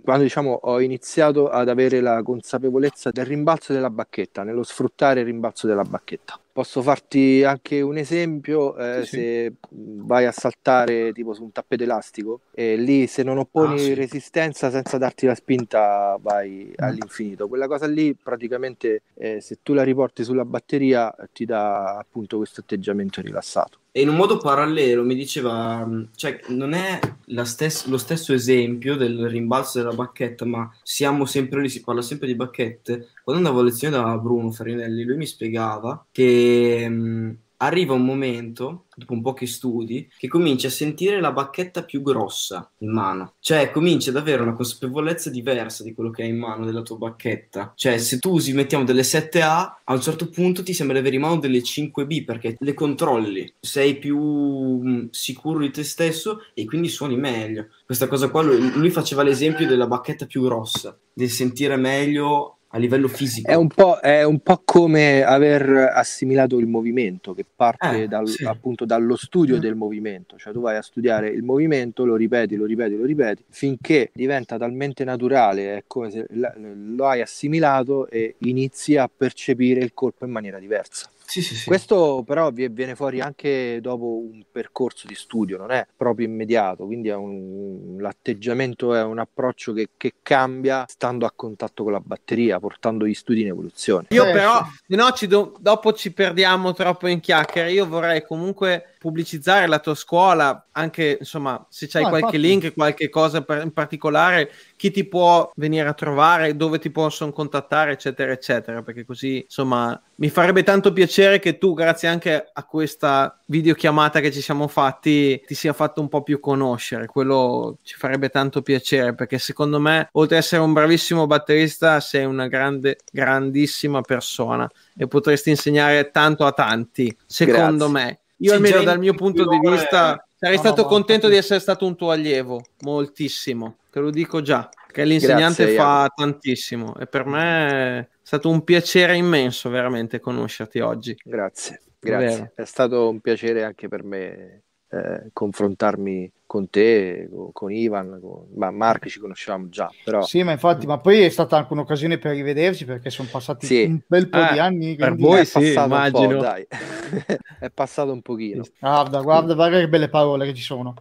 quando diciamo ho iniziato ad avere la consapevolezza del rimbalzo della bacchetta, nello sfruttare il rimbalzo della bacchetta. Posso farti anche un esempio, eh, sì, se vai a saltare tipo su un tappeto elastico e lì se non opponi ah, sì. resistenza senza darti la spinta vai mm. all'infinito. Quella cosa lì praticamente eh, se tu la riporti sulla batteria ti dà appunto questo atteggiamento rilassato. E in un modo parallelo mi diceva, cioè non è stes- lo stesso esempio del rimbalzo della bacchetta, ma siamo sempre lì, si parla sempre di bacchette. Quando andavo a lezione da Bruno Farinelli, lui mi spiegava che mh, arriva un momento, dopo un po' che studi, che cominci a sentire la bacchetta più grossa in mano. Cioè, cominci ad avere una consapevolezza diversa di quello che hai in mano della tua bacchetta. Cioè, se tu usi, mettiamo delle 7A, a un certo punto ti sembra di avere in mano delle 5B perché le controlli. Sei più mm, sicuro di te stesso e quindi suoni meglio. Questa cosa qua, lui, lui faceva l'esempio della bacchetta più grossa, del sentire meglio a livello fisico. È un, è un, po', come aver assimilato il movimento che parte eh, dal, sì. appunto dallo studio mm. del movimento, cioè tu vai a studiare il movimento, lo ripeti, lo ripeti, lo ripeti, finché diventa talmente naturale, è come se lo hai assimilato e inizi a percepire il colpo in maniera diversa. Sì, sì, sì. Questo però viene fuori anche dopo un percorso di studio, non è proprio immediato, quindi è un, l'atteggiamento è un approccio che, che, cambia stando a contatto con la batteria, portando gli studi in evoluzione. Io però, no, ci do, dopo ci perdiamo troppo in chiacchiere, io vorrei comunque pubblicizzare la tua scuola, anche insomma se c'hai ah, qualche infatti. link, qualche cosa per, in particolare, chi ti può venire a trovare, dove ti possono contattare, eccetera, eccetera, perché così insomma mi farebbe tanto piacere che tu, grazie anche a questa videochiamata che ci siamo fatti, ti sia fatto un po' più conoscere. Quello ci farebbe tanto piacere perché secondo me, oltre ad essere un bravissimo batterista, sei una grande, grandissima persona e potresti insegnare tanto a tanti, secondo grazie. me. Io almeno dal mio punto di vista sarei no, stato no, contento no. di essere stato un tuo allievo, moltissimo, te lo dico già, che l'insegnante Grazie, fa Iago. tantissimo e per me è stato un piacere immenso veramente conoscerti oggi. Grazie, grazie. È stato un piacere anche per me eh, confrontarmi con te, con, con Ivan, con ma Mark ci conoscevamo già. Però... Sì, ma infatti, ma poi è stata anche un'occasione per rivederci perché sono passati sì. un bel po' eh, di anni. Per voi sì, immagino. dai. è passato un pochino. Guarda, guarda, guarda che belle parole che ci sono.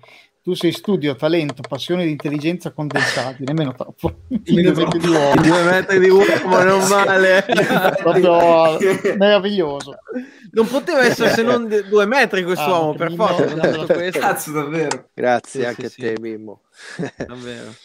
Tu sei studio, talento, passione di intelligenza condensati, nemmeno troppo. I due metri di uomo. due metri di uomo, non male. Proprio meraviglioso. Non poteva essere se non due metri quest'uomo, ah, per forza. Cazzo, davvero. Grazie sì, anche sì, a te, sì. Mimmo. davvero.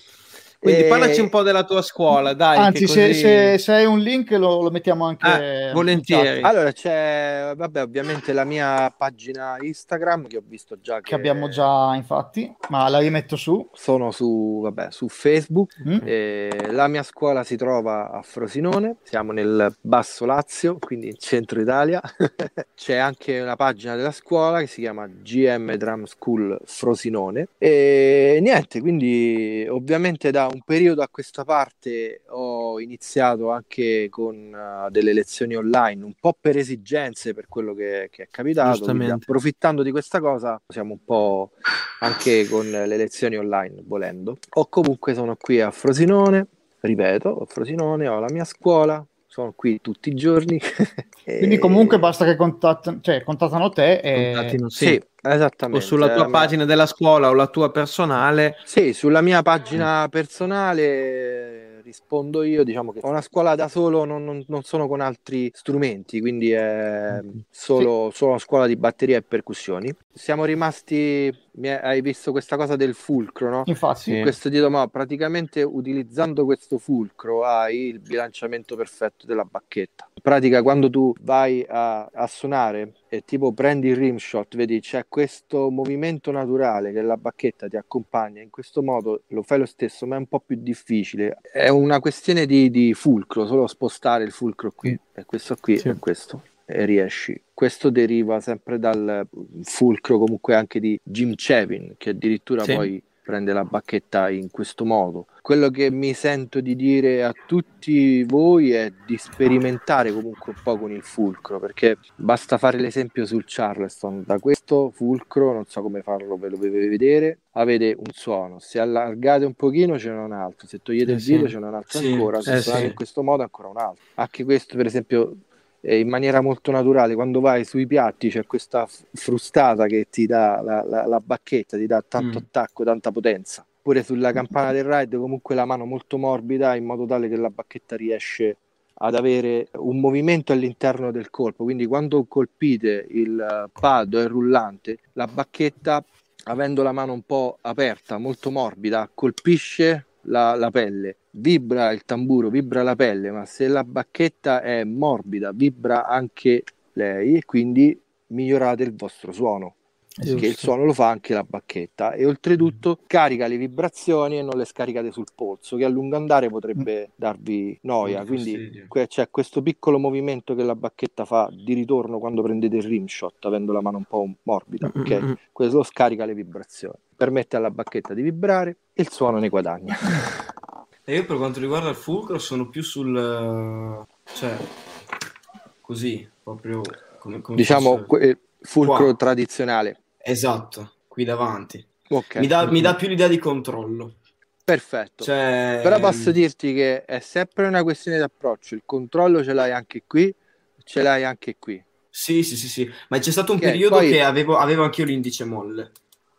Quindi e... parlaci un po' della tua scuola, dai. Anzi, così... se, se, se, hai un link lo, lo mettiamo anche. Ah, volentieri. Allora c'è, vabbè, ovviamente la mia pagina Instagram che ho visto già. Che, che abbiamo già, infatti, ma la rimetto su. Sono su, vabbè, su Facebook. Mm. la mia scuola si trova a Frosinone, siamo nel Basso Lazio, quindi in centro Italia. c'è anche una pagina della scuola che si chiama GM Drum School Frosinone. E niente, quindi ovviamente da un periodo a questa parte ho iniziato anche con uh, delle lezioni online, un po' per esigenze, per quello che, che è capitato. Approfittando di questa cosa, siamo un po' anche con le lezioni online, volendo. O comunque sono qui a Frosinone, ripeto, a Frosinone, ho la mia scuola, sono qui tutti i giorni. Quindi comunque basta che contattano, cioè, contattano te e... Contattino, sì. sì. Esattamente. O sulla tua pagina della scuola o la tua personale. Sì, sulla mia pagina personale rispondo io, diciamo che ho una scuola da solo, non, non, non sono con altri strumenti, quindi è solo, sì. solo una scuola di batteria e percussioni. Siamo rimasti, hai visto questa cosa del fulcro, no? Infatti. Questo dito, ma praticamente utilizzando questo fulcro hai il bilanciamento perfetto della bacchetta. In pratica quando tu vai a, a suonare e tipo prendi il rim shot, vedi c'è questo movimento naturale che la bacchetta ti accompagna, in questo modo lo fai lo stesso, ma è un po' più difficile. È una questione di, di fulcro, solo spostare il fulcro qui mm. e questo qui sì. e questo riesci. Questo deriva sempre dal fulcro comunque anche di Jim Chevin, che addirittura sì. poi prende la bacchetta in questo modo. Quello che mi sento di dire a tutti voi è di sperimentare comunque un po' con il fulcro, perché basta fare l'esempio sul Charleston. Da questo fulcro, non so come farlo, ve lo dovete vedere, avete un suono. Se allargate un pochino ce n'è un altro, se togliete eh il dito ce n'è un altro sì. ancora, se eh suonate sì. in questo modo ancora un altro. Anche questo, per esempio, in maniera molto naturale. Quando vai sui piatti c'è questa frustata che ti dà la, la, la bacchetta, ti dà tanto mm. attacco, tanta potenza. Pure sulla campana del ride comunque la mano molto morbida in modo tale che la bacchetta riesce ad avere un movimento all'interno del colpo. Quindi quando colpite il pad o il rullante, la bacchetta, avendo la mano un po' aperta, molto morbida, colpisce la, la pelle vibra il tamburo, vibra la pelle, ma se la bacchetta è morbida, vibra anche lei e quindi migliorate il vostro suono. Giusto. Perché il suono lo fa anche la bacchetta e oltretutto carica le vibrazioni e non le scaricate sul polso, che a lungo andare potrebbe mm. darvi noia. Quindi que- c'è questo piccolo movimento che la bacchetta fa di ritorno quando prendete il rim shot, avendo la mano un po' morbida. Mm, okay? Mm-hmm. Questo scarica le vibrazioni, permette alla bacchetta di vibrare e il suono ne guadagna. E io per quanto riguarda il fulcro sono più sul... cioè, così, proprio come... come diciamo, fosse... fulcro qua. tradizionale. Esatto, qui davanti. Okay. Mi, dà, mi dà più l'idea di controllo. Perfetto. Cioè... Però posso dirti che è sempre una questione di approccio. Il controllo ce l'hai anche qui, ce l'hai anche qui. Sì, sì, sì, sì. Ma c'è stato un okay, periodo poi... che avevo, avevo anche io l'indice molle.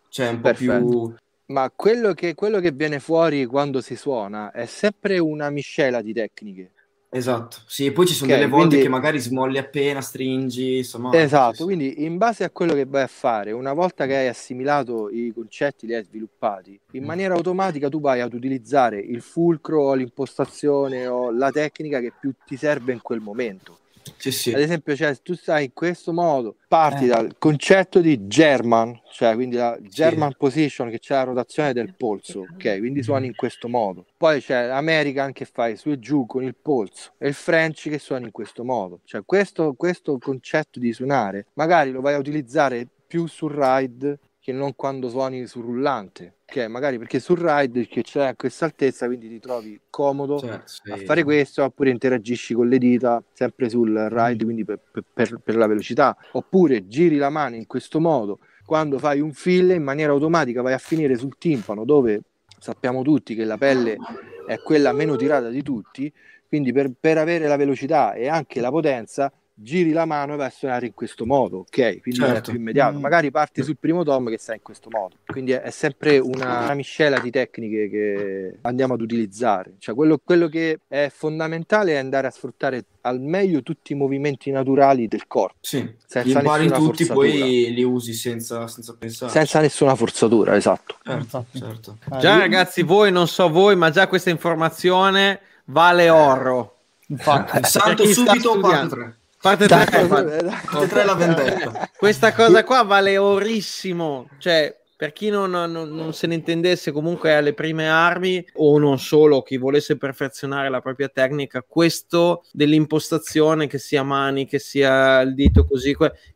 Cioè un po' Perfetto. più ma quello che, quello che viene fuori quando si suona è sempre una miscela di tecniche. Esatto, sì, poi ci sono okay, delle volte quindi... che magari smolli appena, stringi, insomma. Esatto, sì. quindi in base a quello che vai a fare, una volta che hai assimilato i concetti, li hai sviluppati, in mm. maniera automatica tu vai ad utilizzare il fulcro o l'impostazione o la tecnica che più ti serve in quel momento. Sì, sì. Ad esempio, cioè, tu stai in questo modo, parti eh. dal concetto di German, cioè quindi la German sì. position che c'è la rotazione del polso, ok? Quindi suoni in questo modo. Poi c'è l'American che fai su e giù con il polso e il French che suoni in questo modo. Cioè questo, questo concetto di suonare magari lo vai a utilizzare più sul ride che non quando suoni sul rullante che magari perché sul ride che c'è a questa altezza quindi ti trovi comodo certo, sì. a fare questo oppure interagisci con le dita sempre sul ride quindi per, per, per, la velocità oppure giri la mano in questo modo quando fai un fill in maniera automatica vai a finire sul timpano dove sappiamo tutti che la pelle è quella meno tirata di tutti quindi per, per avere la velocità e anche la potenza giri la mano e vai a suonare in questo modo, ok? Quindi certo. è più immediato. Mm. Magari parti sul primo tom che sta in questo modo. Quindi è, è sempre una, una, miscela di tecniche che andiamo ad utilizzare. Cioè, quello, quello, che è fondamentale è andare a sfruttare al meglio tutti i movimenti naturali del corpo. Sì, senza li impari tutti, forzatura. poi li usi senza, senza, pensare. Senza nessuna forzatura, esatto. Certo, certo. Già, ragazzi, voi non so voi, ma già questa informazione vale oro. Infatti, salto subito parte 3. Parte 3, parte 3 la vendetta. Questa cosa qua vale orissimo. Cioè, per chi non, non, non, se ne intendesse comunque alle prime armi o non solo chi volesse perfezionare la propria tecnica questo dell'impostazione che sia mani che sia il dito così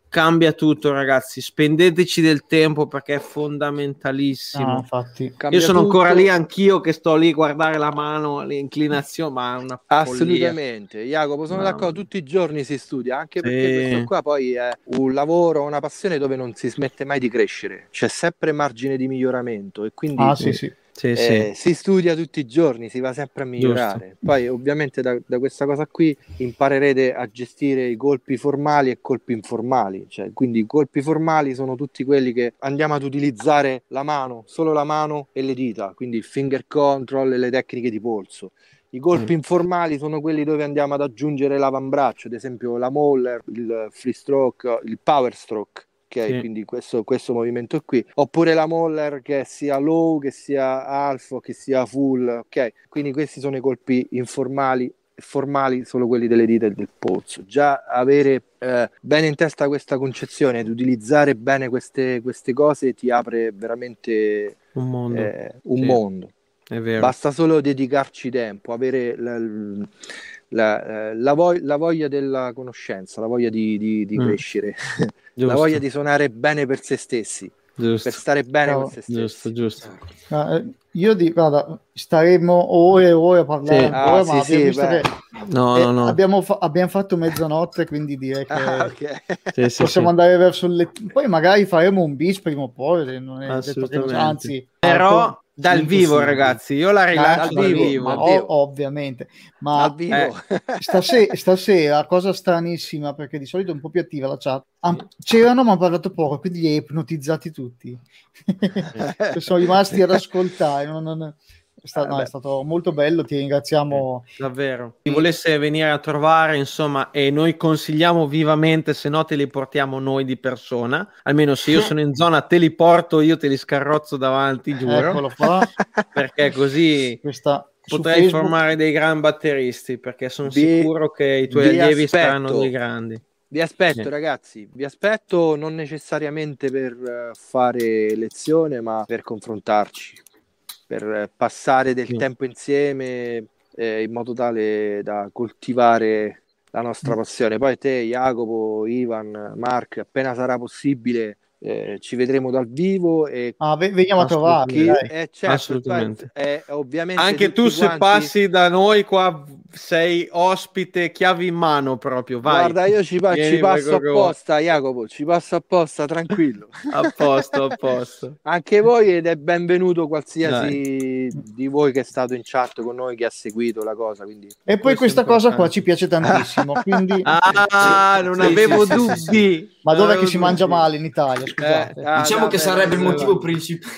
cambia tutto, ragazzi. Spendeteci del tempo perché è fondamentalissimo. No, infatti. Io sono tutto. ancora lì anch'io che sto lì a guardare la mano, l'inclinazione, ma è una Assolutamente, Jacopo, sono Mamma. d'accordo, tutti i giorni si studia, anche perché questo qua poi è un lavoro, una passione dove non si smette mai di crescere, c'è sempre margine di miglioramento e quindi ah, sì, sì. Sì, eh, sì. si studia tutti i giorni, si va sempre a migliorare. Giusto. Poi, ovviamente, da, da, questa cosa qui imparerete a gestire i colpi formali e colpi informali. Cioè, quindi, i colpi formali sono tutti quelli che andiamo ad utilizzare la mano, solo la mano e le dita, quindi il finger control e le tecniche di polso. I colpi mm. informali sono quelli dove andiamo ad aggiungere l'avambraccio, ad esempio la moller, il free stroke, il power stroke ok? Sì. Quindi questo, questo, movimento qui. Oppure la moller che sia low, che sia alfa, che sia full, ok? Quindi questi sono i colpi informali formali solo quelli delle dita e del polso. Già avere eh, bene in testa questa concezione ed utilizzare bene queste, queste cose ti apre veramente un mondo. Eh, un sì. mondo. Basta solo dedicarci tempo, avere la, la, la, vog- la, voglia della conoscenza, la voglia di, di, di mm. crescere, la voglia di suonare bene per se stessi. Giusto. per stare bene no, con se stessi. Giusto, giusto. Uh, io dico, guarda, staremo ore e ore a parlare sì. ancora, ah, ma sì, visto che no, eh, no, no. Abbiamo, fa- abbiamo, fatto mezzanotte, quindi direi che ah, okay. sì, possiamo andare verso il letto. Poi magari faremo un bis prima o poi, non è detto che, anzi, però dal vivo, ragazzi, io la rilascio dal, vivo, vivo. Ma ov- ovviamente. Ma eh, stasera, stasera, cosa stranissima, perché di solito è un po' più attiva la chat. Am- c'erano, ma hanno parlato poco, quindi li hai ipnotizzati tutti. sono rimasti ad ascoltare. Non, non, è stato, eh, no, è stato, molto bello, ti ringraziamo. Davvero. Chi volesse venire a trovare, insomma, e noi consigliamo vivamente, se no te li portiamo noi di persona. Almeno se io sono in zona, te li porto, io te li scarrozzo davanti, giuro. Eccolo qua. Perché così Questa, potrai Facebook... formare dei gran batteristi, perché sono vi, sicuro che i tuoi allievi aspetto. saranno dei grandi. Vi aspetto sì. ragazzi, vi aspetto non necessariamente per eh, fare lezione, ma per confrontarci, per passare del sì. tempo insieme eh, in modo tale da coltivare la nostra mm. passione. Poi te, Jacopo, Ivan, Mark, appena sarà possibile, eh, ci vedremo dal vivo e ah, veniamo a trovarli eh, certo, assolutamente. eh, ovviamente anche tu se quanti... passi da noi qua sei ospite chiavi in mano proprio vai. Guarda io ci, pa- ci passo apposta Jacopo ci passo apposta tranquillo. A posto a posto. Anche voi ed è benvenuto qualsiasi Dai. di voi che è stato in chat con noi che ha seguito la cosa quindi e poi questa cosa qua ci piace tantissimo quindi ah non avevo dubbi ma dove che si mangia male in Italia? Eh, ah, diciamo che sarebbe il motivo principale.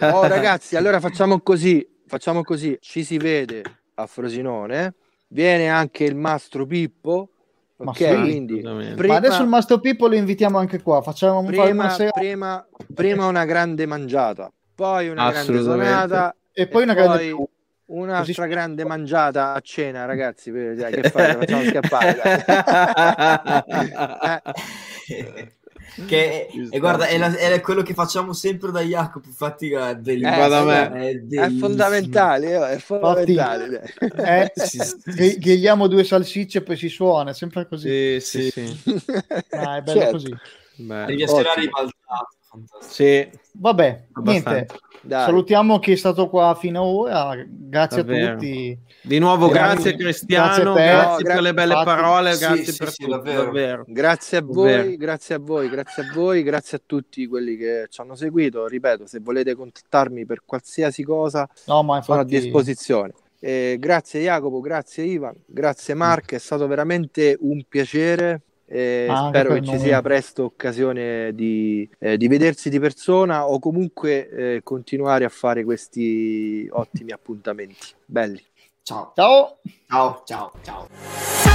Oh, ragazzi, allora facciamo così: facciamo così. Ci si vede a Frosinone. Viene anche il mastro Pippo. Ma ok, sì, quindi prima, ma adesso il mastro Pippo lo invitiamo anche qua. Facciamo prima, una sera... prima, prima una grande mangiata, poi una grande sonata e poi una poi... grande Un'altra Così... grande mangiata a cena, ragazzi. Dai, che fare? Facciamo scappare. che e guarda è, la, è, quello che facciamo sempre da Jacopo infatti è, eh, è, è fondamentale eh, è fondamentale infatti, eh, sì, grigliamo due salsicce e poi si suona è sempre così sì sì, sì. Ah, è bello certo. così devi essere sì. Vabbè, Abbastanza. niente. Dai. Salutiamo chi è stato qua fino ad ora. Grazie Davvero. a tutti. Di nuovo, grazie, grazie Cristiano. Grazie, grazie no, per le belle infatti, parole. Sì, grazie sì, per sì, tutto. Davvero. davvero. Grazie a voi, grazie a voi, grazie a voi, grazie a tutti quelli che ci hanno seguito. Ripeto, se volete contattarmi per qualsiasi cosa, no, ma infatti... sono a disposizione. Eh, grazie Jacopo, grazie Ivan, grazie Mark, è stato veramente un piacere eh, spero che ci sia presto occasione di, eh, di, vedersi di persona o comunque eh, continuare a fare questi ottimi appuntamenti. Belli. Ciao. Ciao. Ciao. Ciao. Ciao.